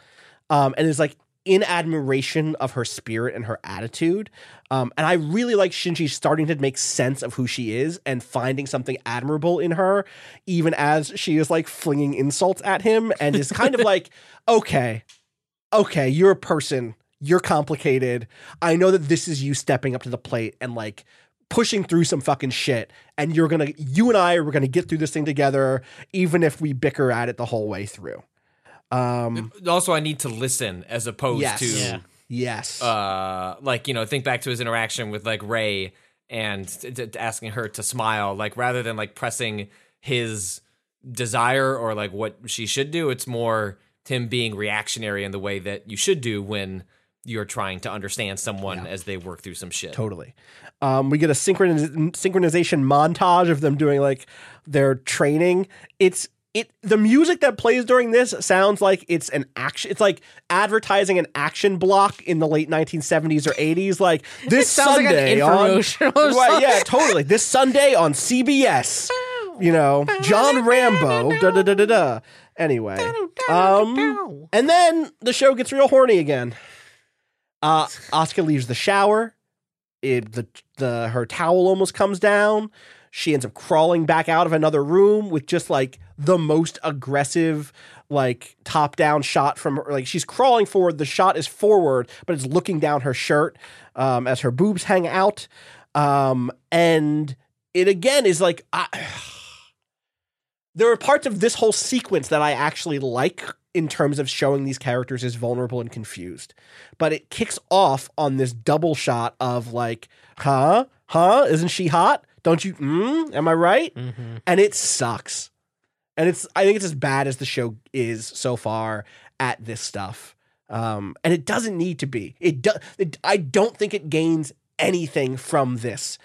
um, and is like in admiration of her spirit and her attitude. Um, and I really like Shinji starting to make sense of who she is and finding something admirable in her, even as she is like flinging insults at him and is kind of like, okay, okay, you're a person, you're complicated. I know that this is you stepping up to the plate and like pushing through some fucking shit. And you're gonna, you and I are gonna get through this thing together, even if we bicker at it the whole way through. Um, also, I need to listen as opposed yes. to Yeah. Yes. uh like you know think back to his interaction with like rei and t- t- asking her to smile like rather than like pressing his desire or like what she should do it's more him being reactionary in the way that you should do when you're trying to understand someone as they work through some shit Totally. Um, we get a synchroniz- synchronization montage of them doing like their training. It's it the music that plays during this sounds like it's an action. It's like advertising an action block in the late 1970s or 80s. Like this sounds like Sunday on right, yeah, totally. This Sunday on CBS. you know, John Rambo. Da da da da da. Anyway, um, and then the show gets real horny again. Uh, Asuka leaves the shower. It the the her towel almost comes down. She ends up crawling back out of another room with just like the most aggressive, like top down shot from her. Like she's crawling forward. The shot is forward, but it's looking down her shirt um, as her boobs hang out. Um, and it again is like I, there are parts of this whole sequence that I actually like in terms of showing these characters as vulnerable and confused. But it kicks off on this double shot of like, huh? Huh? Isn't she hot? Don't you mm? Am I right? And it sucks. And it's I think it's as bad as the show is so far at this stuff. Um, and it doesn't need to be. It does. I don't think it gains anything from this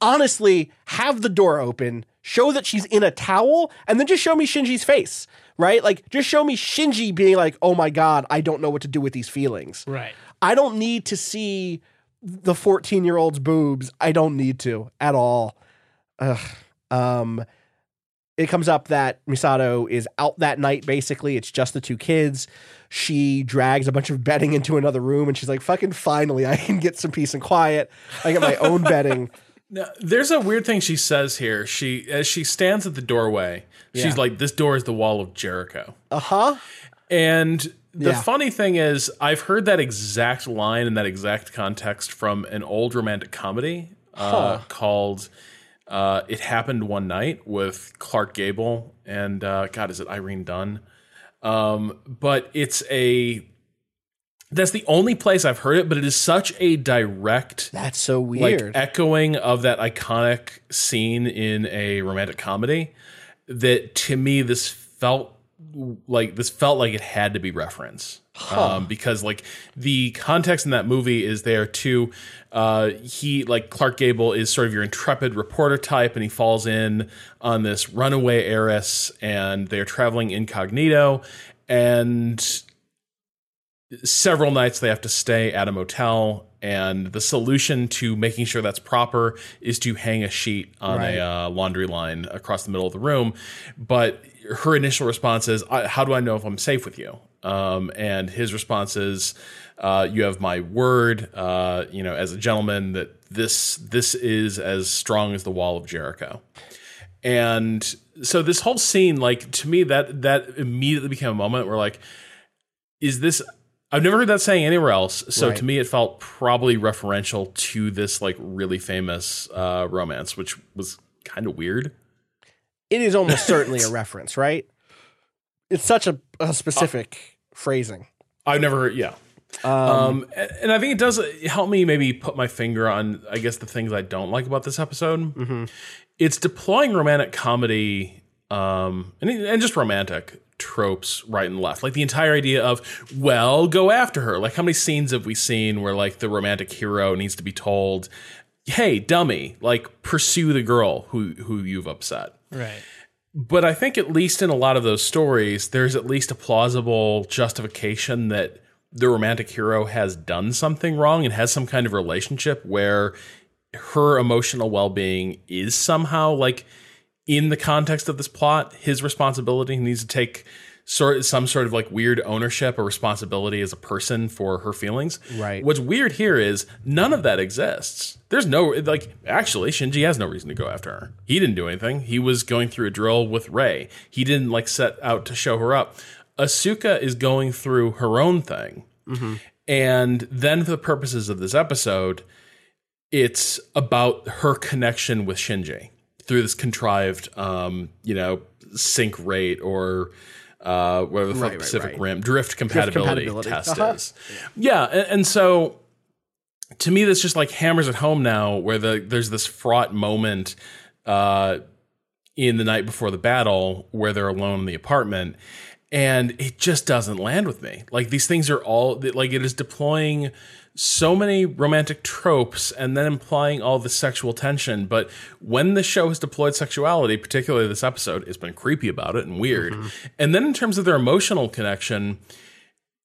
honestly have the door open, show that she's in a towel, and then just show me Shinji's face, right? Like, just show me Shinji being like, oh my God, I don't know what to do with these feelings. Right. I don't need to see the 14 year old's boobs. I don't need to at all. Ugh. Um, it comes up that Misato is out that night, basically. It's just the two kids. She drags a bunch of bedding into another room and she's like, fucking finally, I can get some peace and quiet. I get my own bedding. Now, there's a weird thing she says here. She as she stands at the doorway, Yeah. she's like, "This door is the wall of Jericho." Uh huh. And the Yeah. funny thing is, I've heard that exact line in that exact context from an old romantic comedy uh, called uh, "It Happened One Night" with Clark Gable and uh, God, is it Irene Dunne? Um, but it's a that's the only place I've heard it, but it is such a direct That's so like weird. echoing of that iconic scene in a romantic comedy that to me this felt like this felt like it had to be reference um, because like the context in that movie is there too uh, he like clark gable is sort of your intrepid reporter type and he falls in on this runaway heiress and they're traveling incognito and several nights they have to stay at a motel and the solution to making sure that's proper is to hang a sheet on Right. a uh, laundry line across the middle of the room. But her initial response is "I- how do i know if i'm safe with you? Um, and his response is uh, you have my word uh, you know as a gentleman that this this is as strong as the wall of jericho. And so this whole scene like to me that that immediately became a moment where like is this I've never heard that saying anywhere else. So Right. to me, it felt probably referential to this like really famous uh, romance, which was kind of weird. it is almost certainly a reference, right? It's such a, a specific phrasing. I've never heard, yeah. Um, a- and I think it does help me maybe put my finger on, I guess, the things I don't like about this episode. It's deploying romantic comedy um, and, and just romantic tropes right and left. Like the entire idea of, well, go after her. Like how many scenes have we seen where like the romantic hero needs to be told, hey, dummy, like pursue the girl who who you've upset. Right. But I think at least in a lot of those stories, there's at least a plausible justification that the romantic hero has done something wrong and has some kind of relationship where her emotional well-being is somehow like in the context of this plot his responsibility he needs to take sort some sort of like weird ownership or responsibility as a person for her feelings. Right. what's weird here is none of that exists. There's no like actually shinji has no reason to go after her. He didn't do anything. He was going through a drill with rei he didn't like set out to show her up. Asuka is going through her own thing. Mm-hmm. And then for the purposes of this episode it's about her connection with Shinji through this contrived, um, you know, sync rate or uh, whatever the fuck Right, right, Pacific right. Rim drift compatibility, compatibility. test Uh-huh. is. Yeah, and, and so to me, this just like hammers at home now, where the there's this fraught moment uh, in the night before the battle where they're alone in the apartment. And it just doesn't land with me. Like these things are all like it is deploying so many romantic tropes and then implying all the sexual tension. But when the show has deployed sexuality, particularly this episode, it's been creepy about it and weird. Mm-hmm. And then in terms of their emotional connection,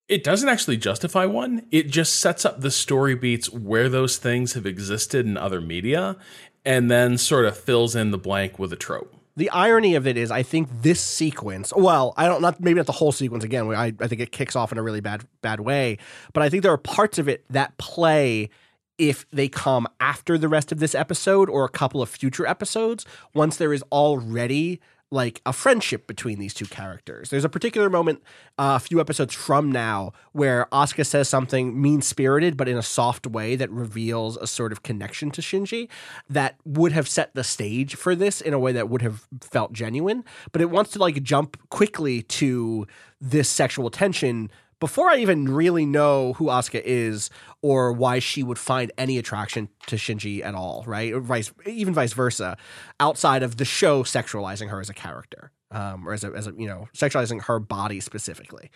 it doesn't actually justify one. It just sets up the story beats where those things have existed in other media and then sort of fills in the blank with a trope. The irony of it is, I think this sequence. Well, I don't not maybe not the whole sequence again. I I think it kicks off in a really bad bad way, but I think there are parts of it that play if they come after the rest of this episode or a couple of future episodes once there is already like a friendship between these two characters. There's a particular moment uh, a few episodes from now where Asuka says something mean spirited, but in a soft way that reveals a sort of connection to Shinji that would have set the stage for this in a way that would have felt genuine. But it wants to like jump quickly to this sexual tension before I even really know who Asuka is or why she would find any attraction to Shinji at all, right? Or vice, even vice versa, outside of the show sexualizing her as a character, um, or as a, as a you know sexualizing her body specifically.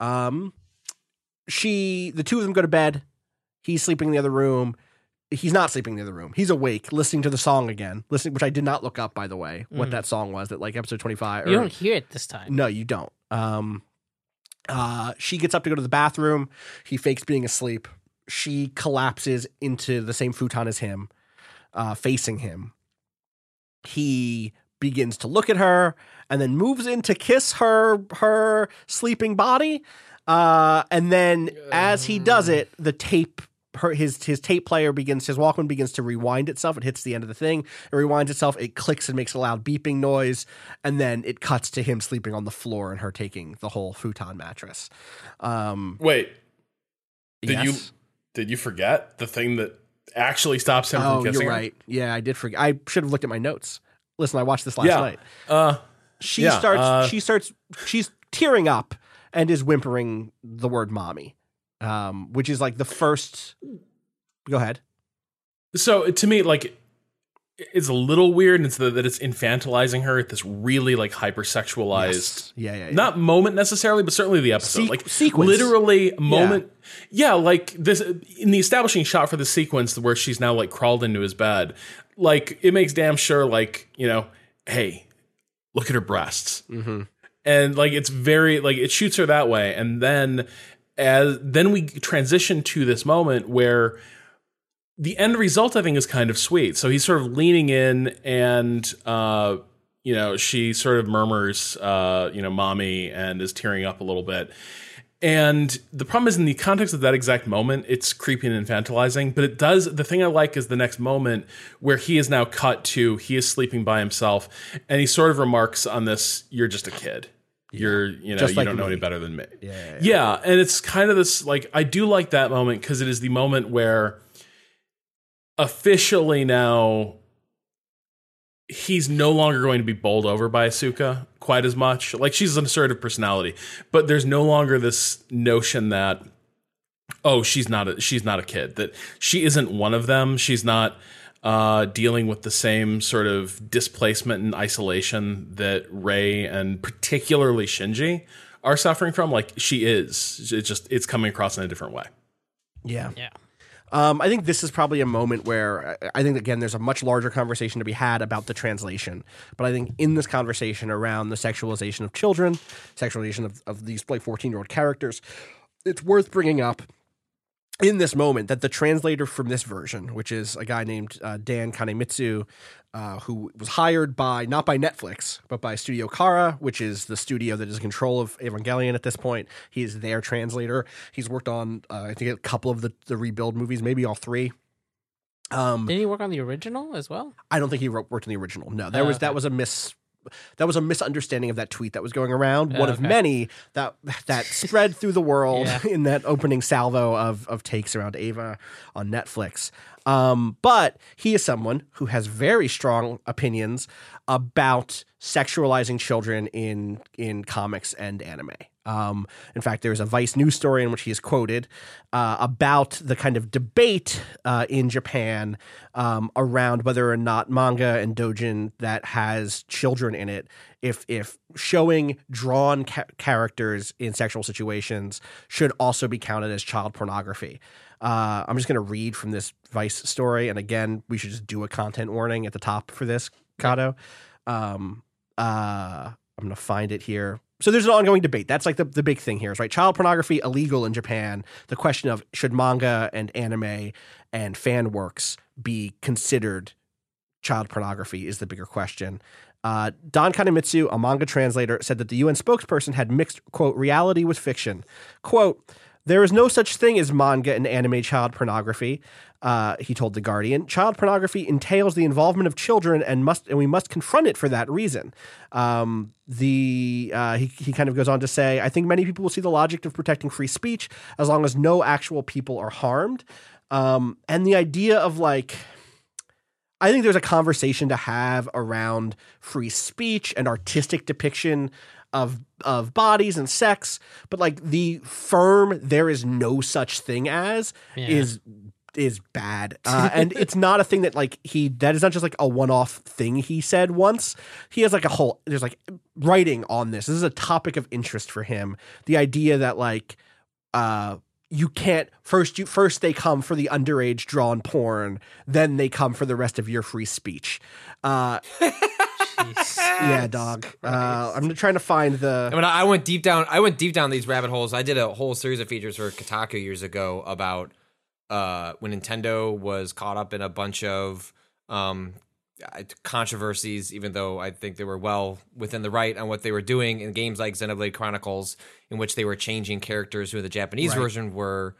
Um, she, the two of them go to bed. He's sleeping in the other room. He's not sleeping in the other room. He's awake, listening to the song again, listening, which I did not look up by the way, what Mm. that song was. That like episode twenty five. You don't hear it this time. No, you don't. Um, uh, she gets up to go to the bathroom. He fakes being asleep. She collapses into the same futon as him, uh, facing him. He begins to look at her and then moves in to kiss her her sleeping body. Uh, and then as he does it, the tape her his his tape player begins his Walkman begins to rewind itself. It hits the end of the thing. It rewinds itself. It clicks and makes a loud beeping noise, and then it cuts to him sleeping on the floor and her taking the whole futon mattress. Um, Wait, did you did you forget the thing that actually stops him Oh, from kissing you're right. Yeah, I did forget. I should have looked at my notes. Listen, I watched this last Yeah. night. Uh, She Yeah, starts. uh, she starts. She's tearing up and is whimpering the word "mommy," um, which is like the first. Go ahead. so to me, like, it's a little weird. And it's the, that it's infantilizing her at this really like hypersexualized. Yes. Yeah, yeah, yeah. Not moment necessarily, but certainly the episode. Sequ- like sequence. literally moment. Yeah. like this in the establishing shot for the sequence where she's now like crawled into his bed. Like it makes damn sure, like you know, hey, look at her breasts, Mm-hmm. and like it's very like it shoots her that way, and then as then we transition to this moment where the end result I think is kind of sweet. So he's sort of leaning in and uh you know, she sort of murmurs uh, you know, mommy and is tearing up a little bit. And the problem is in the context of that exact moment, it's creepy and infantilizing, but it does the thing I like is the next moment where he is now cut to he is sleeping by himself and he sort of remarks on this, you're just a kid. You're, you know, Just you like don't know me. any better than me. Yeah, yeah, yeah. Yeah, and it's kind of this like I do like that moment because it is the moment where officially now he's no longer going to be bowled over by Asuka quite as much. Like she's an assertive personality, but there's no longer this notion that oh she's not a she's not a kid that she isn't one of them. She's not uh, dealing with the same sort of displacement and isolation that Rei and particularly Shinji are suffering from. Like she is. It's just it's coming across in a different way. Yeah. Yeah. Um, I think this is probably a moment where I- I think again there's a much larger conversation to be had about the translation. But I think in this conversation around the sexualization of children, sexualization of, of these like 14 year old characters, it's worth bringing up in this moment that the translator from this version, which is a guy named uh, Dan Kanemitsu, uh, who was hired by not by Netflix but by Studio Khara, which is the studio that is in control of Evangelion at this point. He is their translator. He's worked on uh, I think a couple of the the rebuild movies, maybe all three. Um, Did he work on the original as well? I don't think he wrote, worked in the original. No, there Oh, was that okay. was a miss. That was a misunderstanding of that tweet that was going around. One Oh, of many that that spread through the world Yeah. in that opening salvo of of takes around Eva on Netflix. Um, but he is someone who has very strong opinions about sexualizing children in in comics and anime. Um, in fact, there's a Vice news story in which he is quoted uh, about the kind of debate uh, in Japan um, around whether or not manga and dojin that has children in it, if if showing drawn ca- characters in sexual situations should also be counted as child pornography. Uh, I'm just going to read from this Vice story, and again, we should just do a content warning at the top for this, Cado. Um, uh, I'm going to find it here. So there's an ongoing debate. That's like the, the big thing here is right. Child pornography illegal in Japan. The question of should manga and anime and fan works be considered child pornography is the bigger question. Uh, Dan Kanemitsu, a manga translator, said that the UN spokesperson had mixed, quote, reality with fiction. Quote, there is no such thing as manga and anime child pornography, uh, he told The Guardian. Child pornography entails the involvement of children and must and we must confront it for that reason. Um, the uh, he, he kind of goes on to say, I think many people will see the logic of protecting free speech as long as no actual people are harmed. Um, and the idea of like I think there's a conversation to have around free speech and artistic depiction of of bodies and sex, but like the firm there is no such thing as Yeah. is is bad. Uh, and it's not a thing that like he that is not just like a one-off thing he said once. He has like a whole there's like writing on this. This is a topic of interest for him. The idea that like uh you can't first you first they come for the underage drawn porn, then they come for the rest of your free speech. Uh yeah, dog. Uh I'm trying to find the I mean, I went deep down. I went deep down these rabbit holes. I did a whole series of features for Kotaku years ago about uh, when Nintendo was caught up in a bunch of um, controversies. Even though I think they were well within the right on what they were doing in games like Xenoblade Chronicles, in which they were changing characters who in the Japanese Right. version were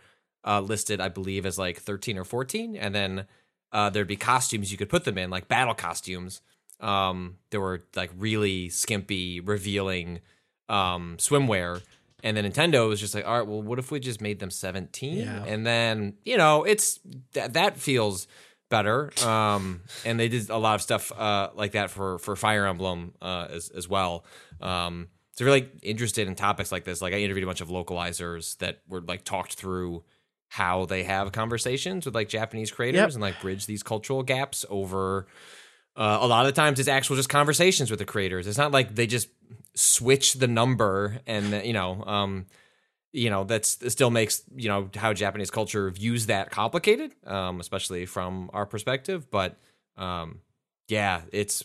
uh, listed, I believe, as like thirteen or fourteen, and then uh, there'd be costumes you could put them in, like battle costumes. Um, there were like really skimpy, revealing um, swimwear. And then Nintendo was just like, all right, well, what if we just made them 17? Yeah. And then, you know, it's that that feels better. Um, and they did a lot of stuff uh, like that for for Fire Emblem uh, as as well. Um, so if you're like interested in topics like this, like I interviewed a bunch of localizers that were like talked through how they have conversations with like Japanese creators Yep. and like bridge these cultural gaps over uh, a lot of the times it's actual just conversations with the creators. It's not like they just switch the number and uh, you know, um, you know that's still makes you know how Japanese culture views that complicated, um, especially from our perspective. But um, yeah, it's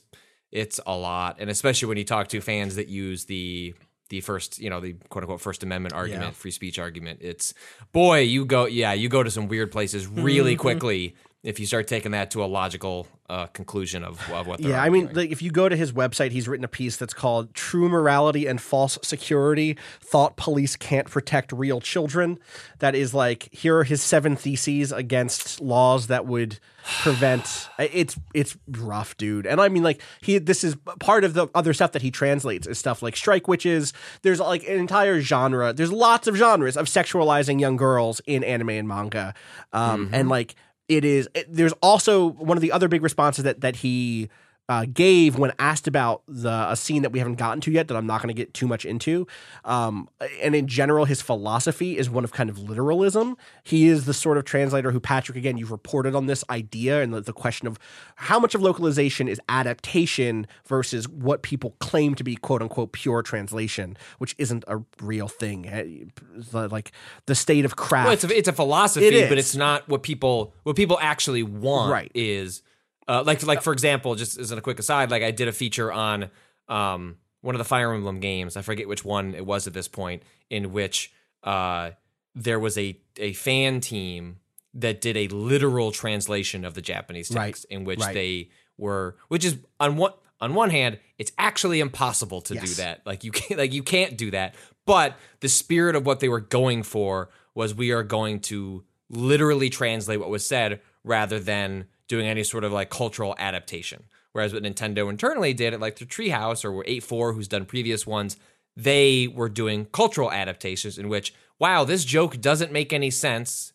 it's a lot, and especially when you talk to fans that use the the first you know the quote unquote First Amendment argument, Yeah. free speech argument. It's boy, you go yeah, you go to some weird places really quickly if you start taking that to a logical uh, conclusion of, of what they're Yeah, I mean, like if you go to his website, he's written a piece that's called "True Morality and False Security: Thought Police Can't Protect Real Children." That is like here are his seven theses against laws that would prevent. It's it's rough, dude. And I mean, like he this is part of the other stuff that he translates is stuff like strike witches. There's like an entire genre. There's lots of genres of sexualizing young girls in anime and manga, um, and like it is it- there's also one of the other big responses that that he uh, gave when asked about the a scene that we haven't gotten to yet that I'm not going to get too much into. Um, and in general, his philosophy is one of kind of literalism. He is the sort of translator who, Patrick, again, you've reported on this idea and the, the question of how much of localization is adaptation versus what people claim to be quote unquote pure translation, which isn't a real thing. Eh, Like the state of craft. Well, it's a, it's a philosophy, It but it's not what people what people actually want. Right. Is uh, like like for example, just as a quick aside, like I did a feature on um, one of the Fire Emblem games. I forget which one it was at this point, in which uh, there was a a fan team that did a literal translation of the Japanese Right. text, in which Right. they were, which is on one on one hand, it's actually impossible to do that. Like you can't like you can't do that. But the spirit of what they were going for was we are going to literally translate what was said rather than doing any sort of like cultural adaptation. Whereas what Nintendo internally did like the Treehouse or 8-4, who's done previous ones, they were doing cultural adaptations in which, wow, this joke doesn't make any sense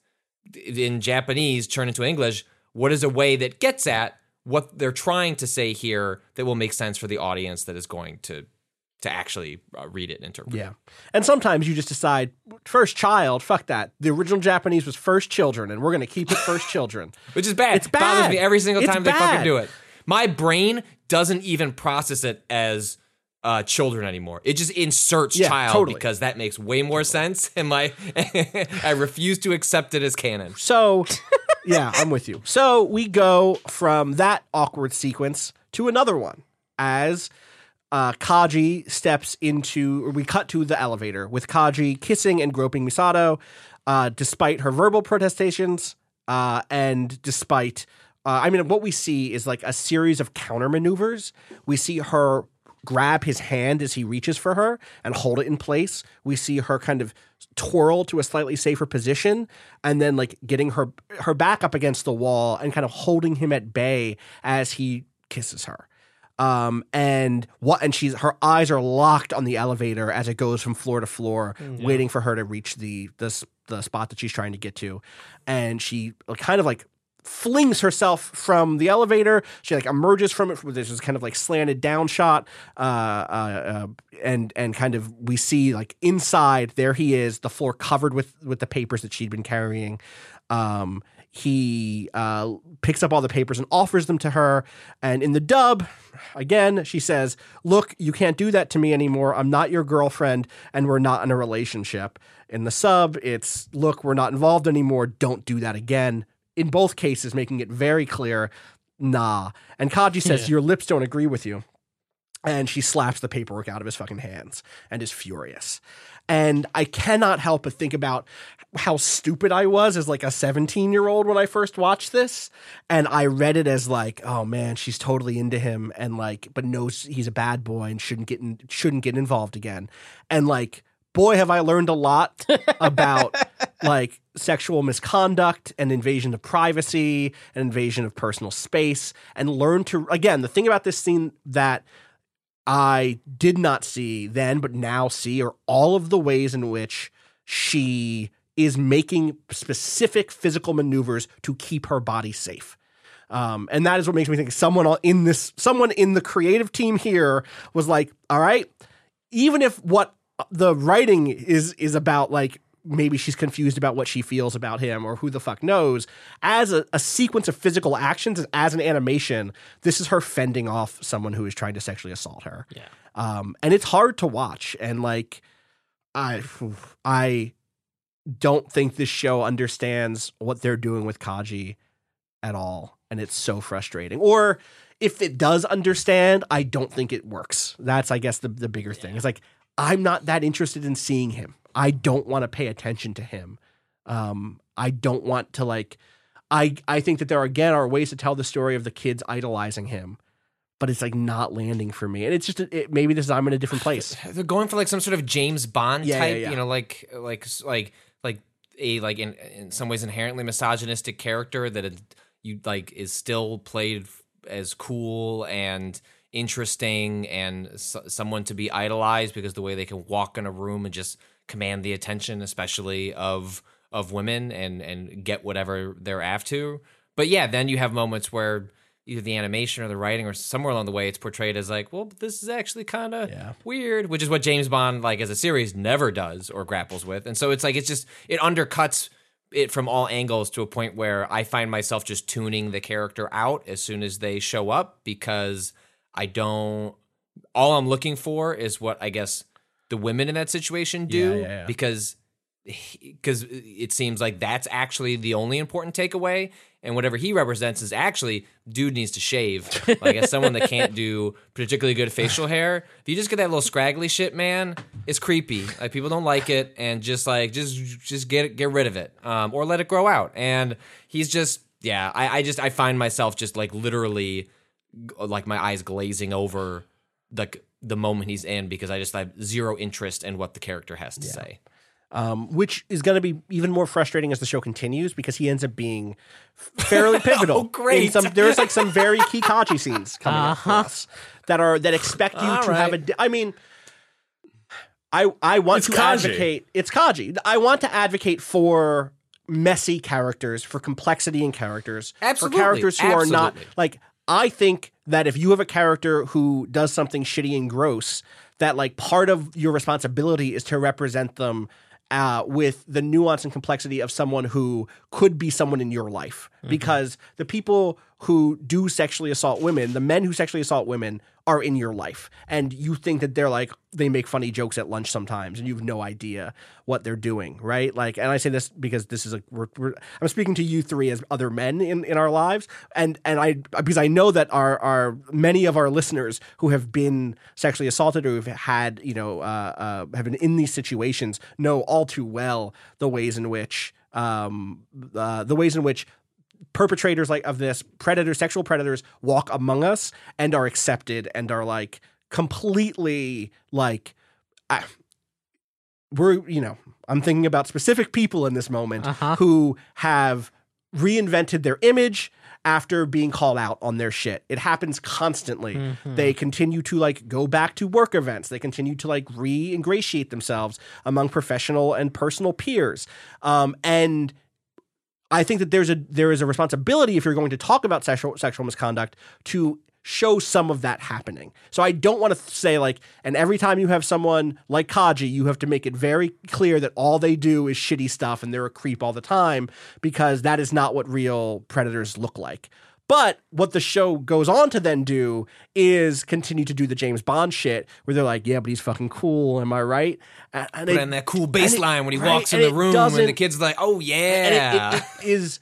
in Japanese turn into English. What is a way that gets at what they're trying to say here that will make sense for the audience that is going to to actually uh, read it and interpret it? Yeah. And sometimes you just decide, first child, fuck that. The original Japanese was first children, and we're going to keep it first children. which is bad. It's It bothers me every single It's time they fucking do it. My brain doesn't even process it as uh, children anymore. It just inserts Yeah, child totally. because that makes way more sense, and my I refuse to accept it as canon. So, yeah, I'm with you. So we go from that awkward sequence to another one as uh, Kaji steps into, we cut to the elevator with Kaji kissing and groping Misato, uh, despite her verbal protestations uh, and despite Uh, I mean, what we see is like a series of counter maneuvers. We see her grab his hand as he reaches for her and hold it in place. We see her kind of twirl to a slightly safer position and then like getting her her back up against the wall and kind of holding him at bay as he kisses her. Um, and what and she's her eyes are locked on the elevator as it goes from floor to floor, waiting for her to reach the the the spot that she's trying to get to, and she kind of like flings herself from the elevator. She like emerges from it. There's this kind of like slanted down shot, uh, uh, uh, and and kind of we see like inside there he is, the floor covered with with the papers that she'd been carrying. Um, he uh, picks up all the papers and offers them to her. And in the dub, again, she says, Look, you can't do that to me anymore. I'm not your girlfriend, and we're not in a relationship. In the sub, it's, Look, we're not involved anymore. Don't do that again. In both cases, making it very clear, nah. And Kaji says, Your lips don't agree with you and she slaps the paperwork out of his fucking hands and is furious. And I cannot help but think about how stupid I was as like a 17 year old when I first watched this. And I read it as like, oh man, she's totally into him and like, but knows he's a bad boy and shouldn't get in, shouldn't get involved again. And like, boy, have I learned a lot about like sexual misconduct and invasion of privacy and invasion of personal space and learn to again the thing about this scene that I did not see then, but now see are all of the ways in which she is making specific physical maneuvers to keep her body safe. Um, and that is what makes me think someone in this, someone in the creative team here was like, all right, even if what the writing is is about like maybe she's confused about what she feels about him or who the fuck knows. As a, a sequence of physical actions as an animation this is her fending off someone who is trying to sexually assault her. Yeah. um and it's hard to watch. And like i i don't think this show understands what they're doing with kaji at all. And it's so frustrating. Or if it does understand i don't think it works. That's i guess the, the bigger thing. It's like i'm not that interested in seeing him i don't want to pay attention to him. Um i don't want to like i i think that there again are ways to tell the story of the kids idolizing him but it's like not landing for me. And it's just it, maybe this is i'm in a different place. They're going for like some sort of James Bond Yeah, yeah, type, yeah. you know, like like like like a like in in some ways inherently misogynistic character that it, you like is still played as cool and interesting and s- someone to be idolized because the way they can walk in a room and just command the attention especially of of women and and get whatever they're after but yeah then you have moments where either the animation or the writing or somewhere along the way it's portrayed as like well this is actually kind of Yeah. weird which is what james bond like as a series never does or grapples with and so it's like it's just it undercuts it from all angles to a point where i find myself just tuning the character out as soon as they show up because i don't all i'm looking for is what i guess the women in that situation do Yeah, yeah, yeah. because because it seems like that's actually the only important takeaway and whatever he represents is actually dude needs to shave. Like as someone that can't do particularly good facial hair if you just get that little scraggly shit man it's creepy. Like people don't like it and just like just just get it get rid of it um, or let it grow out. And he's just yeah I, I just i find myself just like literally like my eyes glazing over the the moment he's in because i just have zero interest in what the character has to say um, which is going to be even more frustrating as the show continues because he ends up being fairly pivotal. Oh, great. In some, there's like some very key Kaji scenes coming up for us that are that expect you All to have a. right. I mean, I I want It's to Kaji. advocate. It's Kaji. I want to advocate for messy characters, for complexity in characters, Absolutely. for characters who are not like. I think that if you have a character who does something shitty and gross, that like part of your responsibility is to represent them uh, with the nuance and complexity of someone who could be someone in your life. Because the people who do sexually assault women, the men who sexually assault women, are in your life. And you think that they're like, they make funny jokes at lunch sometimes, and you have no idea what they're doing, right? Like, and I say this because this is a, we're, we're, I'm speaking to you three as other men in, in our lives. And, and I, because I know that our, our, many of our listeners who have been sexually assaulted or who've had, you know, uh, uh, have been in these situations know all too well the ways in which, um, uh, the ways in which perpetrators like of this predators, sexual predators walk among us and are accepted and are like completely like I, we're you know I'm thinking about specific people in this moment Uh-huh. who have reinvented their image after being called out on their shit. It happens constantly. Mm-hmm. They continue to like go back to work events. They continue to like re-ingratiate themselves among professional and personal peers. Um, and I think that there's a there is a responsibility if you're going to talk about sexual sexual misconduct to show some of that happening. So I don't want to say like and every time you have someone like Kaji, you have to make it very clear that all they do is shitty stuff and they're a creep all the time because that is not what real predators look like. But what the show goes on to then do is continue to do the James Bond shit where they're like, yeah, but he's fucking cool, am I right? And, and Put it- in that cool bass it- line when he right, walks in the room and the kid's like, "Oh yeah." it, it is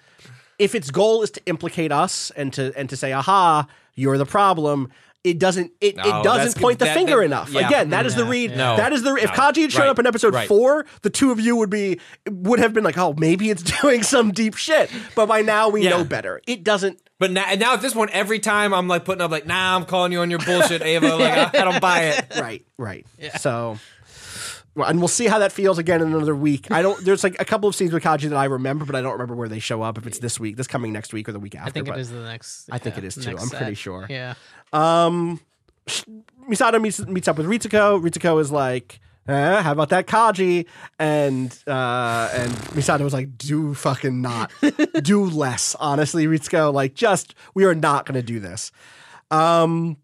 if its goal is to implicate us and to and to say aha you're the problem it doesn't it, No, it doesn't point the That- finger that- enough yeah. again that is the read yeah. that is the if No. kaji had shown Right, up in episode right. four the two of you would be would have been like oh maybe it's doing some deep shit but by now we Yeah. know better it doesn't But now, and now at this point, every time I'm like putting up like, "Nah, I'm calling you on your bullshit, Eva." Like, I, I don't buy it. right right so well, and we'll see how that feels again in another week. I don't. There's like a couple of scenes with Kaji that I remember, but I don't remember where they show up. If it's this week, this coming next week, or the week after. I think but- it is the next. I think yeah, it is too. I'm pretty set. sure. Yeah. Um, Misato meets meets up with Ritsuko. Ritsuko is like, eh, "How about that Kaji?" And uh, and Misato was like, "Do fucking not, do less." Honestly, Ritsuko, like, just we are not going to do this. Um,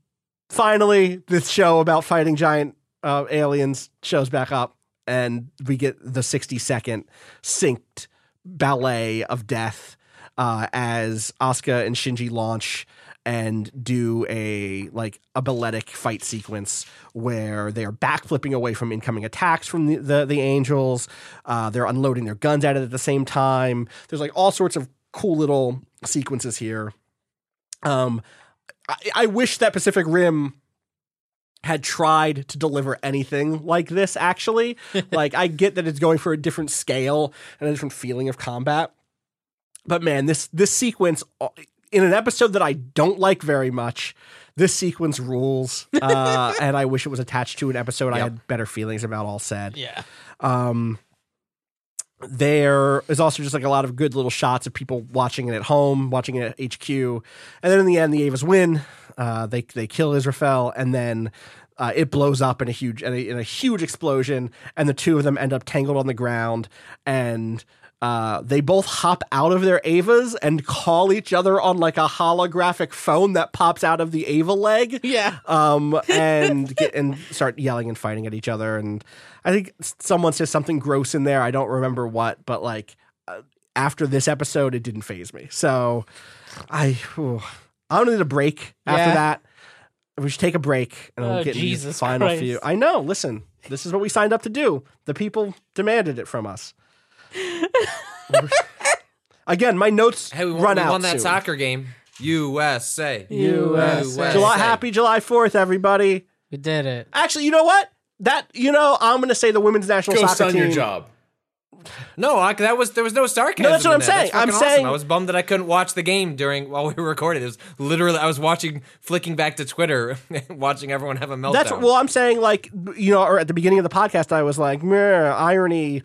finally, this show about fighting giant uh, aliens shows back up, and we get the 60 second synced ballet of death uh, as Asuka and Shinji launch and do a like a balletic fight sequence where they are backflipping away from incoming attacks from the the, the angels. Uh, they're unloading their guns at it at the same time. There's like all sorts of cool little sequences here. Um, I, I wish that Pacific Rim had tried to deliver anything like this actually. Like i get that it's going for a different scale and a different feeling of combat but man this this sequence uh, in an episode that i don't like very much this sequence rules uh, and i wish it was attached to an episode i had better feelings about all said. Yeah. um, there is also just like a lot of good little shots of people watching it at home, watching it at HQ, and then in the end, the Evas win. Uh, they they kill Israfel, and then uh, it blows up in a huge in a, in a huge explosion, and the two of them end up tangled on the ground, and uh, they both hop out of their Evas and call each other on like a holographic phone that pops out of the Eva leg Yeah. um, and get, and start yelling and fighting at each other. And I think someone says something gross in there. I don't remember what, but like uh, after this episode, it didn't phase me. So I, I'm gonna need a break after Yeah. that. We should take a break and we'll Oh, get into the final Christ. few. I know. Listen, this is what we signed up to do. The people demanded it from us. Again, my notes Hey, we won, run we out. won that soon. soccer game. USA. USA. July, happy July Fourth, everybody. We did it. Actually, you know what? That you know, I'm going to say the women's national Ghost soccer on team. your job. No, I, that was there was no sarcasm. No, that's what in I'm that. saying. That's I'm fucking awesome. saying- I was bummed that I couldn't watch the game during while we were recording. It was literally I was watching, flicking back to Twitter, watching everyone have a meltdown. That's well, I'm saying like you know, or at the beginning of the podcast, I was like, Meh, irony,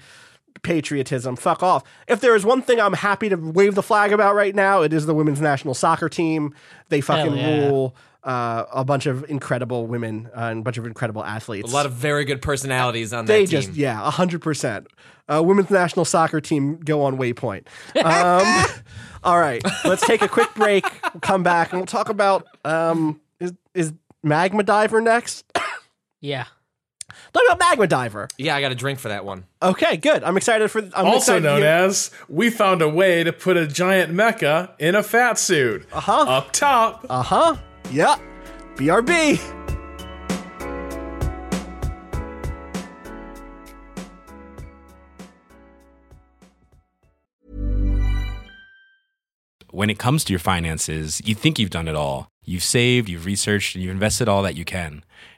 patriotism, fuck off. If there is one thing I'm happy to wave the flag about right now, it is the women's national soccer team. They fucking yeah. rule. Uh, a bunch of incredible women uh, and a bunch of incredible athletes. a lot of very good personalities on they that team. just yeah, hundred percent. Uh, women's national soccer team go on waypoint. Um, all right, let's take a quick break. We'll come back and we'll talk about um, is is Magma Diver next? Yeah. Talk about Magma Diver. yeah, I got a drink for that one. Okay, good. I'm excited for. I'm Also excited known to as, we found a way to put a giant mecha in a fat suit. Uh Uh-huh. Up top. Uh huh. Yeah. BRB. when it comes to your finances, you think you've done it all. You've saved, you've researched, and you've invested all that you can.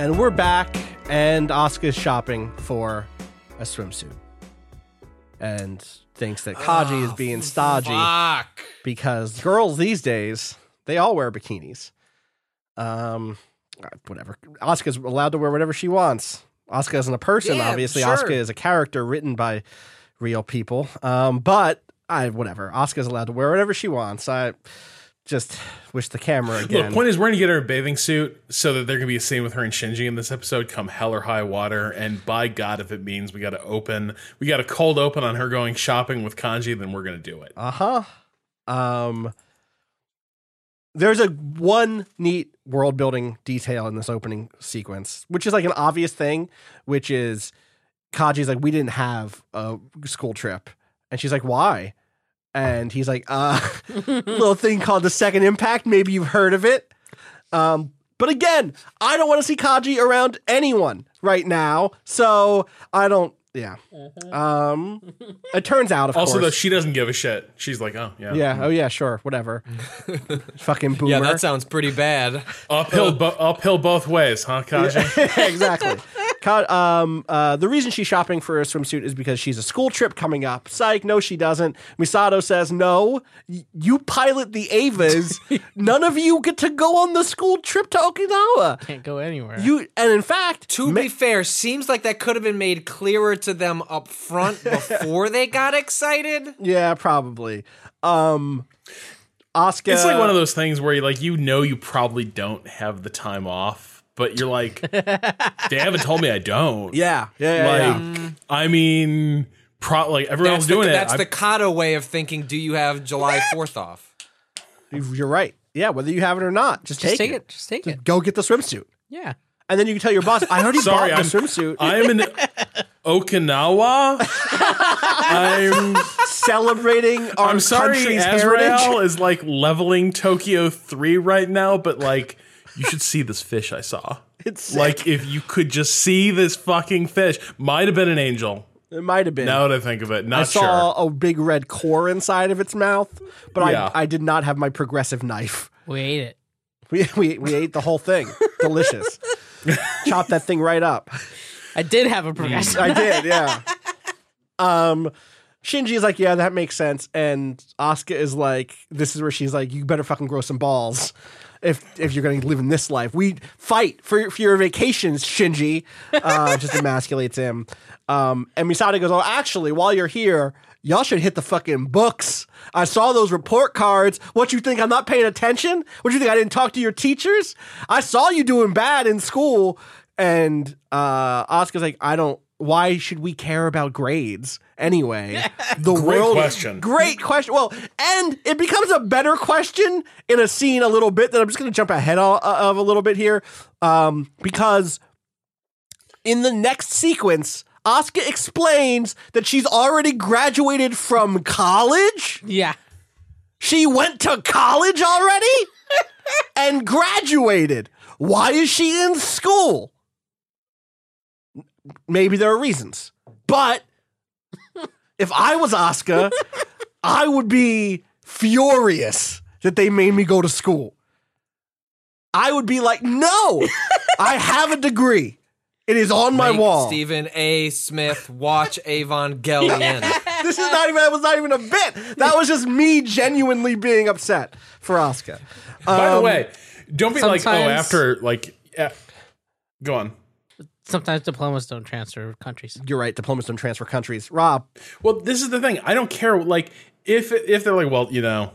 And we're back, and Asuka's shopping for a swimsuit. And thinks that Kaji is being stodgy Fuck. because girls these days, they all wear bikinis. Um, whatever. Asuka's allowed to wear whatever she wants. Asuka isn't a person, Yeah, obviously. sure. Asuka is a character written by real people. Um, but I whatever. Asuka's allowed to wear whatever she wants. I just wish the camera again. Look, point is, we're going to get her a bathing suit so that there can be a scene with her and Shinji in this episode come hell or high water. And by God, if it means we got to open, we got a cold open on her going shopping with Kaji, then we're going to do it. Uh huh. Um, there's a one neat world building detail in this opening sequence, which is like an obvious thing, which is Kaji's like, we didn't have a school trip, and she's like, why? And he's like, uh, little thing called the second impact. Maybe you've heard of it. Um, but again, I don't want to see Kaji around anyone right now, so I don't. Yeah. Um, it turns out, of also, course, though, she doesn't give a shit. She's like, oh, yeah. yeah. Oh yeah. Sure. Whatever. Fucking boomer. Yeah, that sounds pretty bad. Uphill, bo- uphill both ways, huh, Kaji? exactly. Ka- um, uh, the reason she's shopping for a swimsuit is because she's a school trip coming up. Psych. No, she doesn't. Misato says no. Y- you pilot the Evas. None of you get to go on the school trip to Okinawa. Can't go anywhere. You and in fact, To ma- be fair, seems like that could have been made clearer to them up front before they got excited. yeah, probably. Um, Asuka. It's like one of those things where you like you know you probably don't have the time off, but you're like, they haven't told me I don't. Yeah. Yeah. Yeah. like yeah. I mean, pro- like everyone That's else the, doing it. that's I- the Cado way of thinking. Do you have July Fourth off? You're right. Yeah. Whether you have it or not, just, just take, take it. it. Just take it. Go get the swimsuit. Yeah. And then you can tell your boss, I already Sorry, bought I'm the swimsuit. I'm in Okinawa. I'm celebrating our I'm sorry, country's Azrael heritage. is like leveling Tokyo three right now, but like you should see this fish I saw. It's sick. like if you could just see this fucking fish, might have been an angel. It might have been. Now that I think of it, not sure. I saw sure. a big red core inside of its mouth, but Yeah. I, I did not have my progressive knife. We ate it. We, we, we ate the whole thing. Delicious. Chop that thing right up. I did have a progressive. I did, yeah. Um, Shinji is like, yeah, that makes sense, and Asuka is like, this is where she's like, you better fucking grow some balls. If, if you're going to live in this life, we fight for, for your vacations, Shinji. Uh, just emasculates him. Um, and Misato goes, Oh, actually, while you're here, y'all should hit the fucking books. I saw those report cards. What you think I'm not paying attention? What you think I didn't talk to your teachers? I saw you doing bad in school. And uh Asuka's like, I don't why should we care about grades anyway? The Great world question. Great question. Well, and it becomes a better question in a scene a little bit that I'm just going to jump ahead of, of a little bit here um, because in the next sequence, Asuka explains that she's already graduated from college. yeah. She went to college already and graduated. Why is she in school? Maybe there are reasons. But if I was Asuka, I would be furious that they made me go to school. I would be like, no, I have a degree. It is on my Make wall. Stephen A. Smith watch Evangelion. this is not even that was not even a bit. That was just me genuinely being upset for Asuka. By the Um, way, don't be like, oh, sometimes- after like, yeah. go on. Sometimes diplomas don't transfer countries. You're right. Diplomas don't transfer countries. Rob, Well, this is the thing. I don't care. Like, if if they're like, well, you know,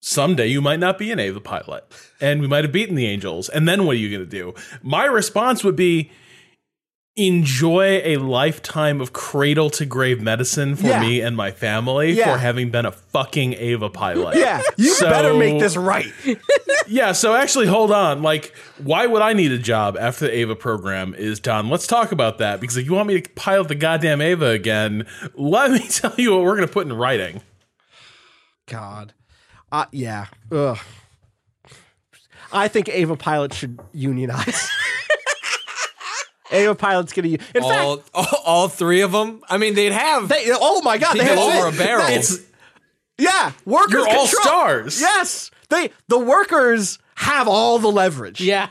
someday you might not be an Eva pilot, and we might have beaten the Angels, and then what are you going to do? My response would be, enjoy a lifetime of cradle to grave medicine for Yeah. me and my family Yeah. for having been a fucking Eva pilot. Yeah, you So- better make this right. Yeah, so actually, hold on. Like, why would I need a job after the Eva program is done? Let's talk about that because if you want me to pilot the goddamn Eva again, let me tell you what we're going to put in writing. God. Uh, yeah. Ugh. I think Eva Pilot should unionize. Eva Pilot's gonna. u- In fact, all, all, all three of them. I mean, they'd have they, oh my god, they have over a barrel. It's Yeah, workers. You're all control- stars. Yes, they the workers have all the leverage. Yeah.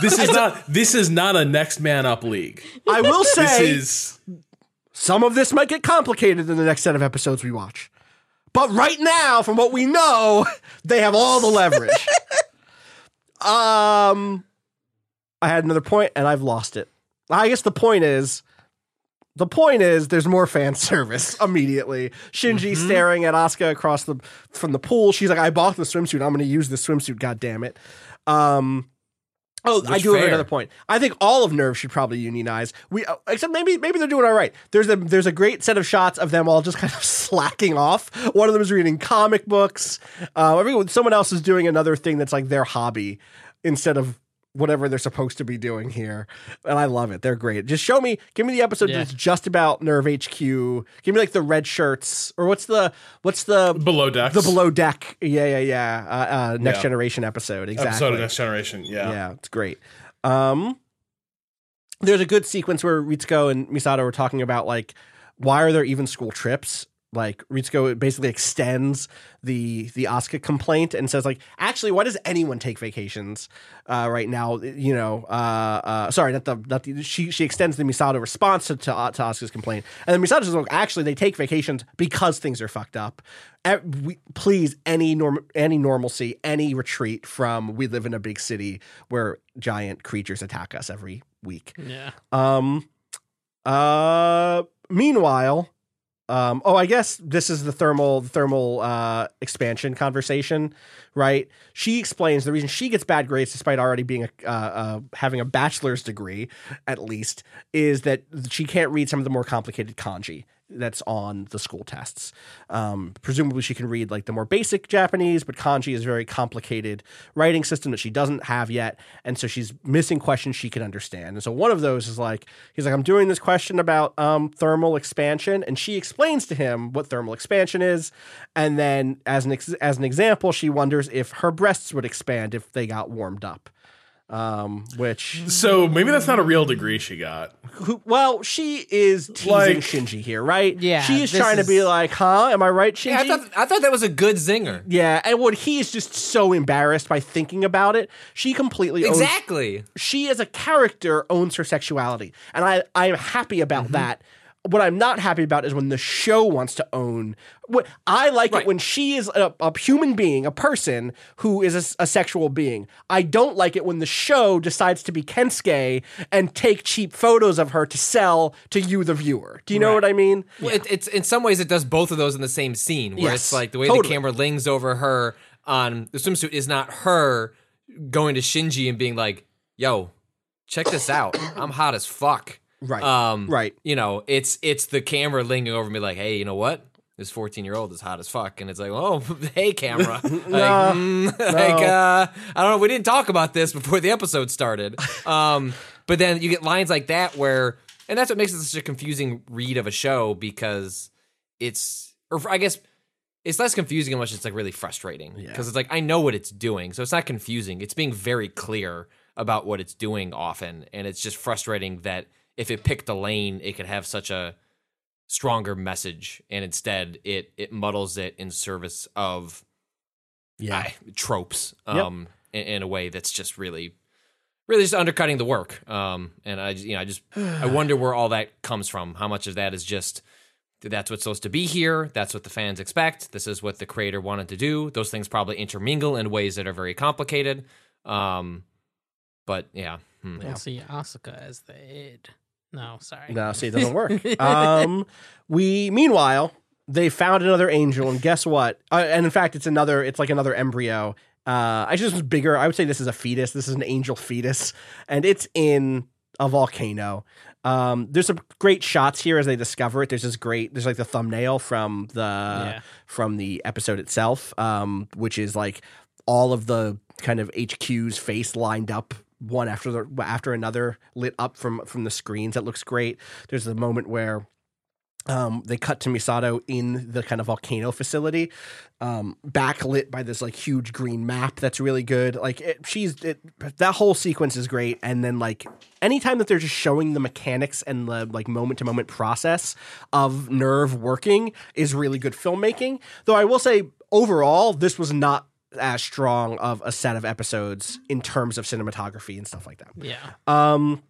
this is not this is not a next man up league. I will This say is some of this might get complicated in the next set of episodes we watch. But right now, from what we know, they have all the leverage. um, I had another point and I've lost it. I guess the point is, the point is, there's more fan service immediately. Shinji Mm-hmm. staring at Asuka across the from the pool. She's like, "I bought the swimsuit. I'm going to use the swimsuit. God damn it." Um, Oh, I Which do have another point. I think all of NERV should probably unionize. We uh, except maybe maybe they're doing all right. There's a there's a great set of shots of them all just kind of slacking off. One of them is reading comic books. Uh, everyone, someone else is doing another thing that's like their hobby instead of whatever they're supposed to be doing here. And I love it. They're great. Just show me, give me the episode Yeah. that's just about NERV HQ. Give me like the red shirts or what's the what's the below deck the below deck? Yeah, yeah, yeah. Uh, uh, next Yeah. generation episode. Exactly episode of Next Generation. Yeah. yeah, it's great. Um, there's a good sequence where Ritsuko and Misato are talking about like why are there even school trips? Like Ritsuko basically extends the the Asuka complaint and says like actually why does anyone take vacations uh, right now? You know, uh, uh, sorry, not the not the she she extends the Misato response to to, to Asuka's complaint, and then Misato says like actually they take vacations because things are fucked up. We, please any norm any normalcy any retreat from we live in a big city where giant creatures attack us every week. Yeah. Um, uh, meanwhile, um, oh, I guess this is the thermal thermal uh, expansion conversation, right? She explains the reason she gets bad grades, despite already being a uh, uh, having a bachelor's degree, at least, is that she can't read some of the more complicated kanji that's on the school tests. Um, presumably, she can read like the more basic Japanese, but kanji is a very complicated writing system that she doesn't have yet, and so she's missing questions she can understand. And so one of those is like he's like, "I'm doing this question about um, thermal expansion," and she explains to him what thermal expansion is, and then as an ex- as an example, she wonders if her breasts would expand if they got warmed up. Um, which So maybe that's not a real degree she got. who, well, she is teasing Like- Shinji here, right? Yeah, she is this trying to be like, "Huh? Am I right, Shinji?" Yeah, I thought I thought that was a good zinger. Yeah, and what he is just so embarrassed by thinking about it, she completely owns- Exactly. she as a character owns her sexuality, and I I am happy about Mm-hmm. that. What I'm not happy about is when the show wants to own. What I like it when she is a, a human being, a person who is a sexual being. I don't like it when the show decides to be Kensuke and take cheap photos of her to sell to you, the viewer. Do you know what I mean? Well, it, it's in some ways it does both of those in the same scene, where Yes, it's like the way totally. the camera lings over her on the swimsuit is not her going to Shinji and being like, "Yo, check this out, I'm hot as fuck." Right. Um, Right. You know, it's it's the camera lingering over me like, "Hey, you know what? This 14 year old is hot as fuck," and it's like, "Oh, hey, camera." like, mm, like uh, I don't know. We didn't talk about this before the episode started. Um, but then you get lines like that where, and that's what makes it such a confusing read of a show because it's, or I guess it's less confusing unless it's like really frustrating because it's like I know what it's doing, so it's not confusing. It's being very clear about what it's doing often, and it's just frustrating that if it picked a lane, it could have such a stronger message, and instead it it muddles it in service of Yeah. ah, tropes um in, in a way that's just really really just undercutting the work um and i you know i just i wonder where all that comes from how much of that is just that's what's supposed to be here that's what the fans expect this is what the creator wanted to do those things probably intermingle in ways that are very complicated um but yeah hmm. We'll see Asuka as the id. No, sorry. No, see, it doesn't work. um, we meanwhile they found another angel, and guess what? Uh, and in fact, it's another. It's like another embryo. Uh, I just was bigger. I would say this is a fetus. This is an angel fetus, and it's in a volcano. Um, there's some great shots here as they discover it. There's this great. There's like the thumbnail from the from the episode itself, um, which is like all of the kind of HQ's face lined up one after the after another lit up from from the screens. That looks great. There's a moment where um, they cut to Misato in the kind of volcano facility, um, backlit by this like huge green map. That's really good. Like it, she's it, that whole sequence is great. And then like anytime that they're just showing the mechanics and the like moment to moment process of NERV working is really good filmmaking. Though I will say overall, this was not as strong of a set of episodes in terms of cinematography and stuff like that. Yeah. Um,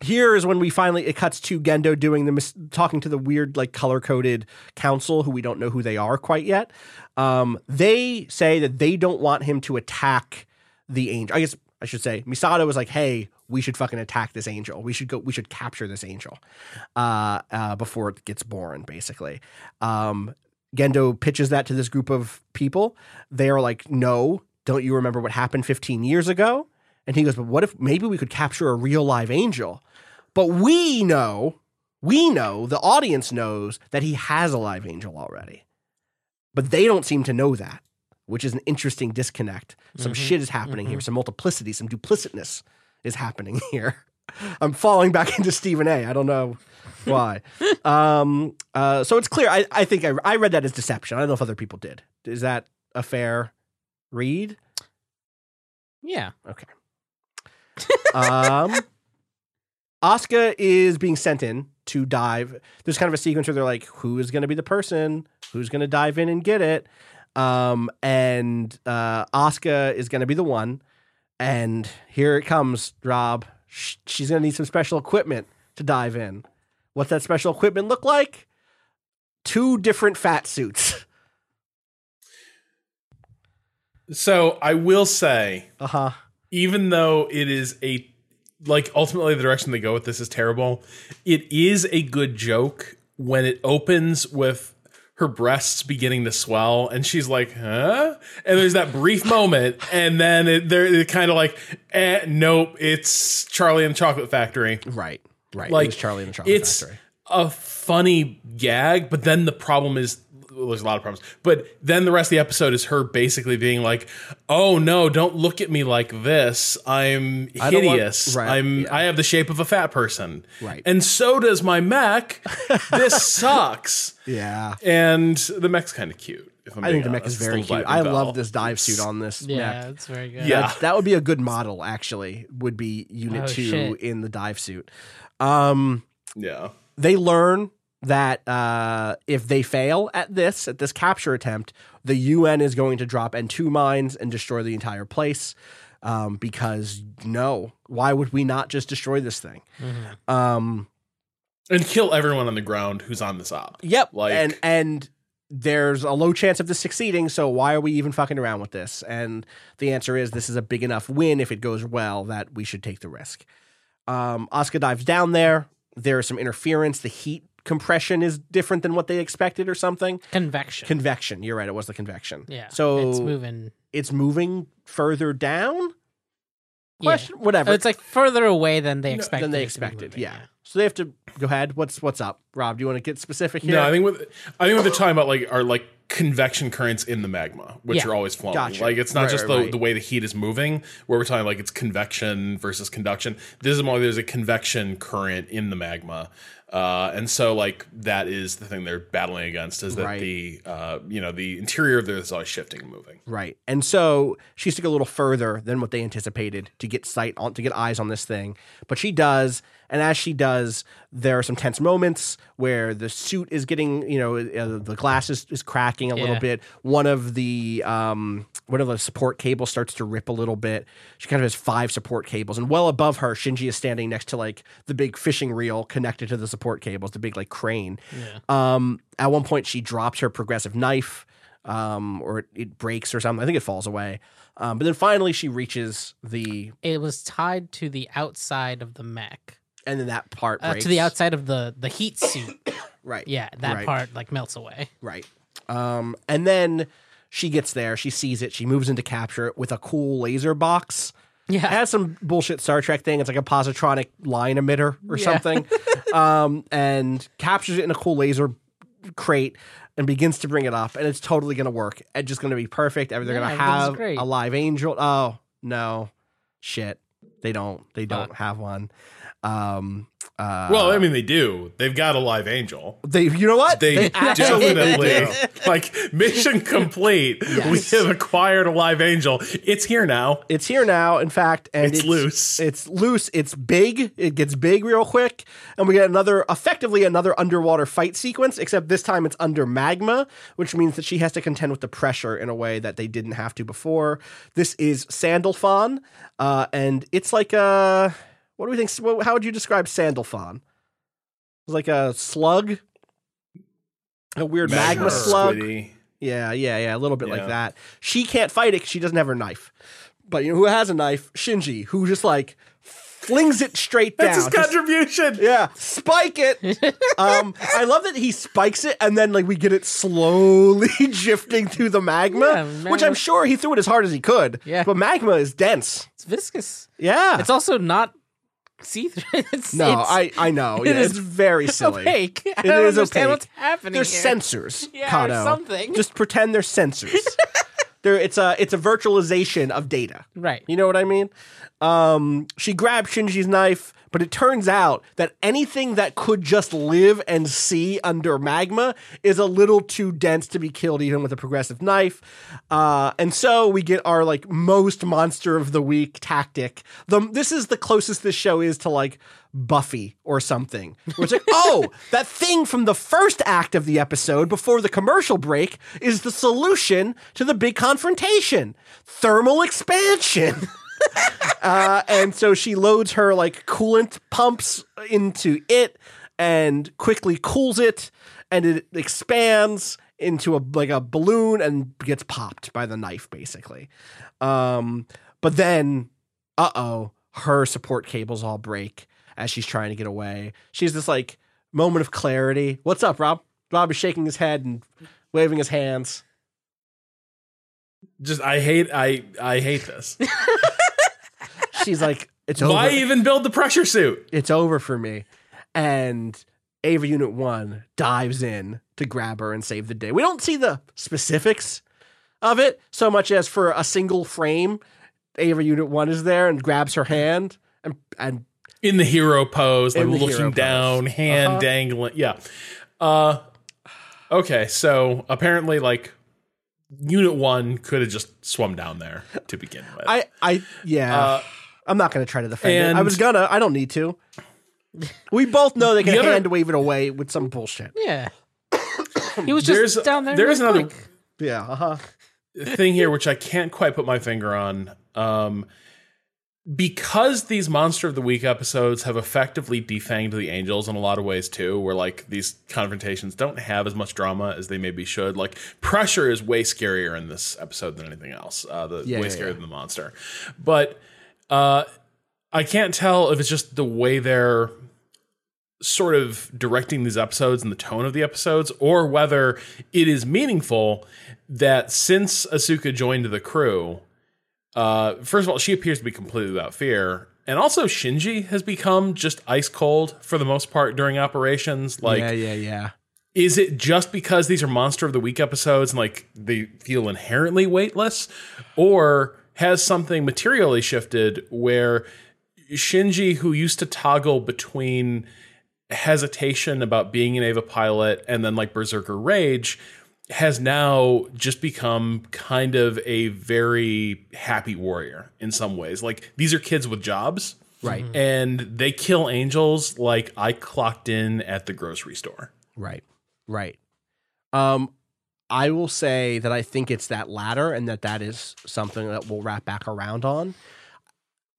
here is when we finally it cuts to Gendo doing the mis- talking to the weird like color coded council who we don't know who they are quite yet. Um, they say that they don't want him to attack the angel. I guess I should say Misato was like, "Hey, we should fucking attack this angel. We should go. We should capture this angel uh, uh, before it gets born." Basically, um, Gendo pitches that to this group of people. They are like, "No, don't you remember what happened 15 years ago?" And he goes, "But what if maybe we could capture a real live angel?" But we know, we know, the audience knows that he has a live angel already. But they don't seem to know that, which is an interesting disconnect. Some mm-hmm. shit is happening here. Mm-hmm. Some multiplicity, some duplicitness is happening here. I'm falling back into Stephen A. I don't know why. um, uh, so it's clear. I, I think I, I read that as deception. I don't know if other people did. Is that a fair read? Yeah. Okay. um, Asuka is being sent in to dive. There's kind of a sequence where they're like, "Who is going to be the person? Who's going to dive in and get it?" Um, and uh, Asuka is going to be the one. And here it comes, Rob. She's going to need some special equipment to dive in. What's that special equipment look like? Two different fat suits. So I will say, Uh huh. even though it is a like ultimately the direction they go with this is terrible, it is a good joke when it opens with her breasts beginning to swell and she's like, huh? And there's that brief moment, and then it, they're kind of like, eh, nope, it's Charlie and the Chocolate Factory. Right. Right. Like it was Charlie and the Chocolate it's Factory. a funny gag, but then the problem is well, there's a lot of problems. But then the rest of the episode is her basically being like, "Oh no, don't look at me like this. I'm I want- hideous. right, I'm yeah. I have the shape of a fat person. Right. And so does my mech. this sucks. Yeah. And the mech's kind of cute. I'm think the mech is very cute. I Lightning love this dive suit on this Yeah, mech. it's very good. Yeah. That, that would be a good model, actually, would be Unit Oh, 2 shit. in the dive suit. Um, Yeah. they learn that uh, if they fail at this, at this capture attempt, the UN is going to drop N2 mines and destroy the entire place. Um, because no, why would we not just destroy this thing? Um, And kill everyone on the ground who's on this op. Yep. Like and and there's a low chance of this succeeding, so why are we even fucking around with this? And the answer is this is a big enough win if it goes well that we should take the risk. Um Asuka dives down there. There is some interference. The heat compression is different than what they expected or something. Convection. Convection. You're right, it was the convection. yeah. So it's moving. it's moving further down? Yeah. Question whatever. It's like further away than they expected. than they it to be expected. moving, Yeah. So they have to go ahead. What's what's up? Rob, do you want to get specific here? No, I think what I think what they're talking about like are like convection currents in the magma, which Yeah. are always flowing. Gotcha. Like it's not Right, just the, right. the way the heat is moving, where we're talking like it's convection versus conduction. This is more there's a convection current in the magma. Uh, and so like that is the thing they're battling against is that Right. the uh, you know the interior of this is always shifting and moving. Right. And so she has to go a little further than what they anticipated to get sight on to get eyes on this thing. But she does, and as she does, there are some tense moments where the suit is getting, you know, uh, the glass is, is cracking a little bit. One of the um one of the support cables starts to rip a little bit. She kind of has five support cables, and well above her, Shinji is standing next to like the big fishing reel connected to the support cables, the big like crane. Yeah. Um, at one point, she drops her progressive knife, um, or it, it breaks or something. I think it falls away. Um, but then finally, she reaches the, It was tied to the outside of the mech. And then that part Uh, to the outside of the the heat suit. Right. Yeah, that Right. part like melts away. Right. Um, and then she gets there. She sees it. She moves into capture it with a cool laser box. Yeah. It has some bullshit Star Trek thing. It's like a positronic line emitter or Yeah. something. um, and captures it in a cool laser crate and begins to bring it up. And it's totally going to work. It's just going to be perfect. They're Yeah, going to have a live angel. Oh, no. Shit. They don't. They don't Fuck. have one. Um, uh, well, I mean, they do. They've got a live angel. they, you know what? They, absolutely definitely like mission complete. Yes. We have acquired a live angel. It's here now. It's here now, in fact, and It's loose. It's loose. It's big. It gets big real quick, and we get another, effectively another underwater fight sequence. Except this time it's under magma, which means that she has to contend with the pressure in a way that they didn't have to before. This is Sandalphon, uh, and it's like a. What do we think? How would you describe Sandalphon? It's like a slug, a weird magma, slug. Squiddy. Yeah, yeah, yeah, a little bit like that. She can't fight it because she doesn't have her knife. But you know who has a knife? Shinji, who just like flings it straight down. That's his down. Just- contribution. yeah, spike it. um, I love that he spikes it, and then like we get it slowly drifting through the magma, Yeah, which I'm sure he threw it as hard as he could. Yeah. but magma is dense. It's viscous. Yeah, It's also not see through. It's, no, it's I I know. it Yeah, is it's very silly. opaque. I It don't is understand opaque. what's happening. They're here. sensors, Yeah, Cado. something. Just pretend they're sensors. they're it's a it's a virtualization of data. Right. You know what I mean? Um, she grabs Shinji's knife, but it turns out that anything that could just live and see under magma is a little too dense to be killed even with a progressive knife. Uh, and so we get our like most monster of the week tactic. The this is the closest this show is to like Buffy or something. Where it's like, oh, that thing from the first act of the episode before the commercial break is the solution to the big confrontation. Thermal expansion. Uh, and so she loads her like coolant pumps into it and quickly cools it and it expands into a like a balloon and gets popped by the knife basically. Um but then uh-oh her support cables all break as she's trying to get away. She's this like moment of clarity. What's up rob? Rob is shaking his head and waving his hands. Just I hate I I hate this. she's like it's over Why even build the pressure suit? it's over for me. And Eva Unit 1 dives in to grab her and save the day. We don't see the specifics of it so much as for a single frame, Eva Unit 1 is there and grabs her hand and and In the hero pose, like In the hero looking pose. down, hand Uh-huh. dangling. Yeah. Uh okay, so apparently like Unit One could have just swum down there to begin with. I I yeah. Uh, I'm not going to try to defend it. I was gonna. I don't need to. We both know they can The other- hand wave it away with some bullshit. Yeah. he was just There's- down there. there's real another- quick. Yeah. Uh-huh. thing here which I can't quite put my finger on. Um, because these monster of the week episodes have effectively defanged the angels in a lot of ways too, where like these confrontations don't have as much drama as they maybe should. Like pressure is way scarier in this episode than anything else. Uh, the Yeah, way yeah, scarier yeah. than the monster, but uh, I can't tell if it's just the way they're sort of directing these episodes and the tone of the episodes, or whether it is meaningful that since Asuka joined the crew, uh, first of all, she appears to be completely without fear. And also, Shinji has become just ice cold for the most part during operations. Like, yeah, yeah, yeah. is it just because these are monster of the week episodes and like they feel inherently weightless or has something materially shifted where Shinji who used to toggle between hesitation about being an Eva pilot and then like berserker rage has now just become kind of a very happy warrior in some ways like these are kids with jobs Right. and they kill angels like I clocked in at the grocery store Right. Right. Um, I will say that I think it's that latter, and that that is something that we'll wrap back around on.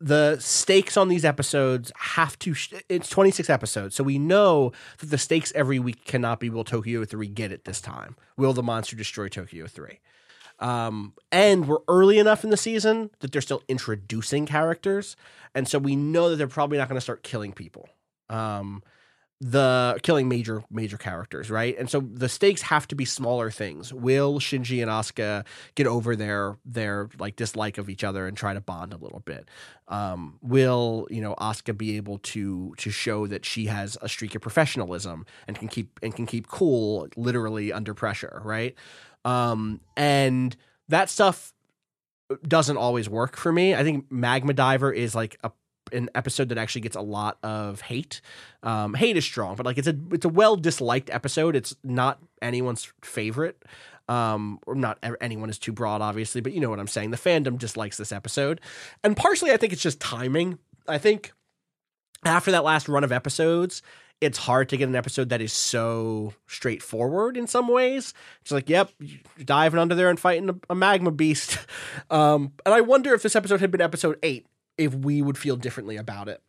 The stakes on these episodes have to. Sh- it's twenty six episodes, so we know that the stakes every week cannot be will Tokyo three get it this time? Will the monster destroy Tokyo three? Um, and we're early enough in the season that they're still introducing characters, and so we know that they're probably not going to start killing people. Um, the killing major major characters, right? And so the stakes have to be smaller things. Will Shinji and Asuka get over their their like dislike of each other and try to bond a little bit? Um, will you know Asuka be able to to show that she has a streak of professionalism and can keep and can keep cool literally under pressure, right? Um, and that stuff doesn't always work for me. I think Magma Diver is like a an episode that actually gets a lot of hate. Um, hate is strong, but like it's a it's a well disliked episode. It's not anyone's favorite. Um, or not anyone is too broad, obviously, but you know what I'm saying. The fandom dislikes this episode, and partially I think it's just timing. I think after that last run of episodes, it's hard to get an episode that is so straightforward in some ways. It's like, yep, diving under there and fighting a, a magma beast. Um, and I wonder if this episode had been episode eight, if we would feel differently about it.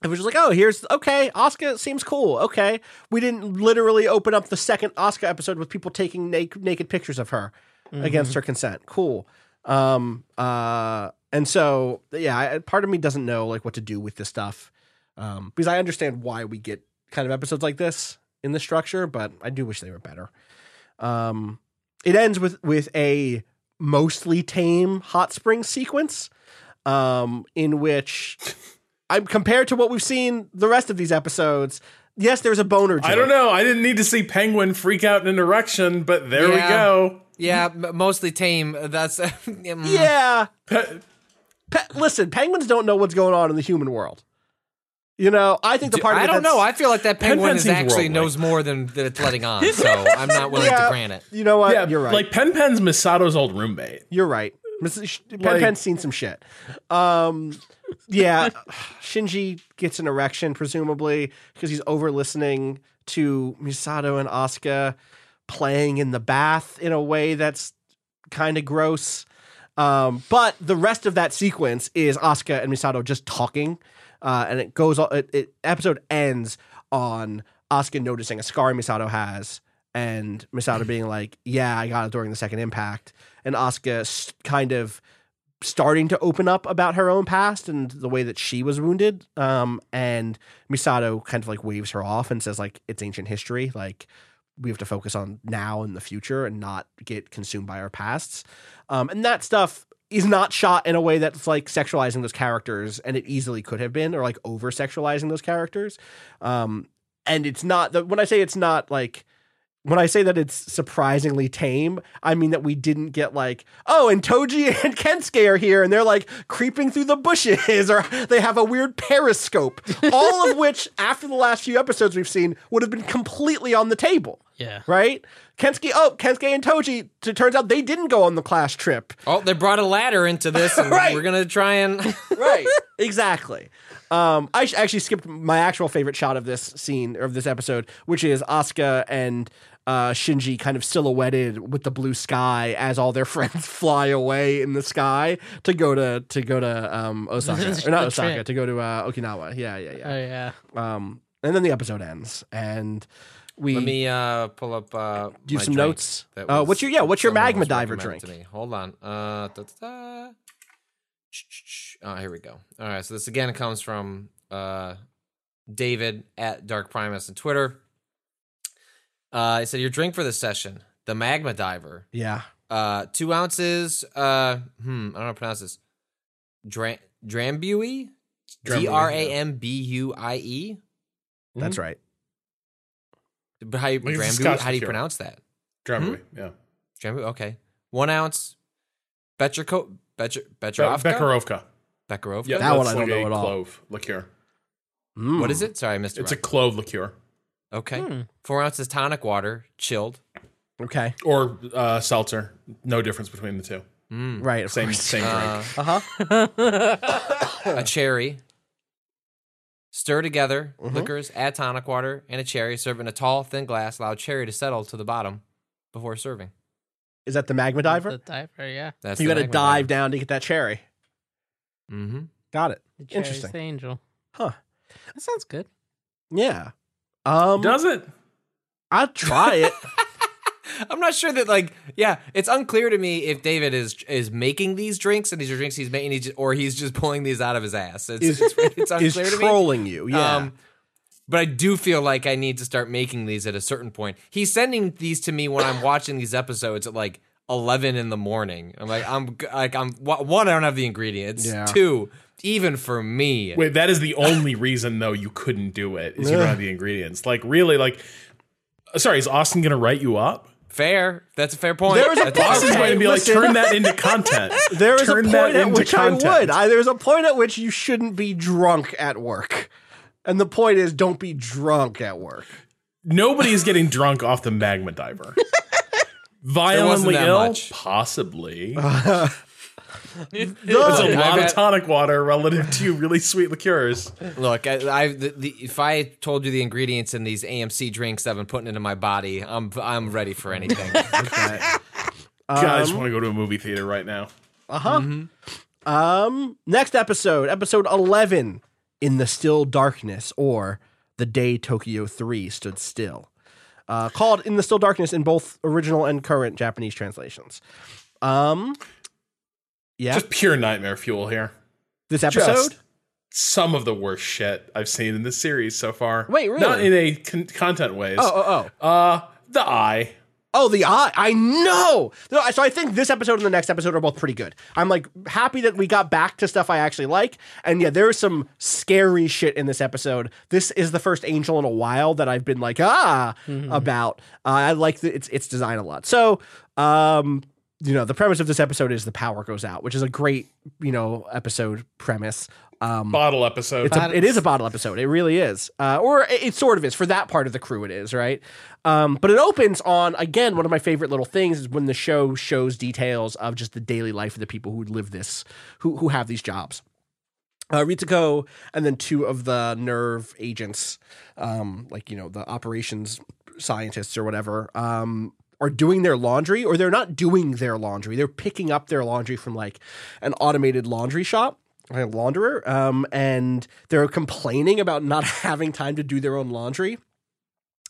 If it was just like, oh, here's okay, Asuka seems cool. Okay, we didn't literally open up the second Asuka episode with people taking naked, naked pictures of her against her consent. Cool. Um, uh, and so yeah, I, part of me doesn't know like what to do with this stuff um, because I understand why we get kind of episodes like this in the structure, but I do wish they were better. Um, it ends with with a mostly tame hot spring sequence, um, in which I'm compared to what we've seen the rest of these episodes. Yes, there's a boner. Joke. I don't know. I didn't need to see Penguin freak out in an erection, but there we go. Yeah, mostly tame. That's mm. Yeah. Pe- Pe- listen, penguins don't know what's going on in the human world. You know, I think the part of I don't know. I feel like that penguin Pen is actually worldly. knows more than that it's letting on. So I'm not willing Yeah, to grant it. You know what? yeah, You're right. Like Pen Pen's Misato's old roommate. You're right. Pen Like- Pen's seen some shit. Um, yeah, Shinji gets an erection presumably because he's over listening to Misato and Asuka playing in the bath in a way that's kind of gross. Um, but the rest of that sequence is Asuka and Misato just talking, uh, and it goes. It, it episode ends on Asuka noticing a scar Misato has, and Misato being like, "Yeah, I got it during the second impact," and Asuka kind of starting to open up about her own past and the way that she was wounded. Um, and Misato kind of like waves her off and says like it's ancient history, like we have to focus on now and the future and not get consumed by our pasts. Um, and that stuff is not shot in a way that's like sexualizing those characters, and it easily could have been, or like over sexualizing those characters. Um, and it's not the when I say it's not like when I say that it's surprisingly tame, I mean that we didn't get like, oh, and Toji and Kensuke are here and they're like creeping through the bushes or they have a weird periscope. All of which, after the last few episodes we've seen, would have been completely on the table. Yeah. Right? Kensuke, oh, Kensuke and Toji, it turns out they didn't go on the Clash trip. Oh, they brought a ladder into this, and Right. we're gonna try and. right exactly um i actually skipped my actual favorite shot of this scene or of this episode which is asuka and uh shinji kind of silhouetted with the blue sky as all their friends fly away in the sky to go to to go to um osaka or not osaka trip. to go to uh okinawa yeah yeah yeah. Oh yeah yeah. um and then the episode ends and we Let me uh, pull up. Uh, Do you have my some notes? that Uh, what's your- yeah, what's your Magma Diver drink? Hold on. Uh, da, da, da. Oh, here we go. All right, so this again comes from uh, David at Dark Primus on Twitter. Uh, he said, "Your drink for the session: the Magma Diver, yeah uh, two ounces. Uh, hmm, I don't know how to pronounce this. Dra- Drambuie, Drambuie, D R A M B U I E. that's right how you Like it's a Drambuie? Scotch How do you liqueur. pronounce that? Drambuie, yeah. Drambuie. Okay, one ounce. Becherco, Becher, Be- Becherovka. Bekarovka. Bekarovka. Yeah, That one I don't like know a at all. clove liqueur. Mm. What is it? Sorry, I missed it. It's a clove liqueur. okay. Hmm. Four ounces tonic water, chilled. okay Or uh, seltzer. No difference between the two. right of Same course. same drink. Uh, uh-huh a cherry. Stir together Mm-hmm. liquors, add tonic water and a cherry. Serve in a tall, thin glass. Allow cherry to settle to the bottom before serving. is that the magma diver The diver, yeah. That's you got to Magma dive down to get that cherry Mm-hmm. got it The Interesting. the angel. Huh. That sounds good. Yeah. Um Does it? I'd try it. I'm not sure that like yeah, it's unclear to me if David is is making these drinks and these are drinks he's making, he's just, or he's just pulling these out of his ass. It's, Is- it's, it's Is unclear to me. trolling you. Yeah. Um, but I do feel like I need to start making these at a certain point. He's sending these to me when I'm watching these episodes at like 11 in the morning. I'm like, I'm like, I'm one. I don't have the ingredients. Yeah. Two, even for me, Wait, that is the only reason though you couldn't do it is you don't have the ingredients. Like really, like sorry, is Austin gonna write you up? Fair. That's a fair point. There was a That's point- Austin's going to be like, listen. turn that into content. There is turn a point at into which I would. I, there's a point at which you shouldn't be drunk at work. And the point is, don't be drunk at work. Nobody is getting drunk off the magma diver. Violently ill, much. possibly. It's There's a I've lot of had- tonic water relative to really sweet liqueurs. Look, I, I the, the, if I told you the ingredients in these AMC drinks I've been putting into my body, I'm I'm ready for anything. God, I just want to go to a movie theater right now. Uh-huh. Um, next episode, episode 11, In the Still Darkness, or The Day Tokyo 3 Stood Still. Uh, called In the Still Darkness in both original and current Japanese translations. Um, yeah, Just pure nightmare fuel here. this episode? Just some of the worst shit I've seen in this series so far. Wait, really? Not in a con- content ways. oh, oh, oh. Uh, the eye. Oh, the eye. I know. So I think this episode and the next episode are both pretty good. I'm like happy that we got back to stuff I actually like. And yeah, there's some scary shit in this episode. This is the first Angel in a while that I've been like, ah, about. Uh, I like the, its its design a lot. So, um, you know, the premise of this episode is the power goes out, which is a great, you know, episode premise. Um, Bottle episode. it's a, it is a bottle episode. It really is. Uh, or it, it sort of is. For that part of the crew, it is, right? Um, but it opens on, again, one of my favorite little things is when the show shows details of just the daily life of the people who live this, who, who have these jobs. Uh, Ritsuko and then two of the NERV agents, um, like, you know, the operations scientists or whatever, um, are doing their laundry or they're not doing their laundry. They're picking up their laundry from like an automated laundry shop a launderer, um, and they're complaining about not having time to do their own laundry.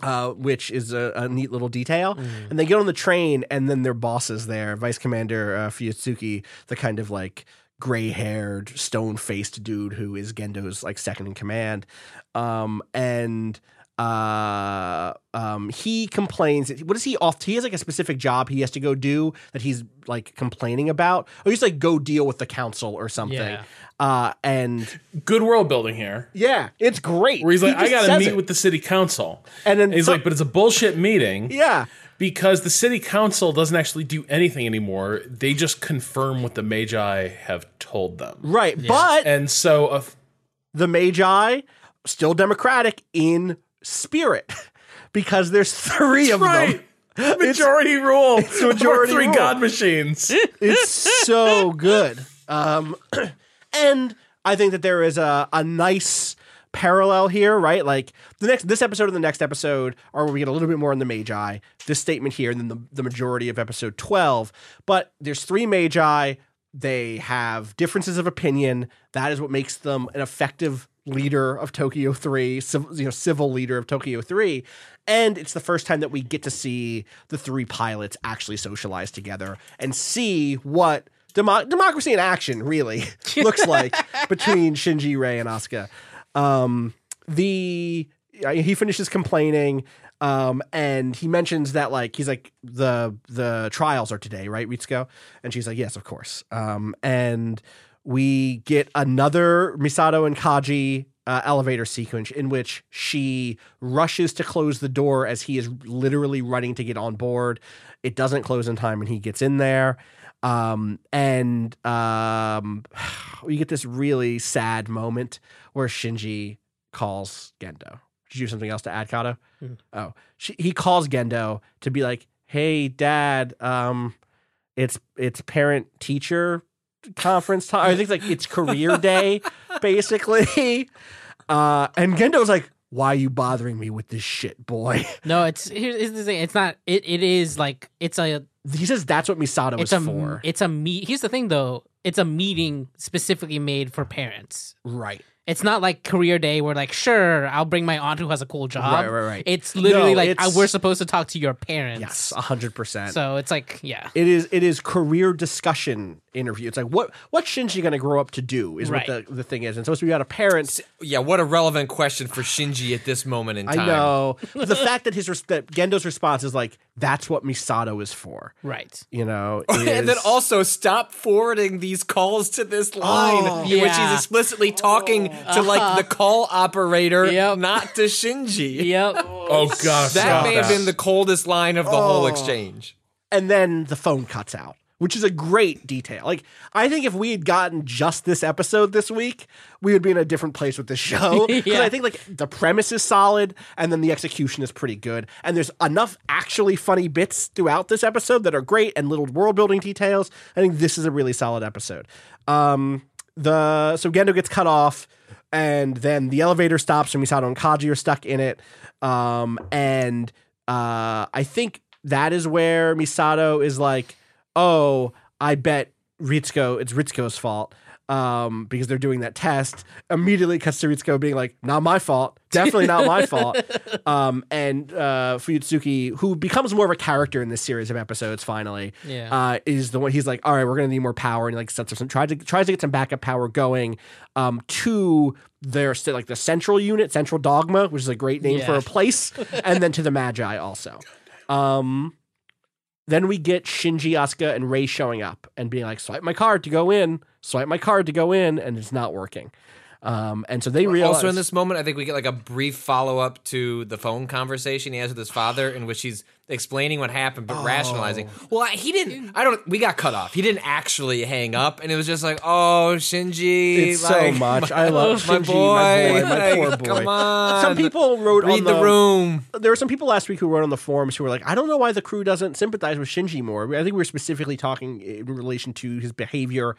Uh, which is a, a neat little detail. And they get on the train, and then their boss is there, Vice Commander uh, Fuyutsuki, the kind of like gray haired, stone faced dude who is Gendo's like second in command. Um, and uh um he complains what is he off he has like a specific job he has to go do that he's like complaining about or he's like go deal with the council or something Yeah. uh and Good world building here. yeah it's great Where he's like, He I got to meet it. with the city council. And then he's some- like, but it's a bullshit meeting. yeah Because the city council doesn't actually do anything anymore. They just confirm what the Magi have told them. right but And so, uh, the magi still democratic in spirit because there's three of right. them Majority rule. It's majority three rule. god machines. it's so good. Um, and I think that there is a, a nice parallel here, right? Like the next this episode and the next episode are where we get a little bit more on the Magi. This statement here, and then the, the majority of episode twelve. But there's three Magi. They have differences of opinion. That is what makes them an effective leader of Tokyo 3, civ- you know, civil leader of Tokyo 3. And it's the first time that we get to see the three pilots actually socialize together and see what demo- democracy in action really looks like between Shinji, Rei, and Asuka. Um, the he finishes complaining um, and he mentions that like he's like the the trials are today, right, Ritsuko? And she's like, yes, of course. Um, and we get another Misato and Kaji uh, elevator sequence in which she rushes to close the door as he is literally running to get on board. It doesn't close in time, and he gets in there. Um, and um, we get this really sad moment where Shinji calls Gendo. Did you do something else to add, Cado? Oh, she, he calls Gendo to be like, "Hey, Dad, um, it's it's parent teacher conference time. I think it's like it's career day, basically." Uh, and Gendo's like, "Why are you bothering me with this shit, boy?" No, it's here's, the thing. It's not. It it is like it's a He says that's what Misato it's is a for. it's a meet. Here's the thing though. It's a meeting specifically made for parents. right. It's not like career day where like sure I'll bring my aunt who has a cool job. Right, right, right. It's literally No, like it's- we're supposed to talk to your parents. Yes, hundred percent. So it's like yeah. It is it is career discussion interview. It's like what what's Shinji going to grow up to do is Right. what the, the thing is. And so we got a parent. Yeah, what a relevant question for Shinji at this moment in time. I know But the fact that his res- that Gendo's response is like that's what Misato is for. Right. You know, and then also stop forwarding these calls to this line Oh. in which he's Yeah. explicitly talking to like the call operator, Yep. not to Shinji. Yep. Oh gosh, That stop may have been the coldest line of the Oh. whole exchange. and then the phone cuts out, which is a great detail. Like I think if we had gotten just this episode this week, we would be in a different place with this show. Because Yeah. I think like the premise is solid, and then the execution is pretty good, and there's enough actually funny bits throughout this episode that are great, and little world building details. I think this is a really solid episode. Um, the so Gendo gets cut off. And then the elevator stops, and Misato and Kaji are stuck in it. Um, and uh, I think that is where Misato is like, "Oh, I bet Ritsuko, it's Ritsuko's fault." Um, because they're doing that test, immediately cuts to Ritsuko being like, "Not my fault, definitely not my fault." Um, and uh, Fuyutsuki, who becomes more of a character in this series of episodes, finally, Yeah. uh, is the one. He's like, "All right, we're gonna need more power," and he like sets up some tries to tries to get some backup power going um, to their like the central unit, Central Dogma, which is a great name for a place, and then to the Magi also. Um, then we get Shinji, Asuka, and Rei showing up and being like, "Swipe my card to go in. Swipe my card to go in," and it's not working. Um, and so they realize Also, in this moment, I think we get like a brief follow up to the phone conversation he has with his father, in which he's explaining what happened but rationalizing. Well, I- he didn't. I don't. We got cut off. He didn't actually hang up, and it was just like, oh, Shinji, It's so much. my- I love my Shinji, boy, my boy, my poor boy. Come on, Some people wrote read on the, room. there were some people last week who wrote on the forums who were like, I don't know why the crew doesn't sympathize with Shinji more. I think we were specifically talking in relation to his behavior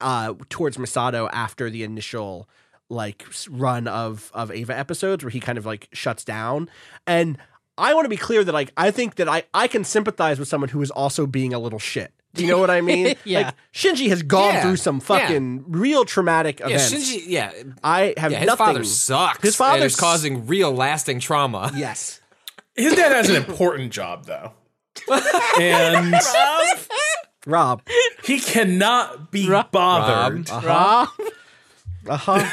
uh, towards Misato after the initial like run of of Eva episodes where he kind of like shuts down. And I want to be clear that like I think that I I can sympathize with someone who is also being a little shit. Do you know what I mean? Yeah. Like Shinji has gone Yeah. through some fucking real traumatic Yeah, events. Shinji. Yeah, I have yeah. His nothing. father sucks. His father's and is causing real lasting trauma. Yes. His dad has an important job though, and Rob. he cannot be bothered. Uh-huh. Uh-huh.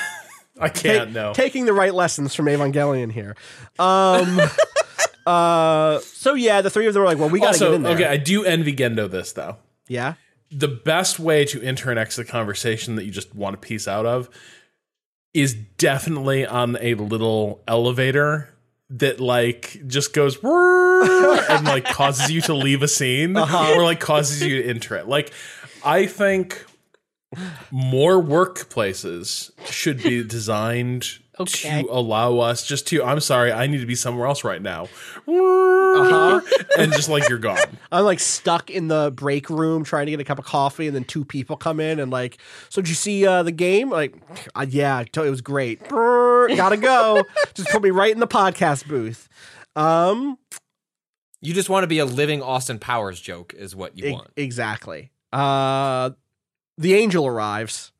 I can't know. Taking the right lessons from Evangelion here. Um uh so yeah, the three of them are like, well, we gotta also, get in there. okay, I do envy Gendo this though. Yeah. the best way to enter and exit a conversation that you just want a piece out of is definitely on a little elevator that like just goes and like causes you to leave a scene Uh-huh. or like causes you to enter it. Like I think more workplaces should be designed Okay. to allow us just to I'm sorry, I need to be somewhere else right now. Uh-huh. And just like you're gone. I'm like stuck in the break room trying to get a cup of coffee, and then two people come in and like, so did you see uh, the game? Like, uh, yeah, it was great. Gotta go. Just put me right in the podcast booth. Um, You just want to be a living Austin Powers joke, is what you e- want. exactly. Uh, the angel arrives,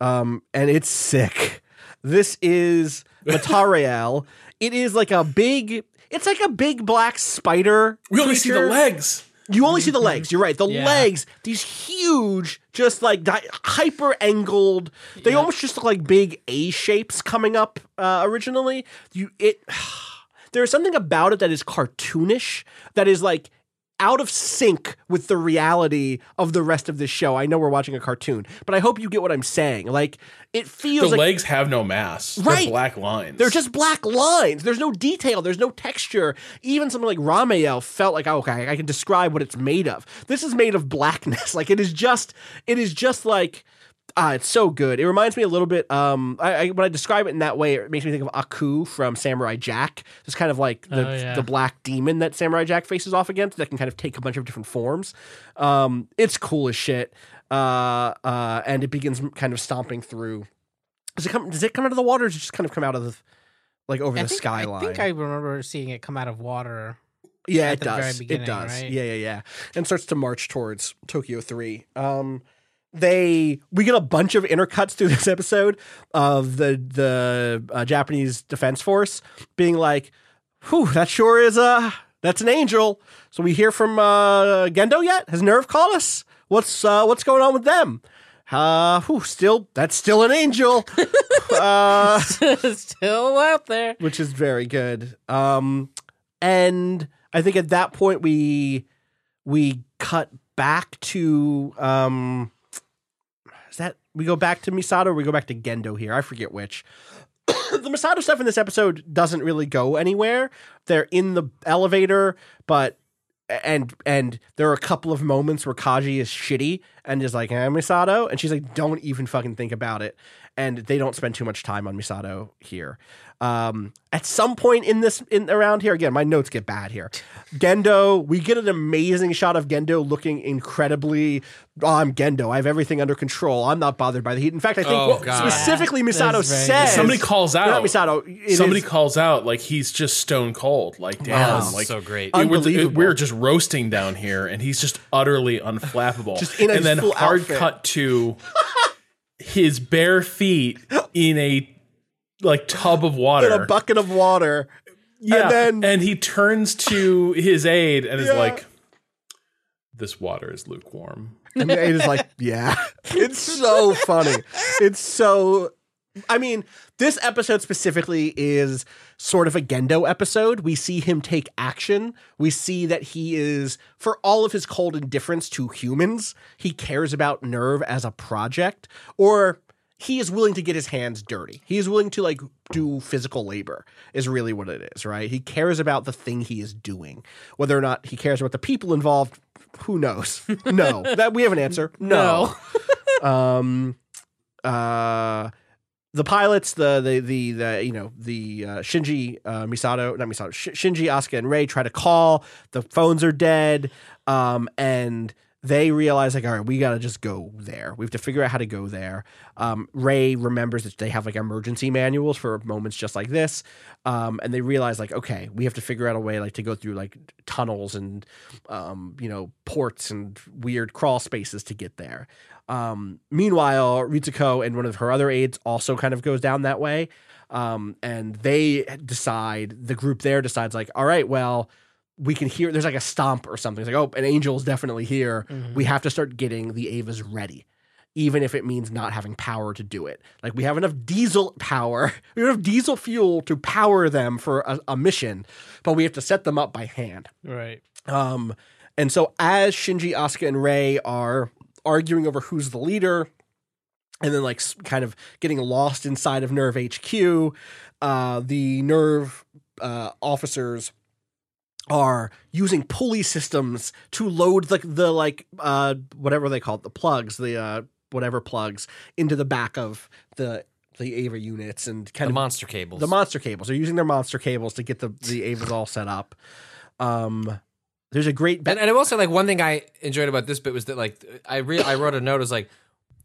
um, and it's sick. This is Matariel. it is like a big. It's like a big black spider. We only see the legs. You only see the legs. You're right. The Yeah. legs, these huge, just like di- hyper angled. They almost just look like big A shapes coming up uh, originally. You it. There is something about it that is cartoonish. That is like out of sync with the reality of the rest of this show. I know we're watching a cartoon, but I hope you get what I'm saying. Like it The feels like legs have no mass. Right. They're black lines. they're just black lines. There's no detail. There's no texture. Even something like Ramiel felt like, oh, okay, I can describe what it's made of. This is made of blackness. Like it is just, it is just like, ah, it's so good. It reminds me a little bit. Um, I, I when I describe it in that way, it makes me think of Aku from Samurai Jack. It's kind of like the Oh, yeah. the black demon that Samurai Jack faces off against that can kind of take a bunch of different forms. Um, it's cool as shit. Uh, uh, and it begins kind of stomping through. Does it come? Does it come out of the water? Or does it just kind of come out of the, like over I the think, skyline? I think I remember seeing it come out of water. yeah, it does. it does. right? Yeah, yeah, yeah. And starts to march towards Tokyo Three. Um, they we get a bunch of intercuts through this episode of the the uh, Japanese defense force being like, "Whew, that sure is a that's an angel." So we hear from uh, Gendo yet? Has NERV called us? What's uh, what's going on with them? Uh, whew, still that's still an angel, uh, Still out there. which is very good. Um, and I think at that point we we cut back to um, we go back to Misato or we go back to Gendo here? I forget which. the Misato stuff in this episode doesn't really go anywhere. They're in the elevator, but and and there are a couple of moments where Kaji is shitty and is like, "Eh, Misato," and she's like, "Don't even fucking think about it." And they don't spend too much time on Misato here. Um, at some point in this in around here, again, my notes get bad here. Gendo, we get an amazing shot of Gendo looking incredibly. Oh, I'm Gendo. I have everything under control. I'm not bothered by the heat. In fact, I think Oh, God. specifically Misato That's says good. Somebody calls out. Not Misato. Somebody is- calls out like he's just stone cold. Like damn, Wow. like so great. it- we're, Unbelievable. we're just roasting down here, and he's just utterly unflappable. Just in a and then hard outfit. cut to his bare feet in a like tub of water. in a bucket of water. yeah, and then- and he turns to his aide and is like, "This water is lukewarm." And the aide is like, yeah. It's so funny. It's so I mean, this episode specifically is sort of a Gendo episode. We see him take action. We see that he is, for all of his cold indifference to humans, he cares about NERV as a project, or he is willing to get his hands dirty. He is willing to like do physical labor, is really what it is, right? He cares about the thing he is doing. Whether or not he cares about the people involved, who knows? No. that we have an answer. No. um uh the pilots, the the the, the you know the uh, Shinji uh, Misato, not Misato, Sh- Shinji, Asuka, and Rei try to call. The phones are dead, um, and they realize like, all right, we gotta just go there. We have to figure out how to go there. Um, Rei remembers that they have like emergency manuals for moments just like this, um, and they realize like, okay, we have to figure out a way like to go through like tunnels and um, you know ports and weird crawl spaces to get there. Um, meanwhile, Ritsuko and one of her other aides also kind of goes down that way. Um, and they decide, the group there decides, like, all right, well, we can hear, there's like a stomp or something. It's like, oh, an angel's definitely here. We have to start getting the Evas ready, even if it means not having power to do it. Like, we have enough diesel power, we have enough diesel fuel to power them for a, a mission, but we have to set them up by hand. Right. Um, and so as Shinji, Asuka, and Rei are arguing over who's the leader, and then like kind of getting lost inside of NERV HQ, uh, the NERV uh, officers are using pulley systems to load like the like uh whatever they call it the plugs the uh whatever plugs into the back of the the Eva units and kind the of monster cables. the monster cables. They're using their monster cables to get the the Evas all set up. Um, there's a great And, and I will say, like one thing I enjoyed about this bit was that, like, I re- I wrote a note. It was like,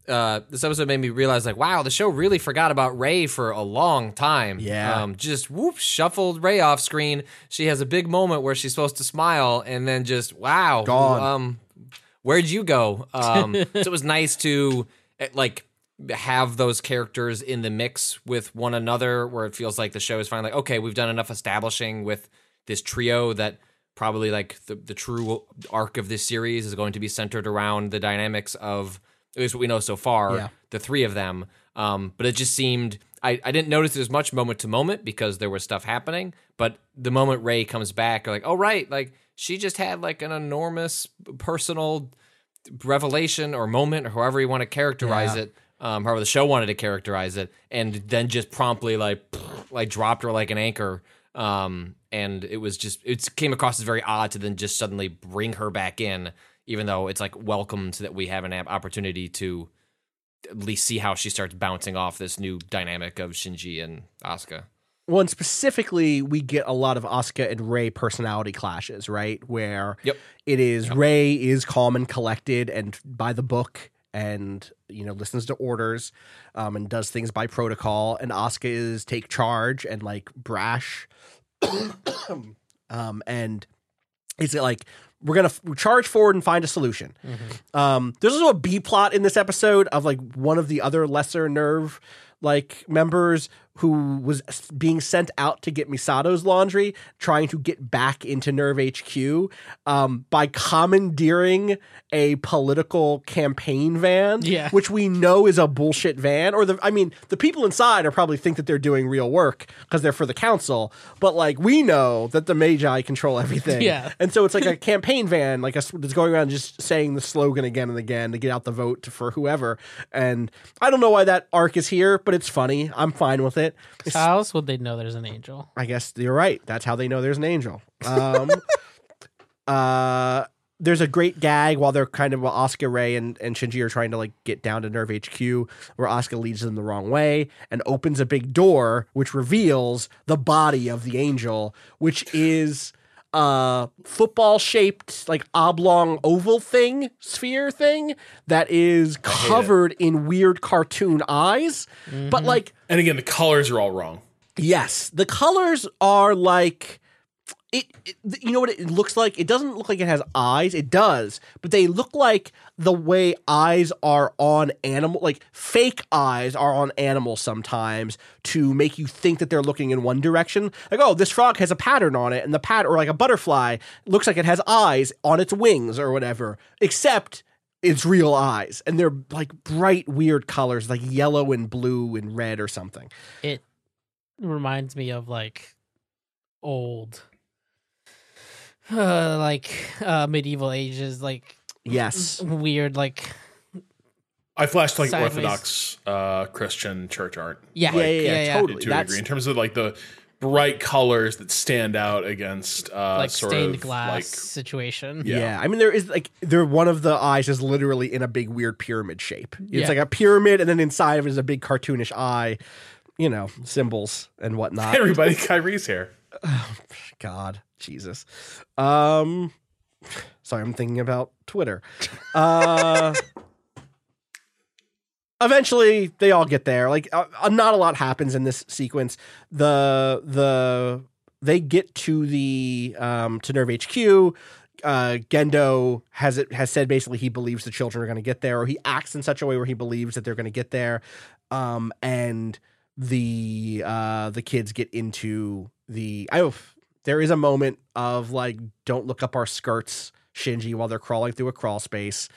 uh, this episode made me realize, like, wow, the show really forgot about Rei for a long time. Yeah. um, just whoop, shuffled Rei off screen. She has a big moment where she's supposed to smile, and then just wow, Gone. Um, where'd you go? Um, so it was nice to eh, like have those characters in the mix with one another, where it feels like the show is finally like, okay, we've done enough establishing with this trio that probably like the, the true arc of this series is going to be centered around the dynamics of at least what we know so far Yeah. the three of them um, but it just seemed I, I didn't notice it as much moment to moment because there was stuff happening but the moment rei comes back like oh right like she just had like an enormous personal revelation or moment or however you want to characterize Yeah. it um, however the show wanted to characterize it and then just promptly like like dropped her like an anchor um, and it was just it came across as very odd to then just suddenly bring her back in even though it's like welcomed that we have an opportunity to at least see how she starts bouncing off this new dynamic of Shinji and Asuka. one specifically we get a lot of Asuka and Rei personality clashes, right? Where Yep. it is Rei is calm and collected and by the book and you know listens to orders um, and does things by protocol and Asuka is take charge and like brash um, and It's like we're gonna f- charge forward and find a solution. Um, there's also a B plot in this episode of like one of the other lesser NERV like members who was being sent out to get Misato's laundry, trying to get back into NERV HQ um, by commandeering a political campaign van, Yeah. which we know is a bullshit van. Or the, I mean, the people inside are probably think that they're doing real work because they're for the council, but like we know that the Magi control everything. Yeah. And so it's like a campaign van, like a, that's going around just saying the slogan again and again to get out the vote for whoever. And I don't know why that arc is here, but it's funny. I'm fine with it. It's- How else would they know there's an angel? I guess you're right. That's how they know there's an angel. Um, uh, there's a great gag while they're kind of while Asuka Rei and, and Shinji are trying to like get down to NERV HQ, where Asuka leads them the wrong way and opens a big door, which reveals the body of the angel, which is a football shaped like oblong oval thing sphere thing that is covered in weird cartoon eyes. But mm-hmm. like And again, the colors are all wrong. Yes, the colors are like it, it- You know what it looks like? It doesn't look like it has eyes. It does, but they look like the way eyes are on animal, like fake eyes are on animals sometimes to make you think that they're looking in one direction. Like, oh, this frog has a pattern on it, and the pattern, or like a butterfly, looks like it has eyes on its wings or whatever. Except it's real eyes, and they're like bright, weird colors, like yellow and blue and red or something. It reminds me of like old, uh, like uh, medieval ages, like Yes. weird, like I flashed like Sideways. Orthodox uh, Christian church art. yeah, Yeah, yeah, yeah, totally. to a That's- degree in terms of like the bright colors that stand out against uh, like sort stained of glass like situation. Yeah. Yeah. I mean there is like there one of the eyes is literally in a big weird pyramid shape. It's Yeah. like a pyramid and then inside of it is a big cartoonish eye, you know, symbols and whatnot. Hey everybody Kyrie's here. God, Jesus. Um sorry, I'm thinking about Twitter. Uh Eventually, they all get there. Like, uh, uh, not a lot happens in this sequence. The the they get to the um to NERV HQ. Uh, Gendo has it has said basically he believes the children are going to get there, or he acts in such a way where he believes that they're going to get there. Um, and the uh the kids get into the I there is a moment of like don't look up our skirts Shinji while they're crawling through a crawl space.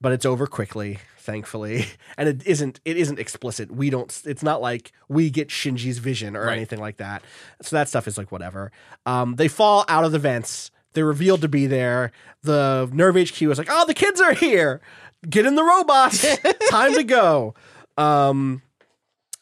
But it's over quickly thankfully. And it isn't it isn't explicit. We don't it's not like we get Shinji's vision or Right. anything like that. So that stuff is like whatever. Um they fall out of the vents. They're revealed to be there. The NERV HQ is like oh the kids are here. Get in the robots. Time to go. Um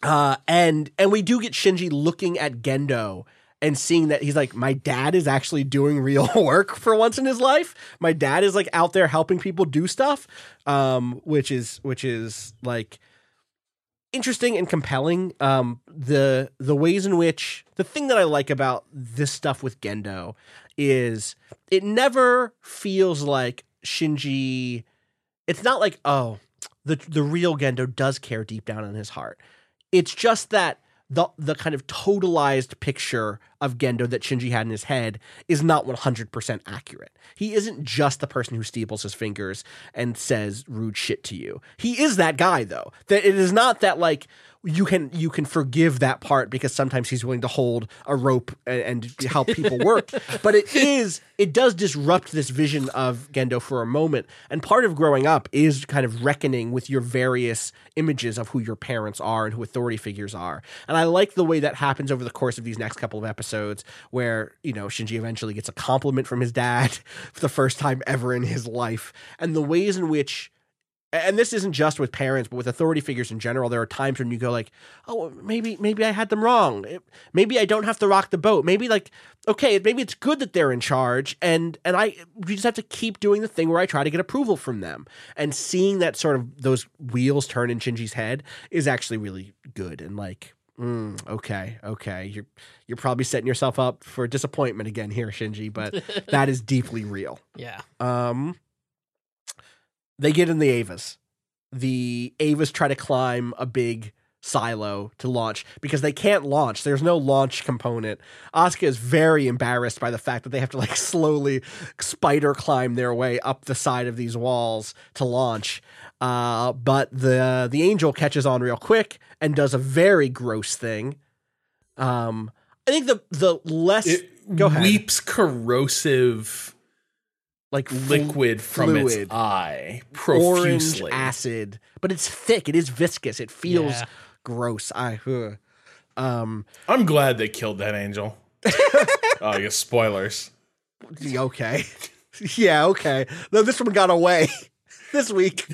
uh, and and we do get Shinji looking at Gendo and seeing that he's like, my dad is actually doing real work for once in his life. My dad is like out there helping people do stuff, um, which is which is like interesting and compelling. Um, the the ways in which the thing that I like about this stuff with Gendo is it never feels like Shinji. It's not like oh the the real Gendo does care deep down in his heart. It's just that the the kind of totalized picture of Gendo that Shinji had in his head is not 100% accurate. He isn't just the person who steeples his fingers and says rude shit to you. He is that guy though. That it is not that like you can you can forgive that part because sometimes he's willing to hold a rope and, and help people work. but it is it does disrupt this vision of Gendo for a moment. And part of growing up is kind of reckoning with your various images of who your parents are and who authority figures are. And I like the way that happens over the course of these next couple of episodes where, you know, Shinji eventually gets a compliment from his dad for the first time ever in his life. And the ways in which and this isn't just with parents but with authority figures in general there are times when you go like oh maybe maybe i had them wrong. Maybe i don't have to rock the boat. Maybe like okay maybe it's good that they're in charge and and i we just have to keep doing the thing where i try to get approval from them. And seeing that sort of those wheels turn in shinji's head is actually really good. And like mm, okay okay you're you're probably setting yourself up for disappointment again here shinji but that is deeply real. Yeah. um, they get in the Evas. The Evas try to climb a big silo to launch because they can't launch. There's no launch component. Asuka is very embarrassed by the fact that they have to like slowly spider climb their way up the side of these walls to launch. Uh, but the the angel catches on real quick and does a very gross thing. Um, I think the the less It go ahead weeps corrosive like fl- liquid from fluid. its eye orange profusely. acid, but it's thick. It is viscous. It feels Yeah. gross. I ugh. um I'm glad they killed that angel. oh, I guess spoilers. okay, yeah, okay. No, this one got away this week.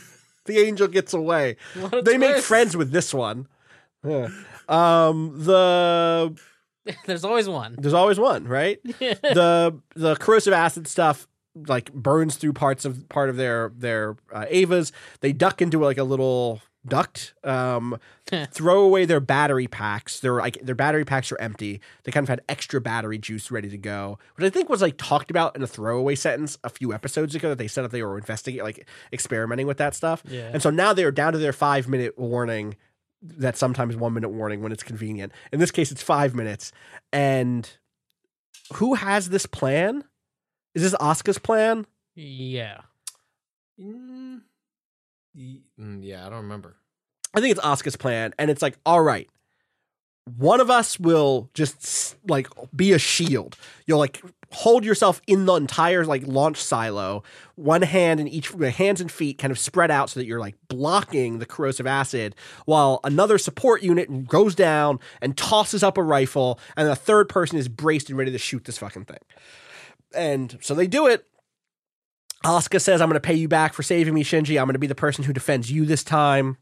The angel gets away. What a They make twist. friends with this one. Yeah. Um, the There's always one. there's always one, right? the the corrosive acid stuff like burns through parts of part of their their uh, Evas. They duck into like a little duct. Um, throw away their battery packs. Their like their battery packs are empty. They kind of had extra battery juice ready to go, which I think was like talked about in a throwaway sentence a few episodes ago that they said that they were investigating, like experimenting with that stuff. Yeah. And so now they are down to their five minute warning. That sometimes one minute warning when it's convenient. In this case, it's five minutes. And who has this plan? Is this Asuka's plan? Yeah. Mm, mm, yeah, I don't remember. I think it's Asuka's plan, and it's like, all right, one of us will just like be a shield. You'll like hold yourself in the entire like launch silo, one hand in each hands and feet kind of spread out so that you're like blocking the corrosive acid, while another support unit goes down and tosses up a rifle, and the third person is braced and ready to shoot this fucking thing. And so they do it. Asuka says, I'm going to pay you back for saving me, Shinji. I'm going to be the person who defends you this time.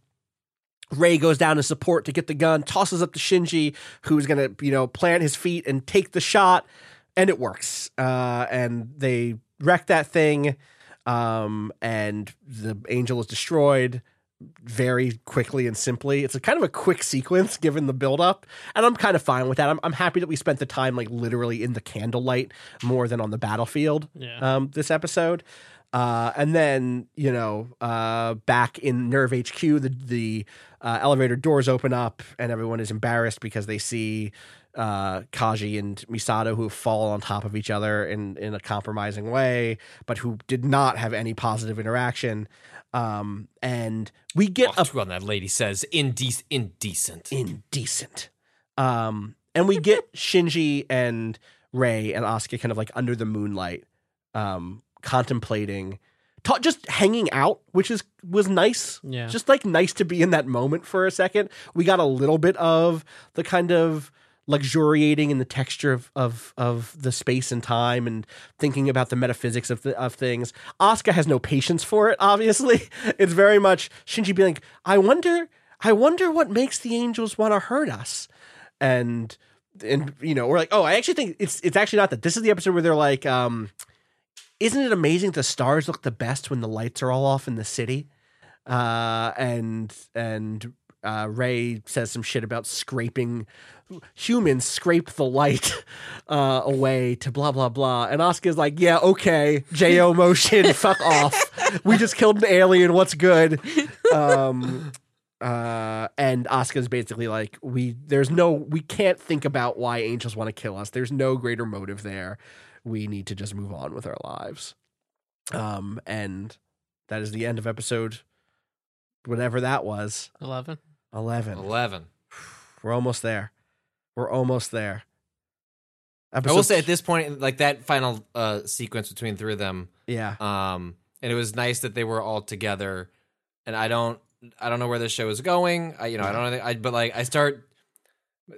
Rei goes down in support to get the gun, tosses up to Shinji, who's going to, you know, plant his feet and take the shot, and it works. Uh, and they wreck that thing, um, and the angel is destroyed very quickly and simply. It's a kind of a quick sequence given the buildup, and I'm kind of fine with that. I'm, I'm happy that we spent the time like literally in the candlelight more than on the battlefield Yeah. um, this episode. Uh, and then you know, uh, back in NERV HQ, the the uh, elevator doors open up, and everyone is embarrassed because they see uh, Kaji and Misato who fall on top of each other in in a compromising way, but who did not have any positive interaction. Um, and we get Oh, a true on that lady says indec- indecent. indecent. Um, and we get Shinji and Rei and Asuka kind of like under the moonlight, um, contemplating, ta- just hanging out, which is was nice. Yeah. just like nice to be in that moment for a second. We got a little bit of the kind of luxuriating in the texture of of of the space and time and thinking about the metaphysics of the, of things. Asuka has no patience for it. Obviously, it's very much Shinji being like, "I wonder, I wonder what makes the angels want to hurt us," and and you know we're like, "Oh, I actually think it's it's actually not that. This is the episode where they're like." um isn't it amazing the stars look the best when the lights are all off in the city? Uh, and and uh, Rei says some shit about scraping humans scrape the light uh, away to blah blah blah. And Asuka's like, yeah, okay, Jo motion, fuck off. We just killed an alien. What's good? Um, uh, and Asuka's basically like, we there's no we can't think about why angels want to kill us. There's no greater motive there. We need to just move on with our lives. Um, and that is the end of episode whatever that was. 11. 11. Eleven. We're almost there. We're almost there. I will say at this point, like that final uh, sequence between three of them, yeah. um, and it was nice that they were all together. And I don't, I don't know where this show is going. I, you know, I don't know. I, but like, I start,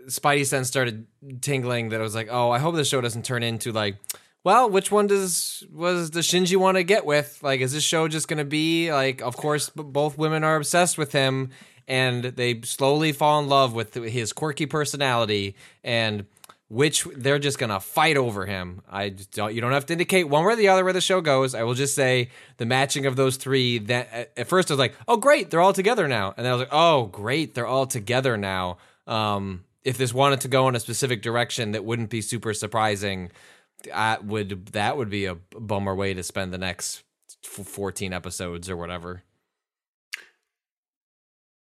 Spidey sense started tingling that I was like, oh, I hope this show doesn't turn into like, well, which one does was the Shinji want to get with? Like, is this show just going to be like? Of course, b- both women are obsessed with him, and they slowly fall in love with his quirky personality, and which they're just to fight over him. I don't. You don't have to indicate one way or the other where the show goes. I will just say the matching of those three. That at- first I was like, oh great, they're all together now, and then I was like, oh great, they're all together now. Um, if this wanted to go in a specific direction that wouldn't be super surprising, I would that would be a bummer way to spend the next f- 14 episodes or whatever.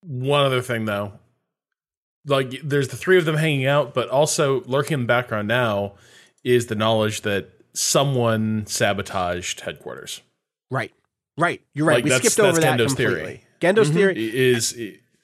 One other thing though, like there's the three of them hanging out, but also lurking in the background now is the knowledge that someone sabotaged headquarters. Right. Right. You're right. Like, we skipped over that's that Gendo's theory. completely. Gendo's mm-hmm. theory. Is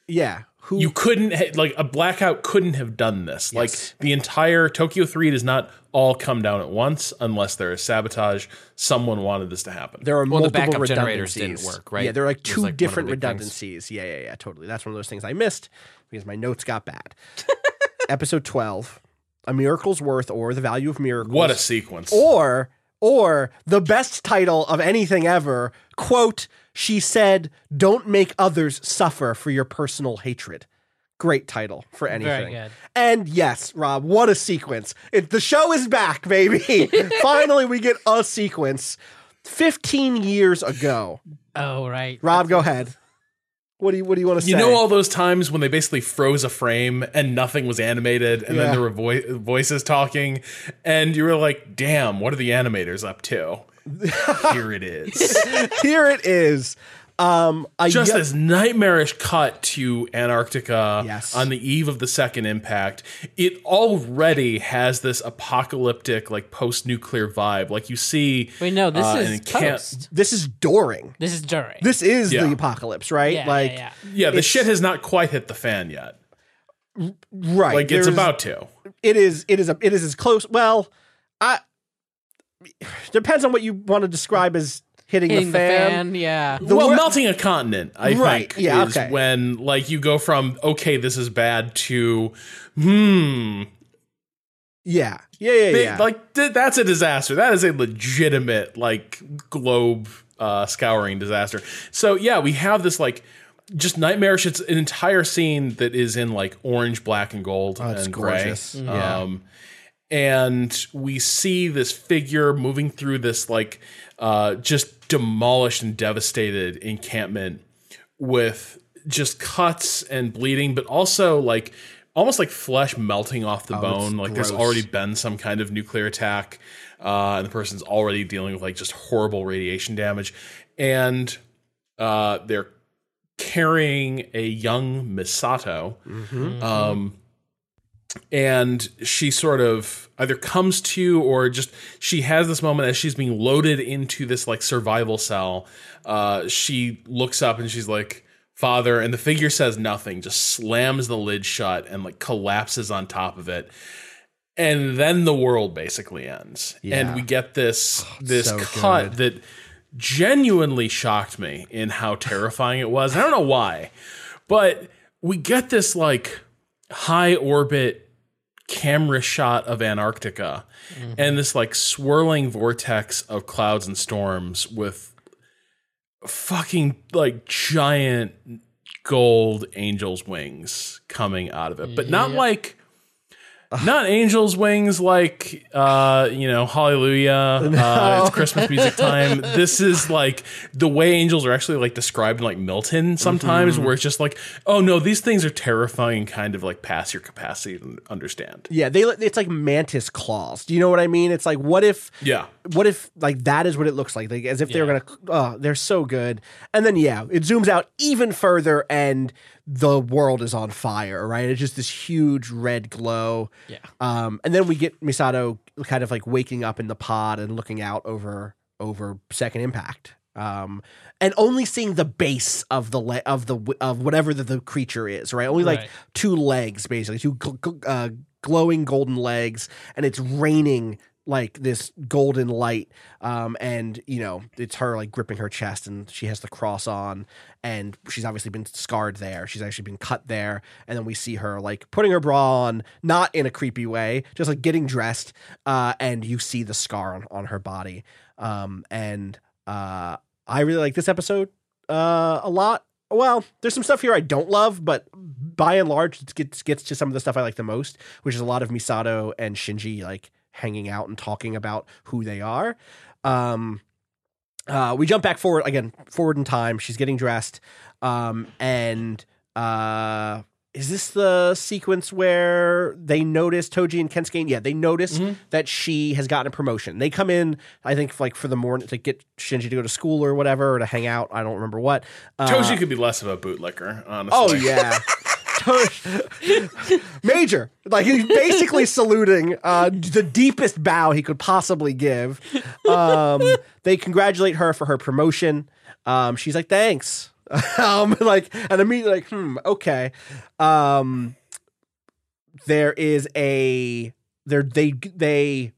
Yeah. Who you couldn't ha- like a blackout couldn't have done this. Yes. Like the entire Tokyo Three does not all come down at once unless there is sabotage. Someone wanted this to happen. there are Well, the multiple backup generators redundancies. didn't work, right? Yeah, there are like It was two like one of the different big things. redundancies. Yeah, yeah, yeah, totally. That's one of those things I missed because my notes got bad. Episode 12, A Miracle's Worth or The Value of Miracles. what a sequence! or or the best title of anything ever, quote, she said, "Don't make others suffer for your personal hatred." Great title for anything. And yes, Rob, what a sequence. It, the show is back, baby. Finally we get a sequence. 15 years ago. Oh right. Rob, go ahead. What do you what do you want to say? You know all those times when they basically froze a frame and nothing was animated, and Yeah. then there were vo- voices talking, and you were like, "Damn, what are the animators up to?" Here it is. Here it is. Um a just yo- this nightmarish cut to Antarctica Yes. on the eve of the second impact. It already has this apocalyptic, like post-nuclear vibe. Like you see, Wait, no, this uh, is and it post. this is during. This is during. This is Yeah. the apocalypse, right? yeah, like yeah, yeah. Yeah, the shit has not quite hit the fan yet. right. Like it's about to. it is it is a, it is as close well i depends on what you want to describe as hitting, Hitting the, fan. yeah. The well, wor- melting a continent, I Right, think, yeah, is okay. when like you go from okay, this is bad to hmm, yeah yeah yeah They- yeah like th- that's a disaster. That is a legitimate like globe uh, scouring disaster. So yeah, we have this like just nightmarish. It's an entire scene that is in like orange, black, and gold Oh, it's and gray. gorgeous. Yeah. Um, and we see this figure moving through this like uh, just demolished and devastated encampment with just cuts and bleeding, but also like almost like flesh melting off the Oh, bone. Like there's already been some kind of nuclear attack, uh, and the person's already dealing with like just horrible radiation damage, and uh, they're carrying a young Misato. Mm-hmm. Um, and she sort of either comes to or just she has this moment as she's being loaded into this like survival cell. Uh she looks up and she's like father and the figure says nothing just slams the lid shut and like collapses on top of it. And then the world basically ends. Yeah. and we get this this so cut that genuinely shocked me in how terrifying it was. I don't know why but we get this like high orbit camera shot of Antarctica and this like swirling vortex of clouds and storms with fucking like giant gold angel's wings coming out of it. But not like not angels wings like uh you know hallelujah uh it's christmas music time. This is like the way angels are actually like described in like milton sometimes where it's just like oh no these things are terrifying and kind of like past your capacity to understand. Yeah they it's like mantis claws. Do you know what i mean? It's like what if yeah. what if like that is what it looks like, like as if they were gonna oh they're so good. And then yeah it zooms out even further and the world is on fire right it's just this huge red glow Yeah. um and then we get misato kind of like waking up in the pod and looking out over over second impact um and only seeing the base of the le- of the of whatever the, the creature is right only like Right. two legs basically two gl- gl- uh, glowing golden legs and it's raining like this golden light um and you know it's her like gripping her chest and she has the cross on and she's obviously been scarred there. She's actually been cut there and then we see her like putting her bra on not in a creepy way just like getting dressed uh and you see the scar on, on her body. Um and uh i really like this episode uh a lot. Well, there's some stuff here I don't love, but by and large, it gets gets to some of the stuff I like the most, which is a lot of Misato and Shinji like hanging out and talking about who they are. Um, uh, we jump back forward again, forward in time. She's getting dressed, um, and uh, is this the sequence where they notice Toji and Kensuke? Yeah, they notice that she has gotten a promotion. They come in, I think, like for the morning to get Shinji to go to school or whatever, or to hang out. I don't remember what. Uh, Toji could be less of a bootlicker, honestly. Oh yeah. Major. Like he's basically saluting uh, the deepest bow he could possibly give. Um, they congratulate her for her promotion. Um, she's like, thanks. um, like, and immediately like, hmm, okay. Um, there is a there they they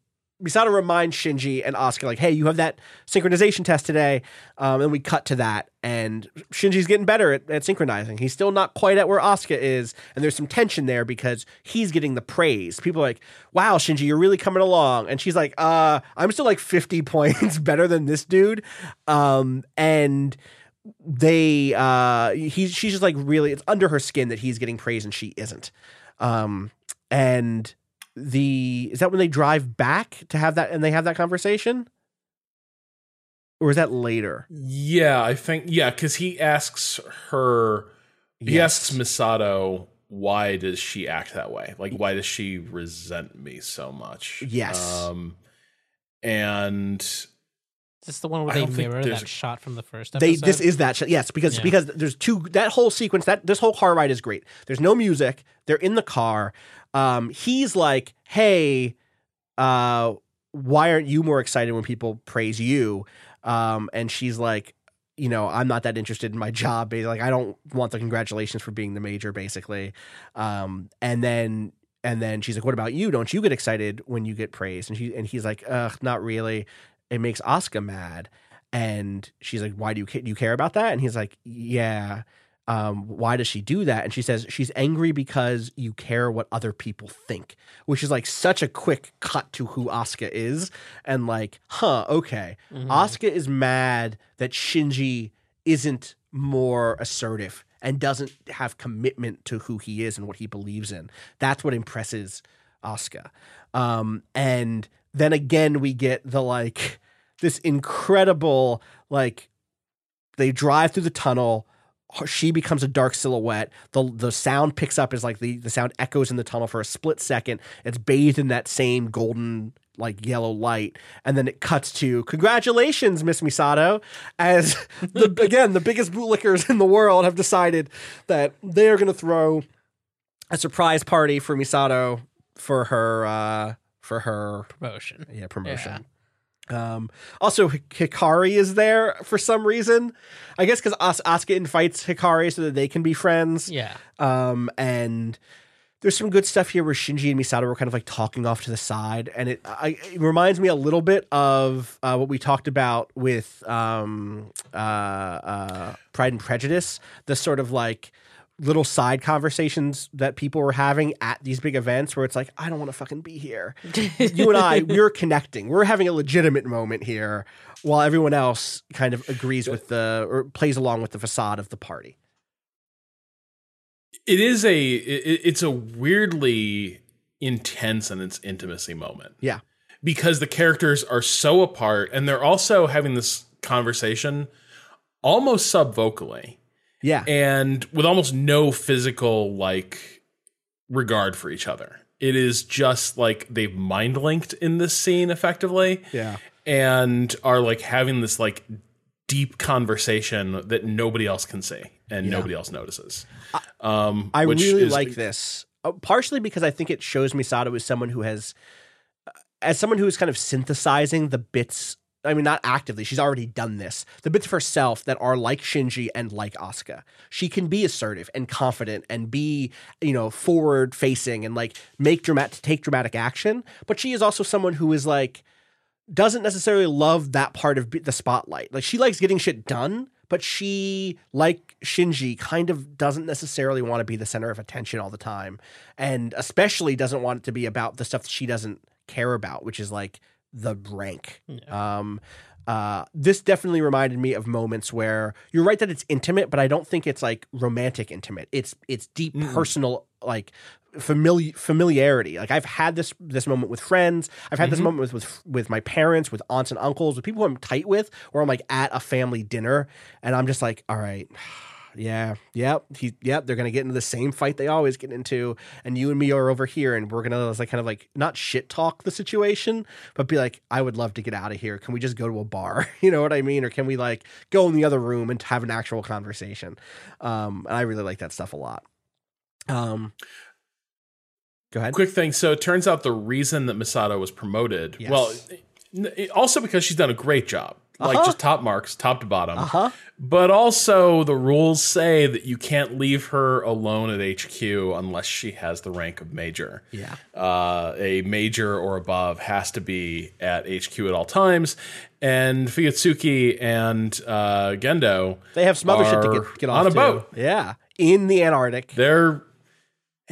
Misato reminds Shinji and Asuka like, "Hey, you have that synchronization test today," um, and we cut to that, and Shinji's getting better at, at synchronizing. He's still not quite at where Asuka is, and there's some tension there because he's getting the praise. People are like, "Wow, Shinji, you're really coming along," and she's like, "Uh, I'm still like 50 points better than this dude," um, and they uh he's she's just like really it's under her skin that he's getting praise and she isn't um and the is that when they drive back to have that and they have that conversation or is that later Yeah, I think yeah, because he asks her. He Yes. asks Misato, "Why does she act that way? Like, why does she resent me so much?" Yes. Um, and this Is this the one where they mirror that shot from the first they this is that shot yes because Yeah. because there's two that whole sequence that this whole car ride is great there's no music they're in the car um he's like hey uh why aren't you more excited when people praise you? Um and she's like you know i'm not that interested in my job like i don't want the congratulations for being the major basically. Um and then and then she's like what about you? Don't you get excited when you get praised? And she and he's like ugh not really. It makes Asuka mad. And she's like why do you do you care about that? And he's like yeah um, why does she do that? And she says she's angry because you care what other people think which is like such a quick cut to who Asuka is. And like huh okay. Asuka is mad that Shinji isn't more assertive and doesn't have commitment to who he is and what he believes in. That's what impresses Asuka. Um, and then again we get the like this incredible like they drive through the tunnel she becomes a dark silhouette. The the sound picks up as like the the sound echoes in the tunnel for a split second. It's bathed in that same golden like yellow light. And then it cuts to congratulations miss misato as the again the biggest bootlickers in the world have decided that they are going to throw a surprise party for misato for her uh for her promotion. yeah promotion um also hikari is there for some reason. I guess because As- asuka invites hikari so that they can be friends. Yeah. um and there's some good stuff here where shinji and misato were kind of like talking off to the side. And it, I, it reminds me a little bit of uh, what we talked about with um uh uh pride and prejudice. The sort of like little side conversations that people were having at these big events where it's like i don't want to fucking be here. You and i we're connecting. We're having a legitimate moment here while everyone else kind of agrees with the or plays along with the facade of the party. It is a it, it's a weirdly intense and its intimacy moment. Yeah. Because the characters are so apart and they're also having this conversation almost subvocally yeah and with almost no physical like regard for each other. It is just like they've mind linked in this scene effectively yeah and are like having this like deep conversation that nobody else can see and nobody else notices. Um, I which really is- like this, uh, partially because I think it shows Misato as someone who has, uh, as someone who is kind of synthesizing the bits. I mean, not actively. She's already done this. The bits of herself that are like Shinji and like Asuka. She can be assertive and confident and be, you know, forward facing and like make dramatic, take dramatic action. But she is also someone who is like doesn't necessarily love that part of the spotlight. Like she likes getting shit done, but she, like Shinji, kind of doesn't necessarily want to be the center of attention all the time, and especially doesn't want it to be about the stuff that she doesn't care about, which is like the rank. Um, uh, this definitely reminded me of moments where you're right that it's intimate, but I don't think it's like romantic intimate. It's it's deep personal like famili- familiarity. Like I've had this this moment with friends. I've had this moment with, with with my parents, with aunts and uncles, with people who I'm tight with, where I'm like at a family dinner, and I'm just like, all right. Yeah, yep, he, yep. They're gonna get into the same fight they always get into, and you and me are over here, and we're gonna like kind of like not shit talk the situation, but be like, I would love to get out of here. Can we just go to a bar? You know what I mean? Or can we like go in the other room and have an actual conversation? Um, and I really like that stuff a lot. Um, go ahead. Quick thing. So it turns out the reason that Misato was promoted, Yes. well, also because she's done a great job, like Uh-huh. just top marks, top to bottom. Uh huh. But also, the rules say that you can't leave her alone at HQ unless she has the rank of major. Yeah. Uh, a major or above has to be at HQ at all times. And Fuyutsuki and uh, Gendo, They have some other shit to get, get off on a to. boat. Yeah, in the Antarctic, They're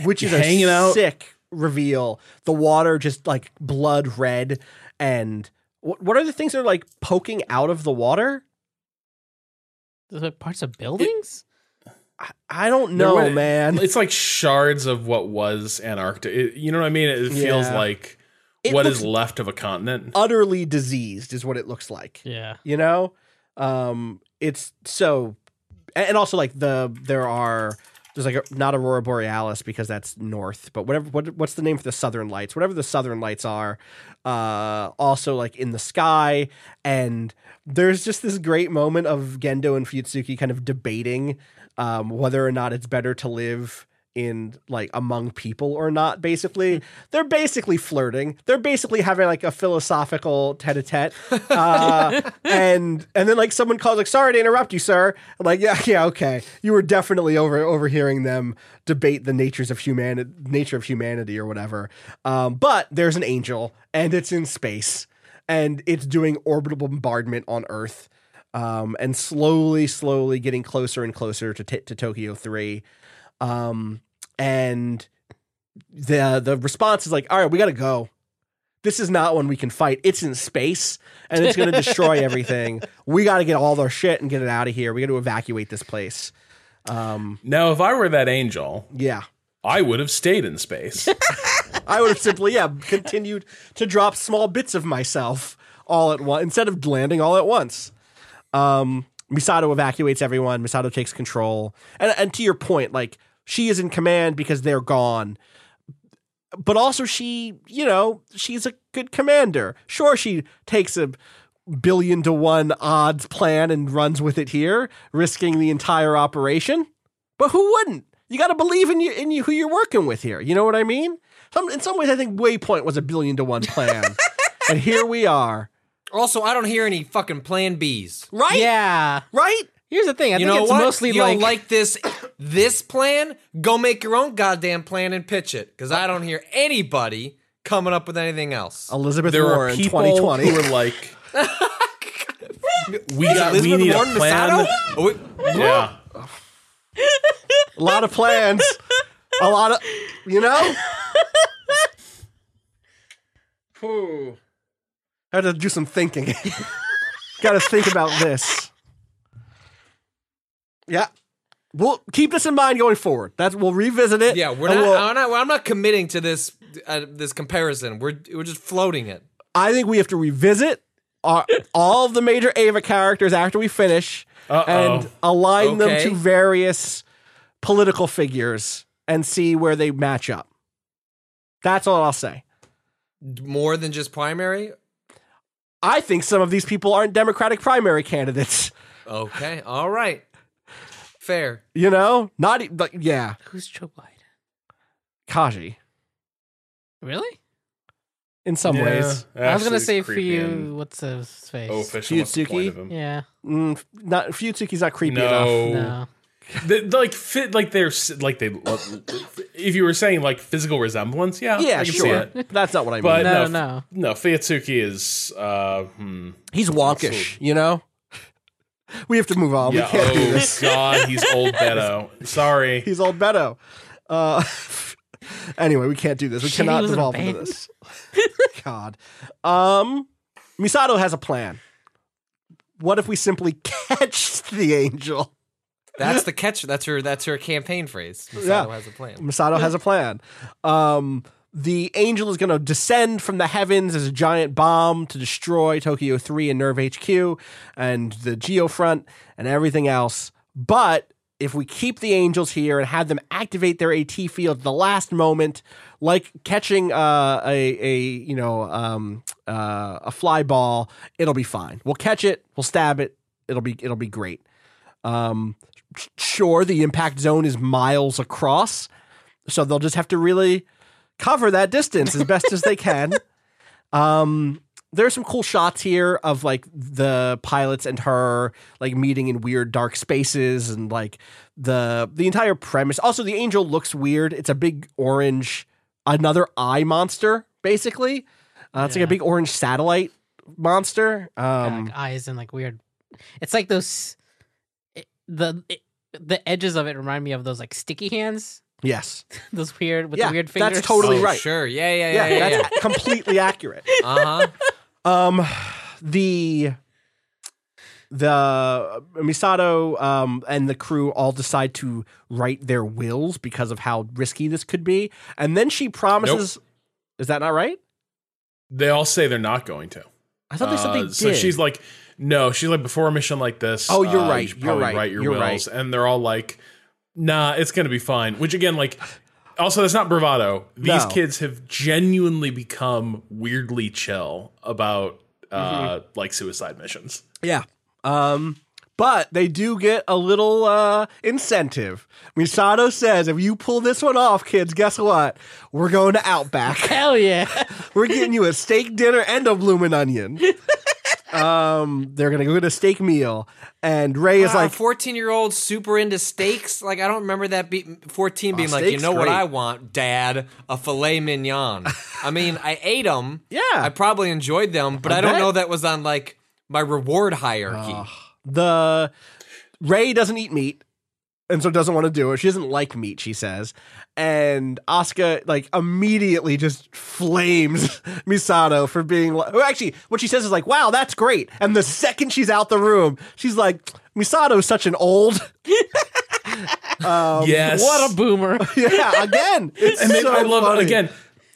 which is hanging a out. sick reveal. The water just like blood red, and what what are the things that are like poking out of the water? Those are parts of buildings. I don't They're know, what- man. It's like shards of what was Antarctica. It- you know what I mean? It feels Yeah. like It what is left of a continent. Utterly diseased is what it looks like. Yeah. you know um it's so and also like the there are there's like a, not aurora borealis because that's north but whatever what, what's the name for the southern lights? Whatever the southern lights are uh also like in the sky and there's just this great moment of gendo and fuyutsuki kind of debating um whether or not it's better to live in like among people or not basically. They're basically flirting. They're basically having like a philosophical tete-a-tete. Uh, and and then like someone calls like sorry to interrupt you sir. I'm like yeah yeah okay. You were definitely over overhearing them debate the natures of humanity nature of humanity or whatever. Um, but there's an angel and it's in space and it's doing orbital bombardment on earth um, and slowly slowly getting closer and closer to, t- to tokyo 3 um, and the the response is like, all right, we got to go. This is not one we can fight. It's in space and it's going to destroy everything. We got to get all our shit and get it out of here. We got to evacuate this place. Um, Now, if I were that angel, yeah. I would have stayed in space. I would have simply, yeah, continued to drop small bits of myself all at once instead of landing all at once. Um, Misato evacuates everyone. Misato takes control. And, and to your point, like, she is in command because they're gone. But also, she, you know, she's a good commander. Sure, she takes a billion to one odds plan and runs with it here, risking the entire operation. But who wouldn't? You got to believe in you in you who you're working with here. You know what I mean? Some, in some ways, I think Waypoint was a billion to one plan, and here we are. Also, I don't hear any fucking Plan Bs. Right? Yeah. Right? Here's the thing. I you think know it's what? mostly you like, don't like this this plan? Go make your own goddamn plan and pitch it. Because I don't hear anybody coming up with anything else. Elizabeth there are Warren, people 2020. who are like, we got, we Elizabeth need a plan. Misato? Oh, wait, Yeah, a lot of plans. a lot of, you know? Whew. I had to do some thinking. Got to think about this. Yeah. We'll keep this in mind going forward. That's we'll revisit it. yeah, we're not, we'll- I'm not. I'm not committing to this uh, this comparison. We're we're just floating it. I think we have to revisit our, all of the major Eva characters after we finish Uh-oh. and align them to various political figures and see where they match up. That's all I'll say. More than just primary. I think some of these people aren't Democratic primary candidates. Okay, all right, fair. You know, not e- like yeah, who's Joe Biden? Kaji Really? in some Yeah, ways. I was gonna say for you, what's his face? Oh, official. What's the Fuyutsuki? point of him? yeah. Mm, not Fuyutsuki's not creepy No, enough. No. The- the, like fit like they're s- like they. If you were saying like physical resemblance, yeah, Yeah, I can see sure. it. But that's not what I mean. But No, no, no. no, Fuyutsuki is. Uh, hmm. He's wonkish, you know. We have to move on. Yeah. We can't oh do this. God, he's old Beto. Sorry. He's old Beto. Uh, anyway, we can't do this. We Shit, cannot was devolve into this. God. Um, Misato has a plan. What if we simply catch the angel? That's the catch. That's her. That's her campaign phrase. Misato Yeah. has a plan. Misato has a plan. Um, the angel is going to descend from the heavens as a giant bomb to destroy Tokyo 3 and NERV HQ and the Geofront and everything else. But if we keep the angels here and have them activate their AT field at the last moment, like catching uh, a a you know um, uh, a fly ball, it'll be fine. We'll catch it, we'll stab it, it'll be it'll be great. Um, sure, the impact zone is miles across, so they'll just have to really cover that distance as best as they can. Um, there's some cool shots here of like the pilots and her like meeting in weird dark spaces and like the the entire premise. Also, the angel looks weird. It's a big orange, another eye monster, basically. Uh, it's like a big orange satellite monster. Yeah, Um, like eyes and like weird. It's like those it, the it, the edges of it remind me of those like sticky hands. Yes, Those weird with Yeah, the weird fingers. that's totally Oh, right. Sure. Yeah, yeah, yeah, yeah, yeah. yeah. that's completely accurate. Uh huh. Um, the the Misato um and the crew all decide to write their wills because of how risky this could be, and then she promises. Is that not right? They all say they're not going to. I thought they said they Uh, did. So she's like, no, she's like, before a mission like this, Oh, you're uh, right, You should you're right, write your you're wills, right. and they're all like, nah, it's gonna be fine. Which again, like, also that's not bravado. These No. kids have genuinely become weirdly chill about uh Mm-hmm. like suicide missions. Yeah. Um, but they do get a little uh, incentive. Misato says, if you pull this one off, kids, guess what? We're going to Outback. Hell yeah! We're getting you a steak dinner and a bloomin' onion. um, they're gonna go get a steak meal, and Rei is Wow, like, fourteen year old super into steaks. Like I don't remember that be fourteen being like, you know what. I want, Dad, a filet mignon. I mean, I ate them. Yeah. I probably enjoyed them, but I I, don't know that was on like my reward hierarchy. the Rei doesn't eat meat and so doesn't want to do it. She doesn't like meat, she says. And Asuka like immediately just flames Misato for being like well, actually what she says is like, "Wow, that's great." And the second she's out the room, she's like, "Misato's such an old." Um, yes, what a boomer! yeah, again. It's and then so I love funny. again.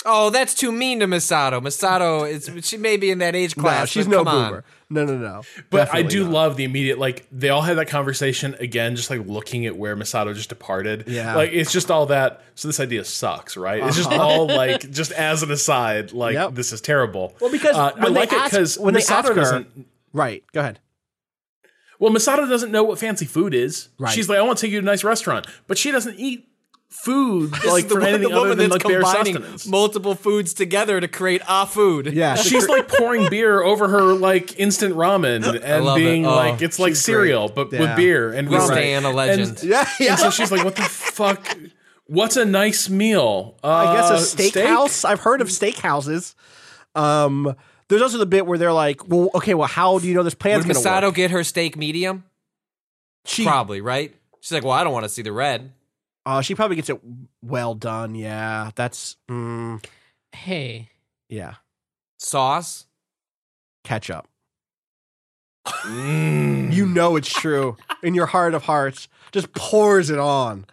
Oh, that's too mean to Misato. Misato is she may be in that age class. No, she's but no come on. Boomer. No, no, no. But I do not. love the immediate like they all had that conversation again, just like looking at where Misato just departed. Yeah. like it's just all that. So this idea sucks, right? It's just all like just as an aside, like Uh-huh. Yep. this is terrible. Well, because uh, I they like it because when they ask doesn't. Right. Go ahead. Well, Misato doesn't know what fancy food is. Right. She's like, I want to take you to a nice restaurant, but she doesn't eat food This like is the, for anything the other woman than that's like combining multiple foods together to create a food. Yeah. She's like pouring beer over her like instant ramen and love it. being Oh, like it's like cereal great. but Yeah. with beer and We ramen. stand a legend. And, Yeah, yeah. and so she's like, "What the fuck? What's a nice meal? Uh, I guess a steak? steakhouse. I've heard of steakhouses. Um, there's also the bit where they're like, "Well, okay, well, how do you know this plan's Would going to Misato work?" get her steak medium? She Probably, right? She's like, well, I don't want to see the red. Uh, she probably gets it well done. Yeah, that's mm, Hey, yeah, Sauce? ketchup. Mm. You know it's true in your heart of hearts. Just pours it on.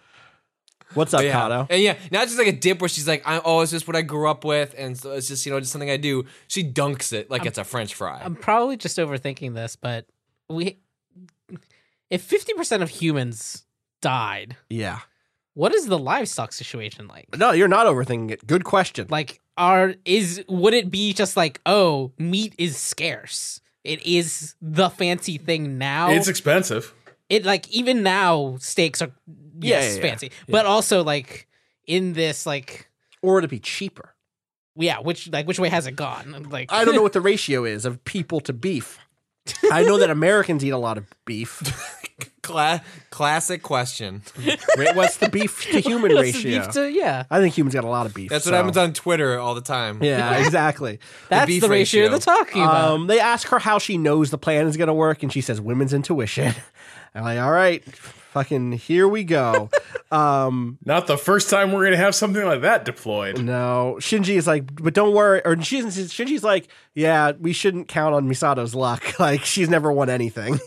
What's up, yeah. Cado? And yeah, not just like a dip where she's like, I, oh, it's just what I grew up with, and so it's just you know just something I do. She dunks it like it's a French fry. I'm probably just overthinking this, but we if fifty percent of humans died, Yeah. What is the livestock situation like? No, you're not overthinking it. Good question. Like, are is would it be just like, oh, meat is scarce? It is the fancy thing now. It's expensive. it like even now steaks are yes yeah, yeah. fancy, but also like in this like Or to be cheaper. yeah, which like which way has it gone? Like I don't know what the ratio is of people to beef. I know that Americans eat a lot of beef. Cla- classic question. Ra- What's the beef to human What's the ratio? beef to- yeah, I think humans got a lot of beef. That's so- what happens on Twitter all the time. Yeah, exactly. that's beef the ratio, ratio. they're talking about. Um, they ask her how she knows the plan is going to work, and she says women's intuition. I'm like, all right, fucking here we go. um, Not the first time we're gonna have something like that deployed. no, Shinji is like, but don't worry. Or she's, Shinji's like, yeah, we shouldn't count on Misato's luck. Like she's never won anything.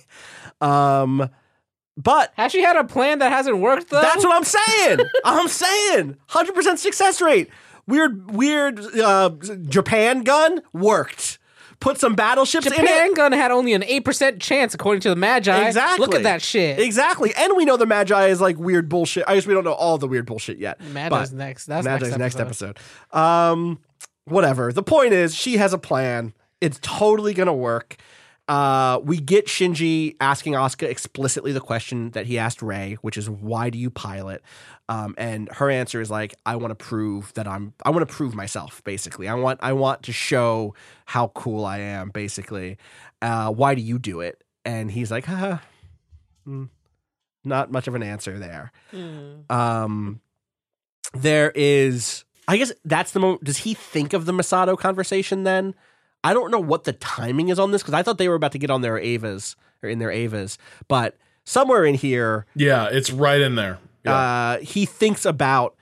Um, but Has she had a plan that hasn't worked though? That's what I'm saying. I'm saying 100% success rate. Weird, weird uh, Japan gun worked. Put some battleships in Japan gun had only an eight percent chance according to the Magi. Exactly. Look at that shit. Exactly. And we know the Magi is like weird bullshit. I guess we don't know all the weird bullshit yet. Magi's next. That's Magi's next next episode. episode. Um, whatever. The point is, she has a plan. It's totally gonna work. Uh, we get Shinji asking Asuka explicitly the question that he asked Rei, which is why do you pilot? Um, and her answer is like, I want to prove that I'm. I want to prove myself. Basically, I want. I want to show how cool I am. Basically, uh, why do you do it? And he's like, huh, hmm, not much of an answer there. Um, there is. I guess that's the moment. Does he think of the Misato conversation then? I don't know what the timing is on this because I thought they were about to get on their Evas or in their Evas, but somewhere in here, Yeah, it's right in there. Yeah. uh, he thinks about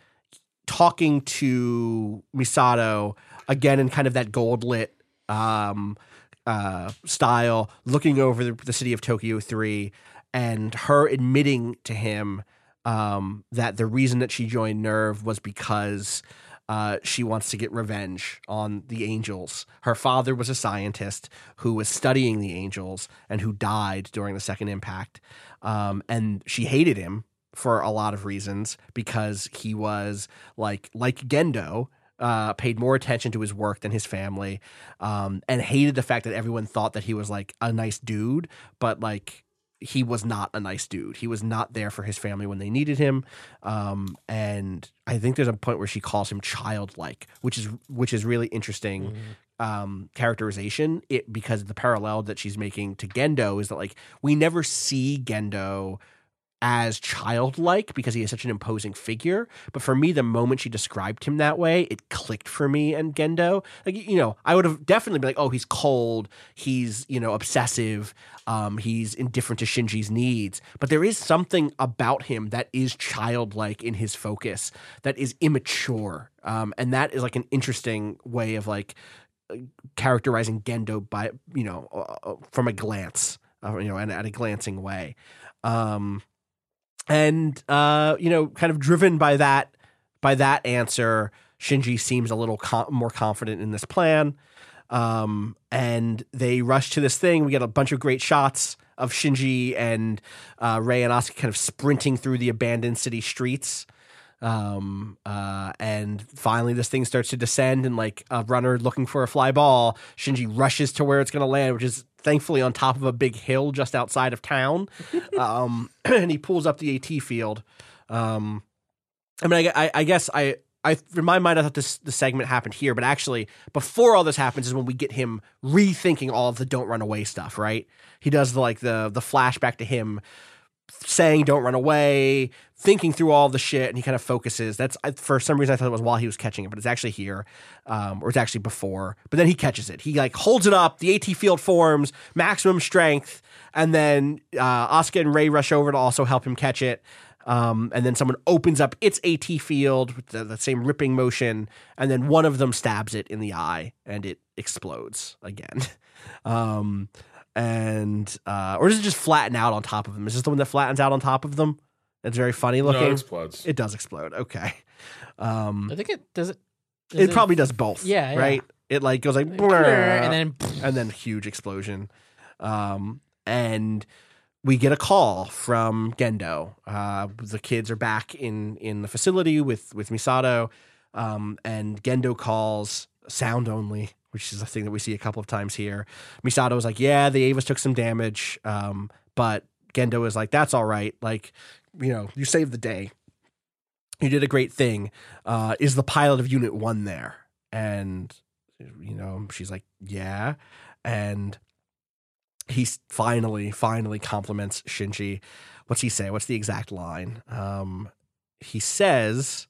talking to Misato again in kind of that gold lit um, uh, style, looking over the, the city of Tokyo 3, and her admitting to him um, that the reason that she joined NERV was because. Uh, she wants to get revenge on the angels. Her father was a scientist who was studying the angels and who died during the second impact. Um, and she hated him for a lot of reasons because he was like like Gendo, uh, paid more attention to his work than his family, um, and hated the fact that everyone thought that he was like a nice dude, but like he was not a nice dude. He was not there for his family when they needed him, um, and I think there's a point where she calls him childlike, which is which is really interesting um, characterization. It because the parallel that she's making to Gendo is that like we never see Gendo as childlike because he is such an imposing figure. But for me, the moment she described him that way, it clicked for me and Gendo. Like you know, I would have definitely been like, oh, he's cold, he's you know obsessive, um, he's indifferent to Shinji's needs. But there is something about him that is childlike in his focus, that is immature, um, and that is like an interesting way of like characterizing Gendo by you know uh, uh, from a glance, uh, you know, and at a glancing way. Um, and uh, you know, kind of driven by that by that answer, Shinji seems a little co- more confident in this plan. Um, and they rush to this thing. We get a bunch of great shots of Shinji and uh, Rei and Asuka kind of sprinting through the abandoned city streets. Um, uh, and finally, this thing starts to descend, and like a runner looking for a fly ball, Shinji rushes to where it's going to land, which is thankfully on top of a big hill just outside of town. um, and he pulls up the AT field. Um, I mean, I, I, I guess I, I, in my mind, I thought this the segment happened here, but actually, before all this happens is when we get him rethinking all of the "Don't Run Away" stuff. Right? He does the like the the flashback to him saying "Don't run away," thinking through all the shit, and he kind of focuses. That's for some reason I thought it was while he was catching it, but it's actually here, um, or it's actually before. But then he catches it. He like holds it up. The AT field forms, maximum strength, and then uh, and Rei rush over to also help him catch it. Um, and then someone opens up its AT field with the, the same ripping motion, and then one of them stabs it in the eye, and it explodes again. Um, and uh, or does it just flatten out on top of them? Is this the one that flattens out on top of them? It's very funny no, looking. it explodes. It does explode. Okay. Um, I think it does it. does it probably does both. Yeah, yeah. Right. It like goes like and then and then huge explosion. Um, and we get a call from Gendo. Uh, the kids are back in in the facility with with Misato, um, and Gendo calls sound only, which is a thing that we see a couple of times here. Misato is like, "Yeah, the Evas took some damage, um, but Gendo is like, that's all right. Like, you know, you saved the day. You did a great thing. Uh, is the pilot of Unit One there?" And you know, she's like, "Yeah," and he finally, finally compliments Shinji. What's he say? What's the exact line? Um, he says,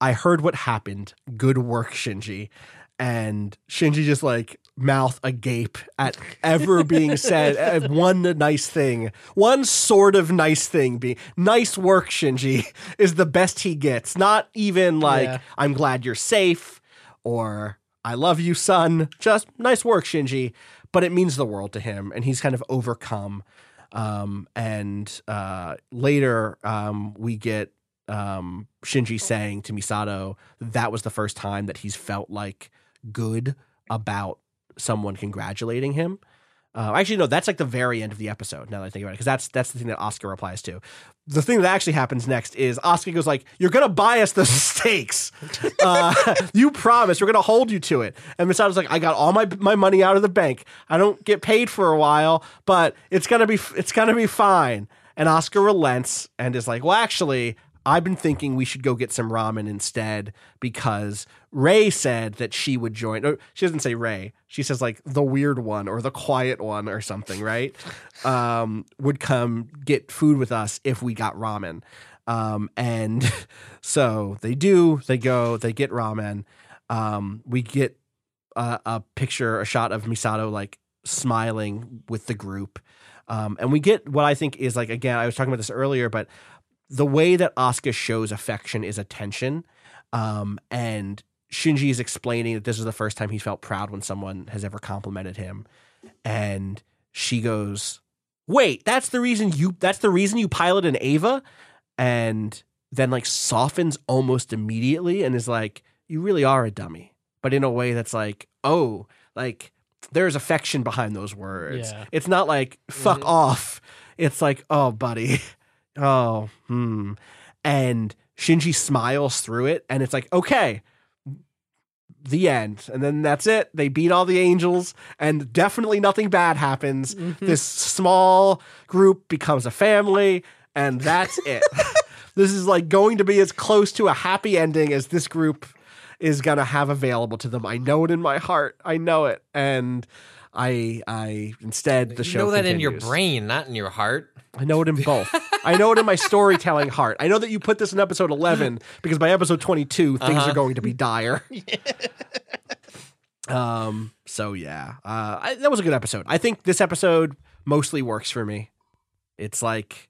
I heard what happened. Good work, Shinji. And Shinji just like mouth agape at ever being said. one nice thing, one sort of nice thing being nice work, Shinji is the best he gets. Not even like, Yeah. I'm glad you're safe or I love you, son. Just nice work, Shinji. But it means the world to him, and he's kind of overcome. Um, and uh, later, um, we get um, Shinji saying to Misato that was the first time that he's felt like good about someone congratulating him. Uh, actually, no, that's like the very end of the episode. Now that I think about it, because that's that's the thing that Asuka replies to. The thing that actually happens next is Asuka goes like, "You're gonna buy us the steaks. Uh, you promise we're gonna hold you to it." And Misato's like, "I got all my my money out of the bank. I don't get paid for a while, but it's gonna be it's gonna be fine." And Asuka relents and is like, "Well, actually, I've been thinking we should go get some ramen instead because Rei said that she would join. Or she doesn't say Rei. She says like the weird one or the quiet one or something, right? Um, would come get food with us if we got ramen. Um, and so they do. They go. They get ramen. Um, we get a, a picture, a shot of Misato like smiling with the group. Um, and we get what I think is like again. I was talking about this earlier, but the way that Asuka shows affection is attention. Um, and Shinji is explaining that this is the first time he felt proud when someone has ever complimented him. And she goes, Wait, that's the reason you that's the reason you pilot an Eva? And then like softens almost immediately and is like, You really are a dummy. But in a way that's like, oh, like there's affection behind those words. Yeah. It's not like fuck off. It's like, oh buddy. Oh, hmm. And Shinji smiles through it, and it's like, okay, the end. And then that's it. They beat all the angels, and definitely nothing bad happens. Mm-hmm. This small group becomes a family, and that's it. this is like going to be as close to a happy ending as this group is gonna have available to them. I know it in my heart. I know it. And I I instead the You show know that in your brain, not in your heart. I know it in both. I know it in my storytelling heart. I know that you put this in episode 11 because by episode 22 things Uh-huh. are going to be dire. um so yeah. Uh I, that was a good episode. I think this episode mostly works for me. It's like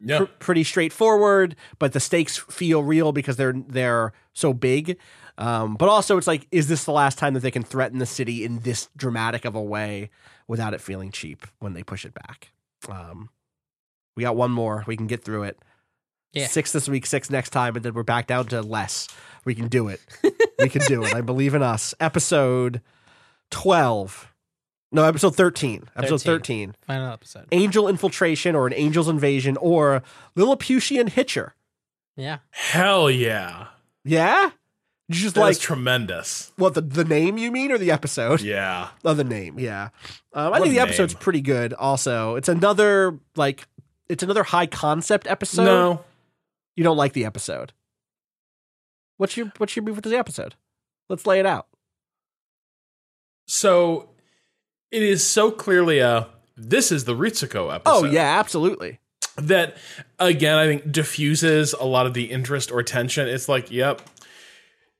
Yeah. pr- pretty straightforward, but the stakes feel real because they're they're so big. Um, but also, it's like, is this the last time that they can threaten the city in this dramatic of a way without it feeling cheap when they push it back? Um, we got one more. We can get through it. Yeah. Six this week, six next time, and then we're back down to less. We can do it. we can do it. I believe in us. Episode twelve. No, episode thirteen. Episode 13. thirteen. Final episode. Angel infiltration or an angel's invasion or Lilliputian Hitcher. Yeah. Hell yeah. Yeah? Just That's like tremendous. what the the name you mean or the episode? Yeah. Oh, the name, yeah. Um, I think the a episode's pretty good. Also, it's another like it's another high concept episode. no. you don't like the episode. What's your what's your beef with the episode? Let's lay it out. So it is so clearly a this is the Ritsuko oh, episode. Oh yeah, absolutely. that again I think diffuses a lot of the interest or tension. It's like, yep.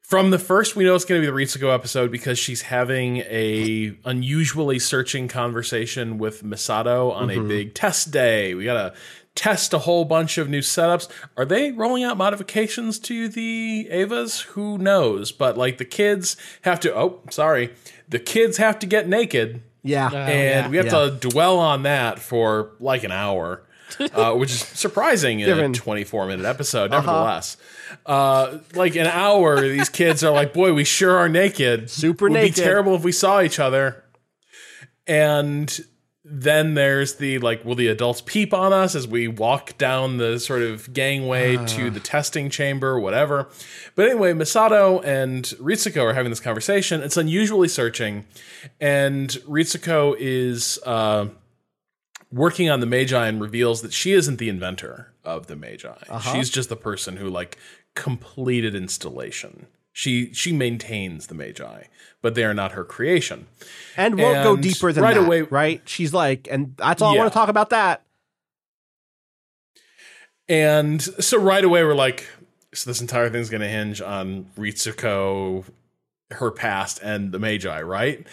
From the first, we know it's going to be the Ritsuko episode because she's having a unusually searching conversation with Misato on a mm-hmm. big test day. We got to test a whole bunch of new setups. Are they rolling out modifications to the Evas? Who knows? But like the kids have to. Oh, sorry, the kids have to get naked Yeah. Oh, and we have Yeah. to dwell on that for like an hour, uh, which is surprising in a 24 minute episode, nevertheless. Uh, like an hour, these kids are like, "Boy, we sure are naked. Super Would naked. Be terrible if we saw each other." And then there's the like, will the adults peep on us as we walk down the sort of gangway Ah. to the testing chamber, whatever. But anyway, Misato and Ritsuko are having this conversation. It's unusually searching, and Ritsuko is uh, working on the Magi and reveals that she isn't the inventor of the Magi. Uh-huh. She's just the person who like completed installation. She she maintains the Magi, but they are not her creation. and won't go deeper than right that, away- right? She's like, and that's all I want to talk about that. And so right away we're like, so this entire thing's going to hinge on Ritsuko, her past, and the Magi, right?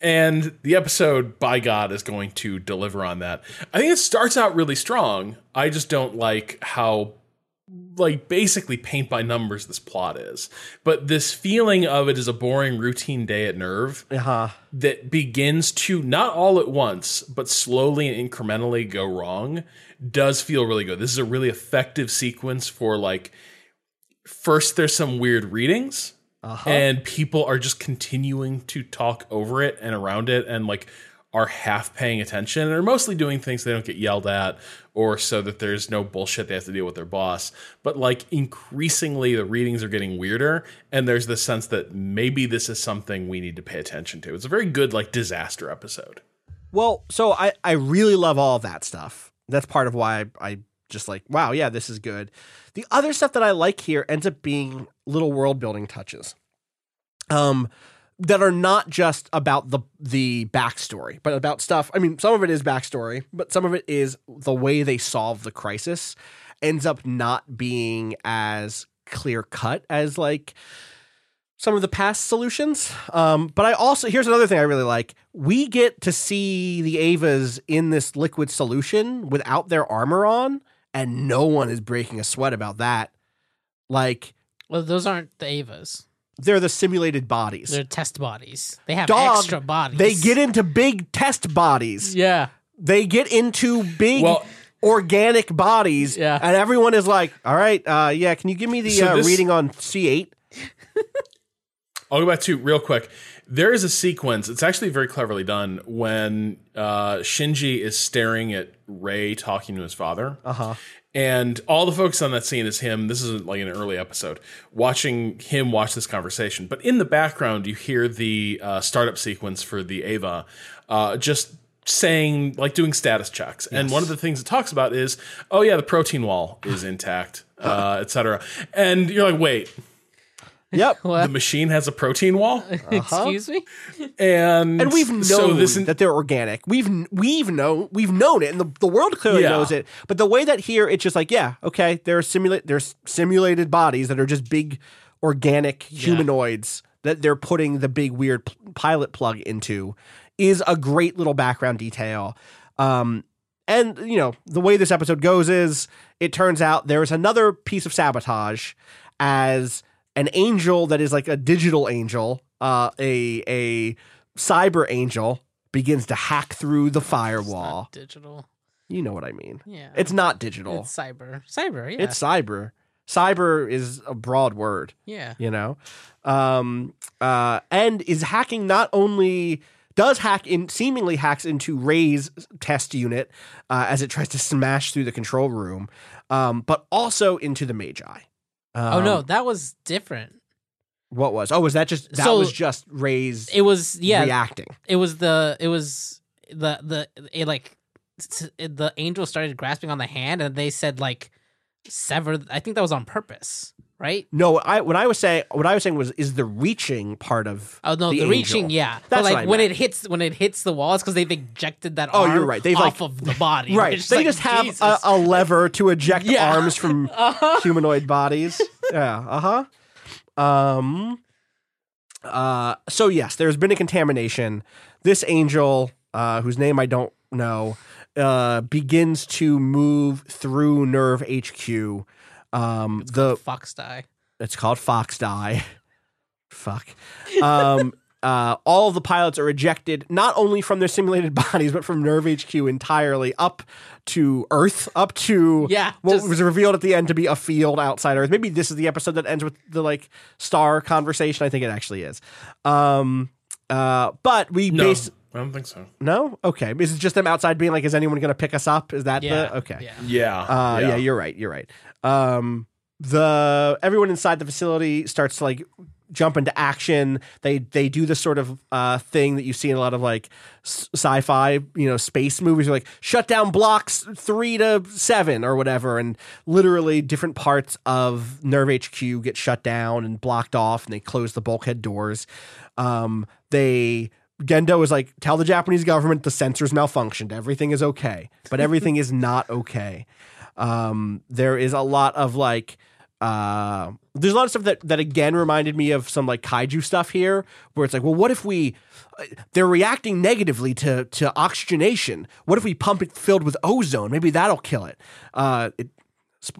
And the episode, by God, is going to deliver on that. I think it starts out really strong. I just don't like how, like, basically paint by numbers this plot is. But this feeling of it is a boring routine day at NERV Uh-huh. that begins to not all at once, but slowly and incrementally go wrong does feel really good. This is a really effective sequence for like first there's some weird readings Uh-huh. and people are just continuing to talk over it and around it and like are half paying attention and are mostly doing things they don't get yelled at or so that there's no bullshit they have to deal with their boss. But like increasingly the readings are getting weirder and there's the sense that maybe this is something we need to pay attention to. It's a very good like disaster episode. Well, so I, I really love all of that stuff. That's part of why I, I just like, wow, yeah, this is good. The other stuff that I like here ends up being little world building touches. Um, that are not just about the the backstory, but about stuff. I mean, some of it is backstory, but some of it is the way they solve the crisis ends up not being as clear cut as like some of the past solutions. Um, but I also here's another thing I really like. We get to see the Evas in this liquid solution without their armor on, and no one is breaking a sweat about that. Like Well, those aren't the Evas. they're the simulated bodies. They're test bodies. They have Dog, extra bodies. They get into big test bodies. yeah. They get into big Well- organic bodies. Yeah. And everyone is like, all right, uh, yeah, can you give me the So uh, this- reading on C8? I'll go back to real quick. There is a sequence. It's actually very cleverly done when uh, Shinji is staring at Rei talking to his father. Uh Uh-huh. And all the focus on that scene is him. This is like an early episode, watching him watch this conversation. But in the background, you hear the uh, startup sequence for the Eva, uh, just saying like doing status checks. And one of the things it talks about is, oh yeah, the protein wall is intact, uh, etc. And you're like, wait, Yep. the machine has a protein wall, Excuse me. and and we've known so this that they're organic. We've we've known we've known it, and the, the world clearly Yeah. knows it. But the way that here, it's just like, yeah, okay, there are simulate there's simulated bodies that are just big organic humanoids that they're putting the big weird p- pilot plug into is a great little background detail. Um, and you know the way this episode goes is it turns out there is another piece of sabotage as an angel that is like a digital angel, uh, a a cyber angel begins to hack through the firewall. Digital. You know what I mean? Yeah. It's not digital. It's cyber. Cyber. Yeah. It's cyber. Cyber is a broad word yeah. you know um uh and is hacking not only does hack in seemingly hacks into rei's test unit uh, as it tries to smash through the control room um but also into the magi um, oh no, that was different. what was oh was that just that So- was just rei's It was yeah. reacting It was the it was the the it like s- the angel started grasping on the hand and they said like sever. I think that was on purpose, right? no i when i was saying what i was saying was is the reaching part of Oh no, the, angel. reaching, yeah. That's but like when meant. it hits when it hits the wall, it's because they've ejected that Oh, arm you're right. They've, off like- of the body. Right. It's They like, just have a, a lever to eject Yeah. Uh-huh. arms from humanoid bodies. Yeah. Uh huh. Um. Uh. So yes, there's been a contamination. This angel, uh, whose name I don't know, uh, begins to move through NERV HQ. Um. the Fox die. it's called Fox Die. Fuck. Um, uh, all of the pilots are ejected not only from their simulated bodies, but from NERV HQ entirely up to Earth, up to Yeah, what just- was revealed at the end to be a field outside Earth. Maybe this is the episode that ends with the like star conversation. I think it actually is. Um, uh, but we no, base I don't think so. no. Okay, is it just them outside being like, is anyone going to pick us up? Is that Yeah. the okay? Yeah. Yeah, Uh, yeah. you're right. You're right. Um, the everyone inside the facility starts to like jump into action. They they do this sort of uh, thing that you see in a lot of like sci-fi, you know, space movies. You're like shut down blocks three to seven or whatever, and literally different parts of NERV HQ get shut down and blocked off, and they close the bulkhead doors. Um, they Gendo is like, tell the Japanese government the sensors malfunctioned. Everything is okay, but everything is not okay. Um, there is a lot of like, uh, there's a lot of stuff that that again reminded me of some like kaiju stuff here, where it's like, well, what if we? uh, They're reacting negatively to to oxygenation. What if we pump it filled with ozone? Maybe that'll kill it. Uh, it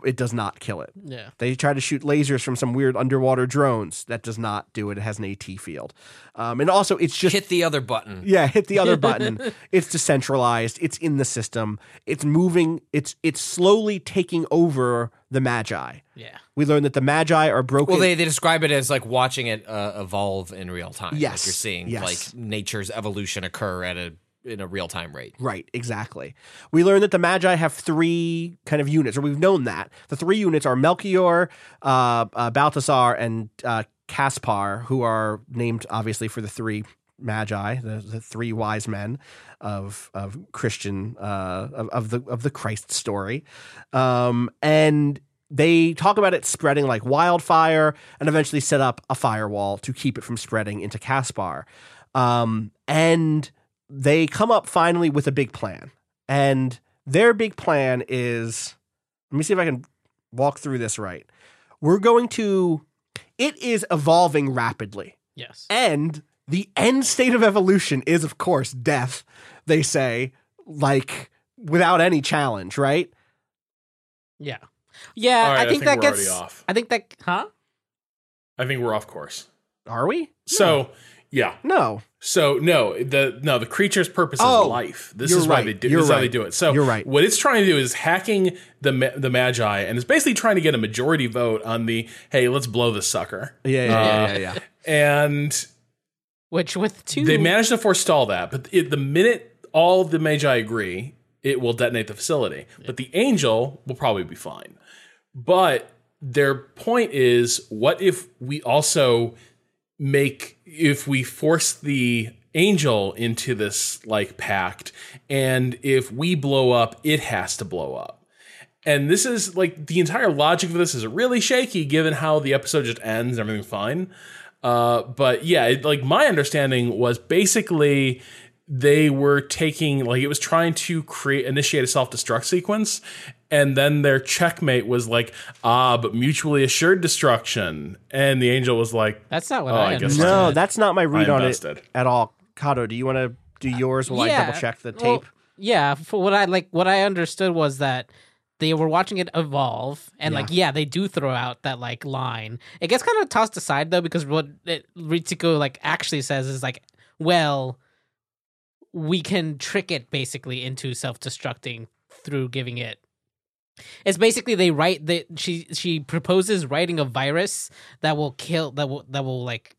it does not kill it. Yeah. They try to shoot lasers from some weird underwater drones. That does not do it. It has an AT field. Um, and also, it's just Hit the other button. yeah, hit the other button. It's decentralized. It's in the system. It's moving. It's it's slowly taking over the Magi. Yeah. We learn that the Magi are broken. Well, they, they describe it as like watching it uh, evolve in real time. Like Yes, you're seeing yes. like nature's evolution occur at a in a real time rate. Right, exactly. We learned that the Magi have three kind of units, or we've known that. The three units are Melchior, uh, uh, Balthasar, and uh, Caspar, who are named obviously for the three Magi, the, the three wise men of of Christian uh, of, of the of the Christ story, um, and they talk about it spreading like wildfire, and eventually set up a firewall to keep it from spreading into Caspar. Um, and they come up finally with a big plan. And their big plan is let me see if I can walk through this right. We're going to, it is evolving rapidly. Yes. And the end state of evolution is, of course, death, they say, like without any challenge, right? Yeah. Yeah, All right, I I think think that we're gets. already off. I think that. Huh? I think we're off course. Are we? So yeah. No. So no, the no the creature's purpose Oh, is life. This you're is why they do. You're This is how they do it. So You're right. What it's trying to do is hacking the the magi, and it's basically trying to get a majority vote on the hey, let's blow this sucker. Yeah, yeah, yeah, uh, yeah, yeah. And Which with two. they managed to forestall that, but it, the minute all the magi agree, it will detonate the facility. But the angel will probably be fine. But their point is, what if we also make if we force the angel into this like pact, and if we blow up, it has to blow up. And this is like the entire logic of this is really shaky given how the episode just ends and everything's fine. Uh, but yeah, it, like my understanding was basically they were taking like it was trying to create initiate a self destruct sequence, and then their checkmate was like ah, but mutually assured destruction, and the angel was like That's not what Oh, I, I guess understood. No, that's not my read on it at all. Cado, do you want to do yours while I double check the tape? well, yeah, for what I like, what I understood was that they were watching it evolve, and like, yeah, they do throw out that like line. It gets kind of tossed aside though because what it, Ritsuko like actually says is like, well, we can trick it basically into self-destructing through giving it. It's basically they write that she she proposes writing a virus that will kill that will that will like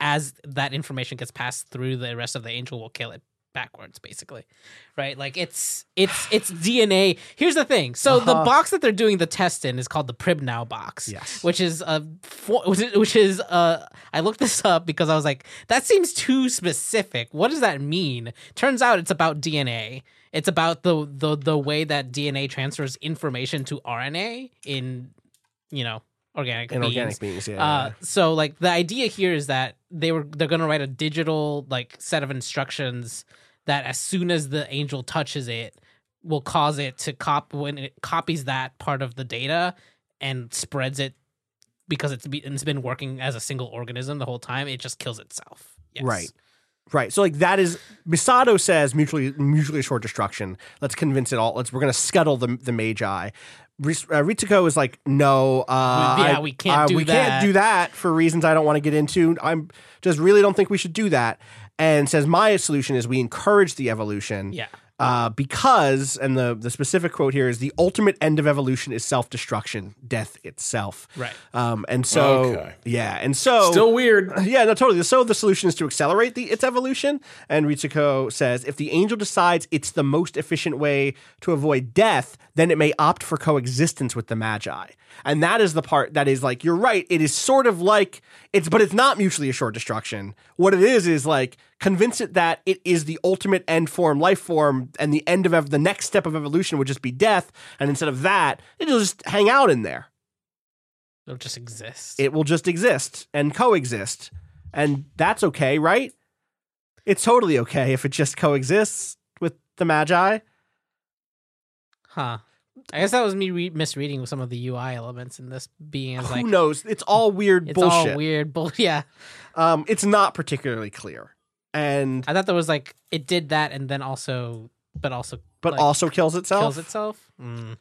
as that information gets passed through the rest of the angel will kill it backwards basically right like it's it's it's dna here's the thing so the Uh-huh. box that they're doing the test in is called the pribnow box Yes. which is a which is- uh i looked this up because i was like that seems too specific what does that mean turns out it's about dna it's about the the the way that dna transfers information to rna in you know organic In beings. organic beings, yeah, Uh, yeah. so like the idea here is that they were they're gonna write a digital like set of instructions that as soon as the angel touches it will cause it to cop when it copies that part of the data and spreads it because it's, be, it's been working as a single organism the whole time it just kills itself yes. Right. Right. So like that is Misato says mutually mutually assured destruction. Let's convince it all. Let's we're gonna scuttle the the magi. Uh, Ritsuko is like, no, uh, Yeah, I- we can't uh, do we that." can't do that for reasons I don't want to get into. I'm just really don't think we should do that. And says my solution is we encourage the evolution. Yeah. Uh, because, and the, the specific quote here is the ultimate end of evolution is self destruction, death itself. Right. Um, and so, Okay. yeah. And so, still weird. yeah, no, totally. So the solution is to accelerate the its evolution. And Ritsuko says if the angel decides it's the most efficient way to avoid death, then it may opt for coexistence with the magi. And that is the part that is like you're right. It is sort of like it's, but it's not mutually assured destruction. What it is is like convince it that it is the ultimate end form, life form, and the end of ev- the next step of evolution would just be death. And instead of that, it'll just hang out in there it'll just exist it will just exist and coexist. And that's okay, right? It's totally okay if it just coexists with the Magi. huh i guess that was me re- misreading some of the ui elements in this being as like Who knows? It's all weird it's bullshit. all weird bull yeah Um, it's not particularly clear. And I thought there was like it did that and then also, but also, but like, also kills itself. kills itself. Mm.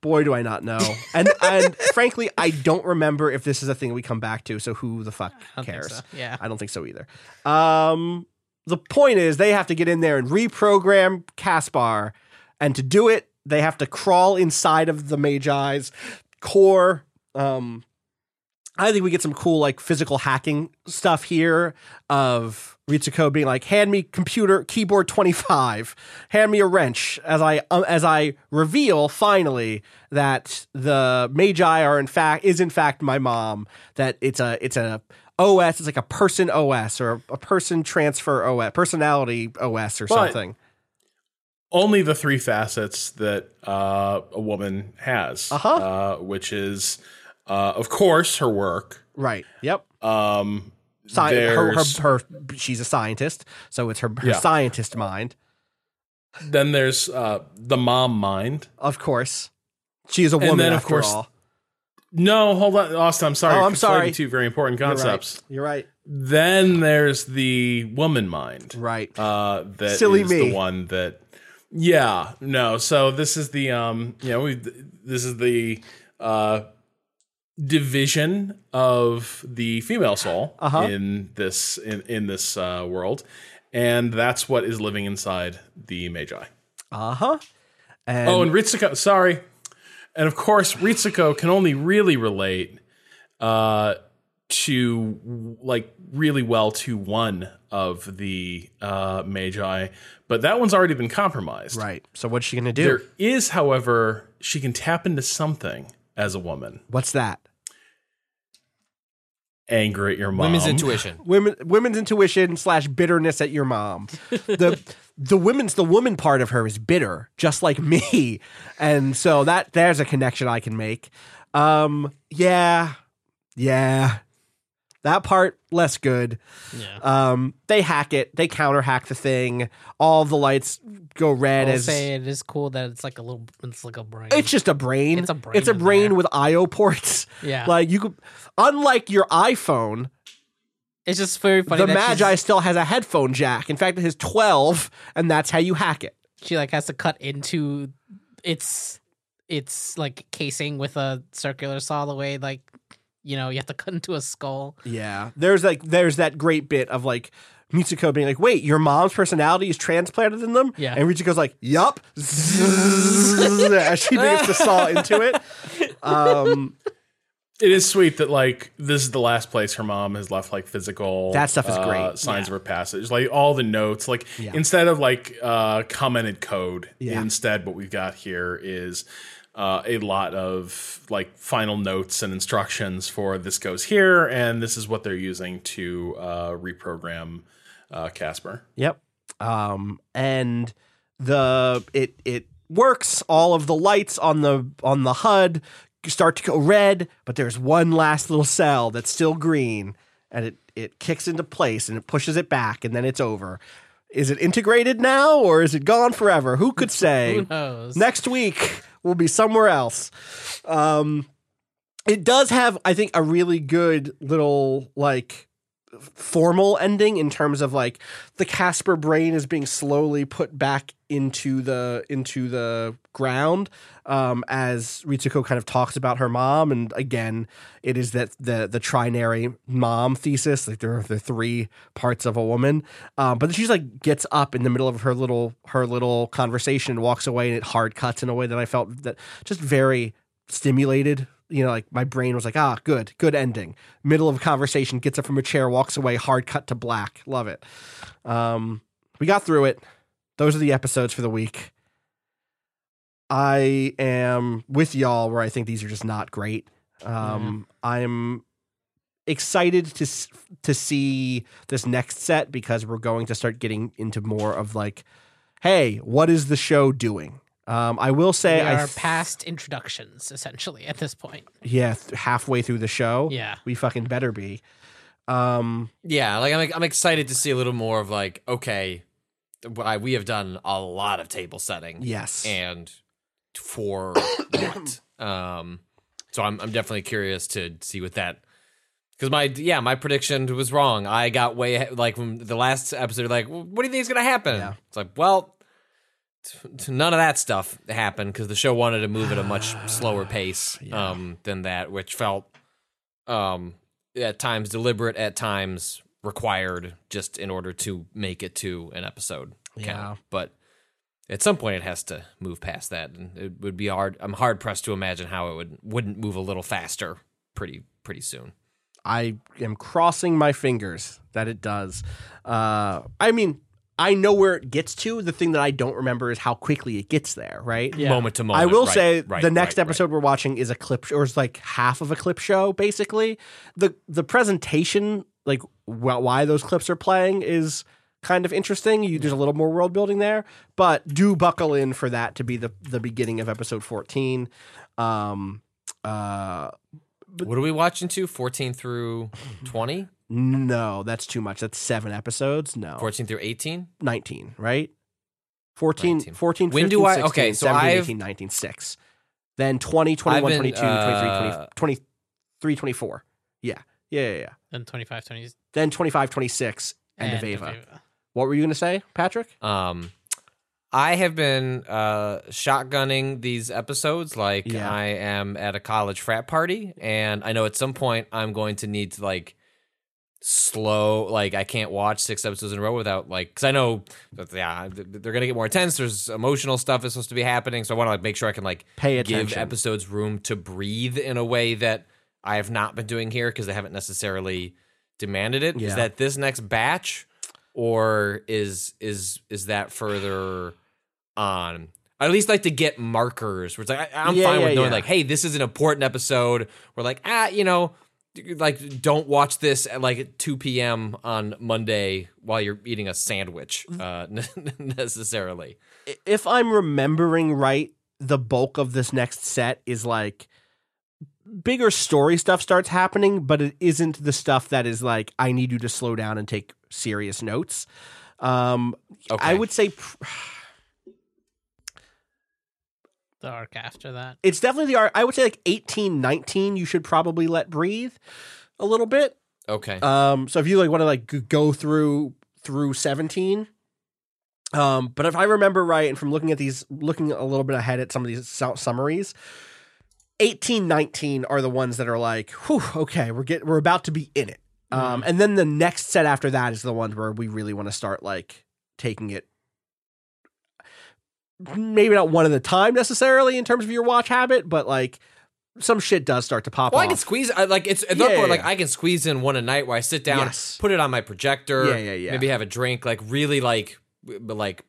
Boy, do I not know. And and frankly, I don't remember if this is a thing we come back to. So who the fuck cares? so. Yeah. I don't think so either. Um, the point is they have to get in there and reprogram Caspar, and to do it, they have to crawl inside of the Magi's core. Um, I think we get some cool like physical hacking stuff here of Ritsuko being like, "Hand me computer keyboard 25. Hand me a wrench." As I um, as I reveal finally that the Magi are in fact is in fact my mom. That it's a it's a OS. It's like a person OS or a person transfer OS, personality OS or But- something. only the three facets that uh, a woman has, Uh-huh. uh, which is, uh, of course, her work. Right. Yep. Um, Sci- her, her, her, she's a scientist, so it's her, her Yeah. scientist mind. then there's uh, the mom mind. Of course, she is a And woman. then, of course, all. No, hold on, Austin. I'm sorry. Oh, I'm sorry. Two very important You're right. concepts. You're right. Then there's the woman mind. Right. Uh, that Silly is me. the one that. Yeah. No. So this is the um. You know, we, this is the uh division of the female soul Uh-huh. in this in in this uh, world, and that's what is living inside the magi. Uh huh. And, oh, and Ritsuko, sorry. And of course, Ritsuko can only really relate uh, to like really well to one of the uh, magi, but that one's already been compromised. right. So what's she gonna do? There is, however, she can tap into something as a woman. What's that? Anger at your mom. Women's intuition. Women, women's intuition slash bitterness at your mom. The the women's the woman part of her is bitter, just like me, and so that there's a connection I can make. Um, yeah, yeah, that part less good. Yeah. Um, they hack it. They counter hack the thing. All the lights go red I'll as say it is cool that it's like a little, it's like a brain. it's just a brain. It's a brain It's a brain there. with IO ports. Yeah. like you could. Unlike your iPhone, It's just very funny. the Magi she's- still has a headphone jack. In fact, it has twelve, and that's how you hack it. she like has to cut into its its like casing with a circular saw the way like you know you have to cut into a skull. Yeah, there's like there's that great bit of like Mitsuko being like, "Wait, your mom's personality is transplanted in them?" Yeah. and Ritsuko's like, "Yup." As she begins to saw into it. Um, it is sweet that like this is the last place her mom has left like physical That stuff is uh, great. signs of her passage like all the notes like Yeah. instead of like uh commented code Yeah. instead what we've got here is uh, a lot of like final notes and instructions for this goes here and this is what they're using to uh, reprogram uh, Caspar. Yep. Um, and the it it works. All of the lights on the on the HUD start to go red, but there's one last little cell that's still green, and it it kicks into place and it pushes it back, and then it's over. Is it integrated now, or is it gone forever? Who could say? Who knows? Next week we'll be somewhere else. Um, it does have, I think, a really good little like formal ending in terms of like the Caspar brain is being slowly put back into the into the ground um, as Ritsuko kind of talks about her mom. And again it is that the the trinary mom thesis like there are the three parts of a woman. Um, but she's like gets up in the middle of her little her little conversation and walks away and it hard cuts in a way that I felt that just very stimulated you know, like my brain was like, ah, good, good ending. Middle of a conversation, gets up from a chair, walks away, hard cut to black. Love it. Um, we got through it. Those are the episodes for the week. I am with y'all where I think these are just not great. Um, I'm excited to s- to see this next set because we're going to start getting into more of like, hey, what is the show doing? Um, I will we say I are th- past introductions essentially at this point. yeah, th- halfway through the show. Yeah. we fucking better be. Um, Yeah, like I'm, I'm excited to see a little more of like, okay, I, we have done a lot of table setting. Yes. And for what? Um, so I'm, I'm definitely curious to see what that. Because my yeah my prediction was wrong. I got way like from the last episode. Like, what do you think is gonna happen? Yeah. It's like, well, t- t- none of that stuff happened because the show wanted to move at a much slower pace um, than that, which felt um, at times deliberate, at times required, just in order to make it to an episode. count. Yeah. but at some point it has to move past that, and it would be hard. I'm hard pressed to imagine how it would wouldn't move a little faster pretty pretty soon. I am crossing my fingers that it does. Uh, I mean, I know where it gets to. The thing that I don't remember is how quickly it gets there. Right? Yeah. Moment to moment. I will right, say right, the next right, episode we're watching is a clip or is like half of a clip show basically. The the presentation like wh- why those clips are playing is kind of interesting. You, there's a little more world building there, but do buckle in for that to be the the beginning of episode 14. Um uh Right. What are we watching to? 14 through 20? No, that's too much. That's 7 episodes. No. 14 through 18? 19, right? 14 19. 14 When 15, do I- 16, okay, so 17, I've- 18, 19, 6. Then 20, 21, been, 22, 23, 20, uh, 23, 24. Yeah. Yeah, yeah, yeah. Then 25, 20. Then 25, 26, end and Ava. Ava. What were you going to say, Patrick? Um, I have been uh, shotgunning these episodes like Yeah. I am at a college frat party, and I know at some point I'm going to need to like slow like I can't watch six episodes in a row without like because I know that yeah they're gonna get more intense. There's emotional stuff is supposed to be happening, so I want to like make sure I can like Pay give episodes room to breathe in a way that I have not been doing here because they haven't necessarily demanded it. Is Yeah. that this next batch, or is is is that further on? I at least like to get markers. Where it's like I, I'm Yeah, fine yeah, with knowing like, hey, this is an important episode. We're like, ah, you know, like don't watch this at like 2 p.m. on Monday while you're eating a sandwich. Uh, necessarily. If I'm remembering right, the bulk of this next set is like bigger story stuff starts happening, but it isn't the stuff that is like, I need you to slow down and take serious notes. Um, Okay. I would say pr- The arc after that. it's definitely the art. I would say like 18, 19, you should probably let breathe a little bit. Okay. Um, so if you like want to like go through through seventeen, um, but if I remember right, and from looking at these, looking a little bit ahead at some of these summaries, 18, 19 are the ones that are like, whew, okay, we're getting, we're about to be in it. Um, and then the next set after that is the ones where we really want to start like taking it. Maybe not one at a time necessarily in terms of your watch habit, but like some shit does start to pop Well, off. I can squeeze. I, like it's at Yeah, point, yeah, like yeah. I can squeeze in one a night where I sit down, Yes. put it on my projector, Yeah, yeah, yeah. maybe have a drink, like really like, like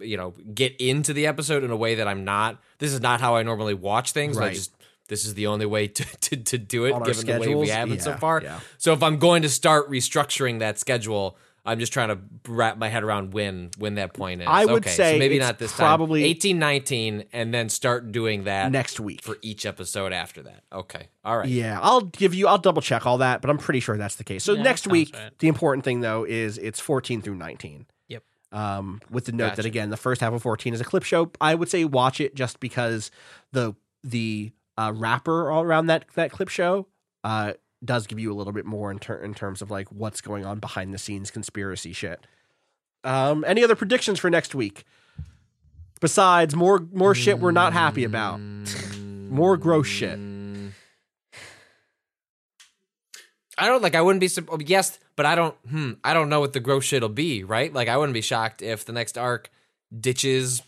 you know, get into the episode in a way that I'm not. This is not how I normally watch things. but I just this is the only way to to, to do it, On given the way we have it so far. So if I'm going to start restructuring that schedule. I'm just trying to wrap my head around when when that point is. I would okay, say so maybe it's not this probably- time. 18, 19, and then start doing that next week. for each episode after that. Okay, all right. Yeah, I'll give you. I'll double check all that, but I'm pretty sure that's the case. So Yeah, next week, right. the important thing though is it's 14 through 19. Yep. Um, with the note that again, the first half of 14 is a clip show. I would say watch it just because the the uh, wrapper all around that that clip show uh, does give you a little bit more in, ter- in terms of like what's going on behind the scenes conspiracy shit. Um, any other predictions for next week? Besides more more shit we're not happy about, more gross shit. I don't like. I wouldn't be. Yes, but I don't. Hmm. I don't know what the gross shit'll be. Right. Like I wouldn't be shocked if the next arc ditches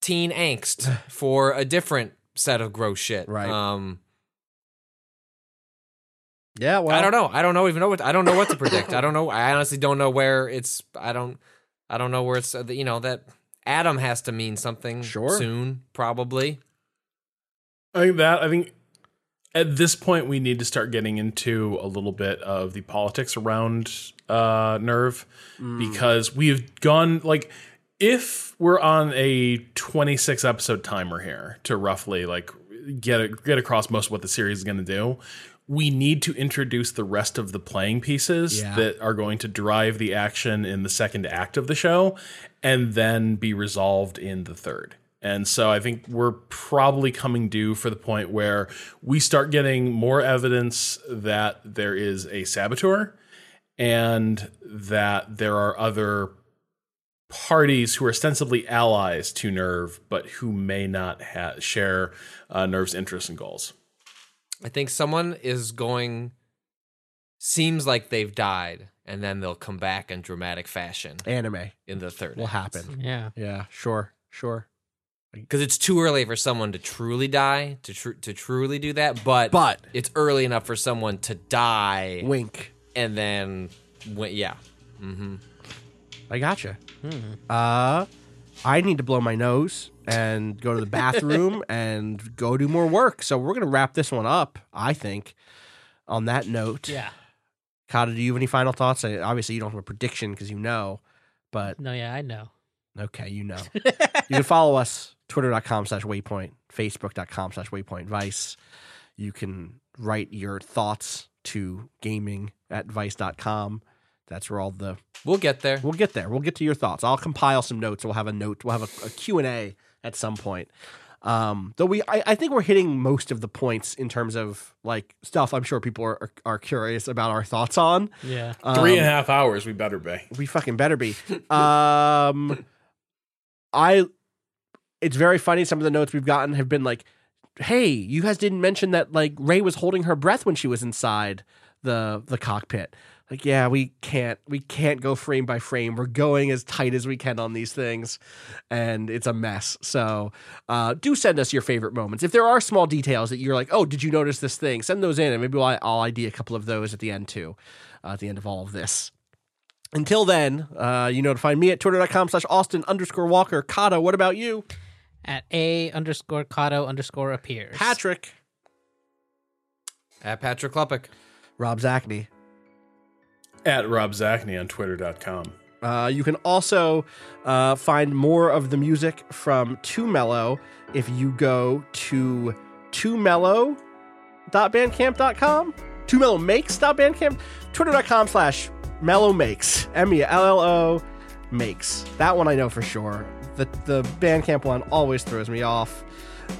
teen angst for a different set of gross shit. Right. Um. Yeah, well, I don't know. I don't know even know what. I don't know what to predict. I don't know. I honestly don't know where it's. I don't. I don't know where it's. uh, You know that Adam has to mean something Sure. soon. Probably. I think that I think at this point we need to start getting into a little bit of the politics around uh NERV because we've gone like if we're on a 26 episode timer here to roughly like get a, get across most of what the series is going to do we need to introduce the rest of the playing pieces Yeah. that are going to drive the action in the second act of the show and then be resolved in the third and so I think we're probably coming due for the point where we start getting more evidence that there is a saboteur and that there are other parties who are ostensibly allies to NERV, but who may not ha- share uh, NERV's interests and goals. I think someone is going. Seems like they've died, and then they'll come back in dramatic fashion anime in the third. will act. happen. Yeah. Yeah, sure, sure. because it's too early for someone to truly die to tr- to truly do that. But But- it's early enough for someone to die Wink. and then wi- yeah. Mm-hmm. I gotcha. Uh, I need to blow my nose and go to the bathroom and go do more work. So we're gonna wrap this one up. I think. On that note, Yeah. Cado, do you have any final thoughts? I, obviously, you don't have a prediction because you know, but No, yeah, I know. okay, you know. you can follow us twitter.com slash waypoint, facebook.com slash waypoint vice. You can write your thoughts to gaming at vice.com. That's where all the We'll get there. We'll get there. We'll get to your thoughts. I'll compile some notes. We'll have a note. We'll have a, a Q&A at some point. Um, though we, I, I think we're hitting most of the points in terms of like stuff. I'm sure people are, are, are curious about our thoughts on. Yeah. Three and a Um, half hours. We better be. we fucking better be. Um, I. It's very funny. Some of the notes we've gotten have been like, "Hey, you guys didn't mention that like Rei was holding her breath when she was inside the the cockpit." Like, yeah, we can't we can't go frame by frame. We're going as tight as we can on these things, and it's a mess. So, uh, do send us your favorite moments. If there are small details that you're like, "Oh, did you notice this thing?" Send those in, and maybe I'll, I'll ID a couple of those at the end too. Uh, at the end of all of this. Until then, uh, you know to find me at twitter.com slash Austin underscore Walker. Cado, what about you? At A underscore Cado underscore appears. Patrick. At Patrick Klepek. Rob Zacny. At Rob Zacny on twitter.com. Uh, you can also uh, find more of the music from Too Mellow if you go to toomellow.bandcamp.com. Too Mellow Makes.bandcamp. Twitter.com slash Mellow Makes. M E L L O Makes. That one I know for sure. The, the Bandcamp one always throws me off.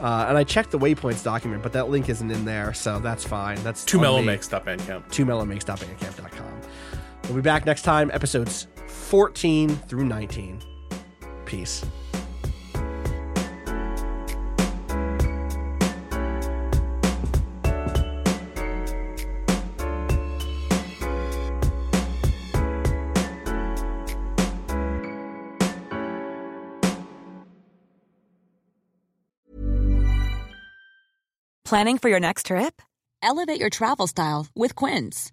Uh, and I checked the Waypoints document, but that link isn't in there, so that's fine. That's Two mellow me. makes stop Bandcamp. We'll be back next time, episodes 14 through 19. Peace. Planning for your next trip? Elevate your travel style with Quince.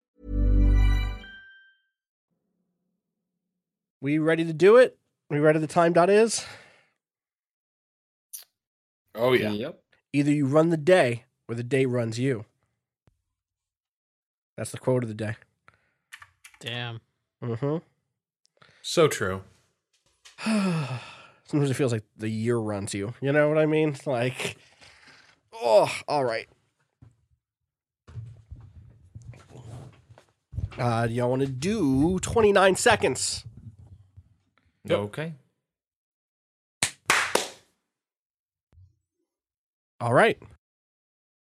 We ready to do it? We ready the time dot is? Oh, yeah. Yep. Either you run the day or the day runs you. That's the quote of the day. Damn. Mm-hmm. So true. Sometimes it feels like the year runs you. You know what I mean? Like, oh, all right. Uh, do y'all want to do 29 seconds? Okay. All right.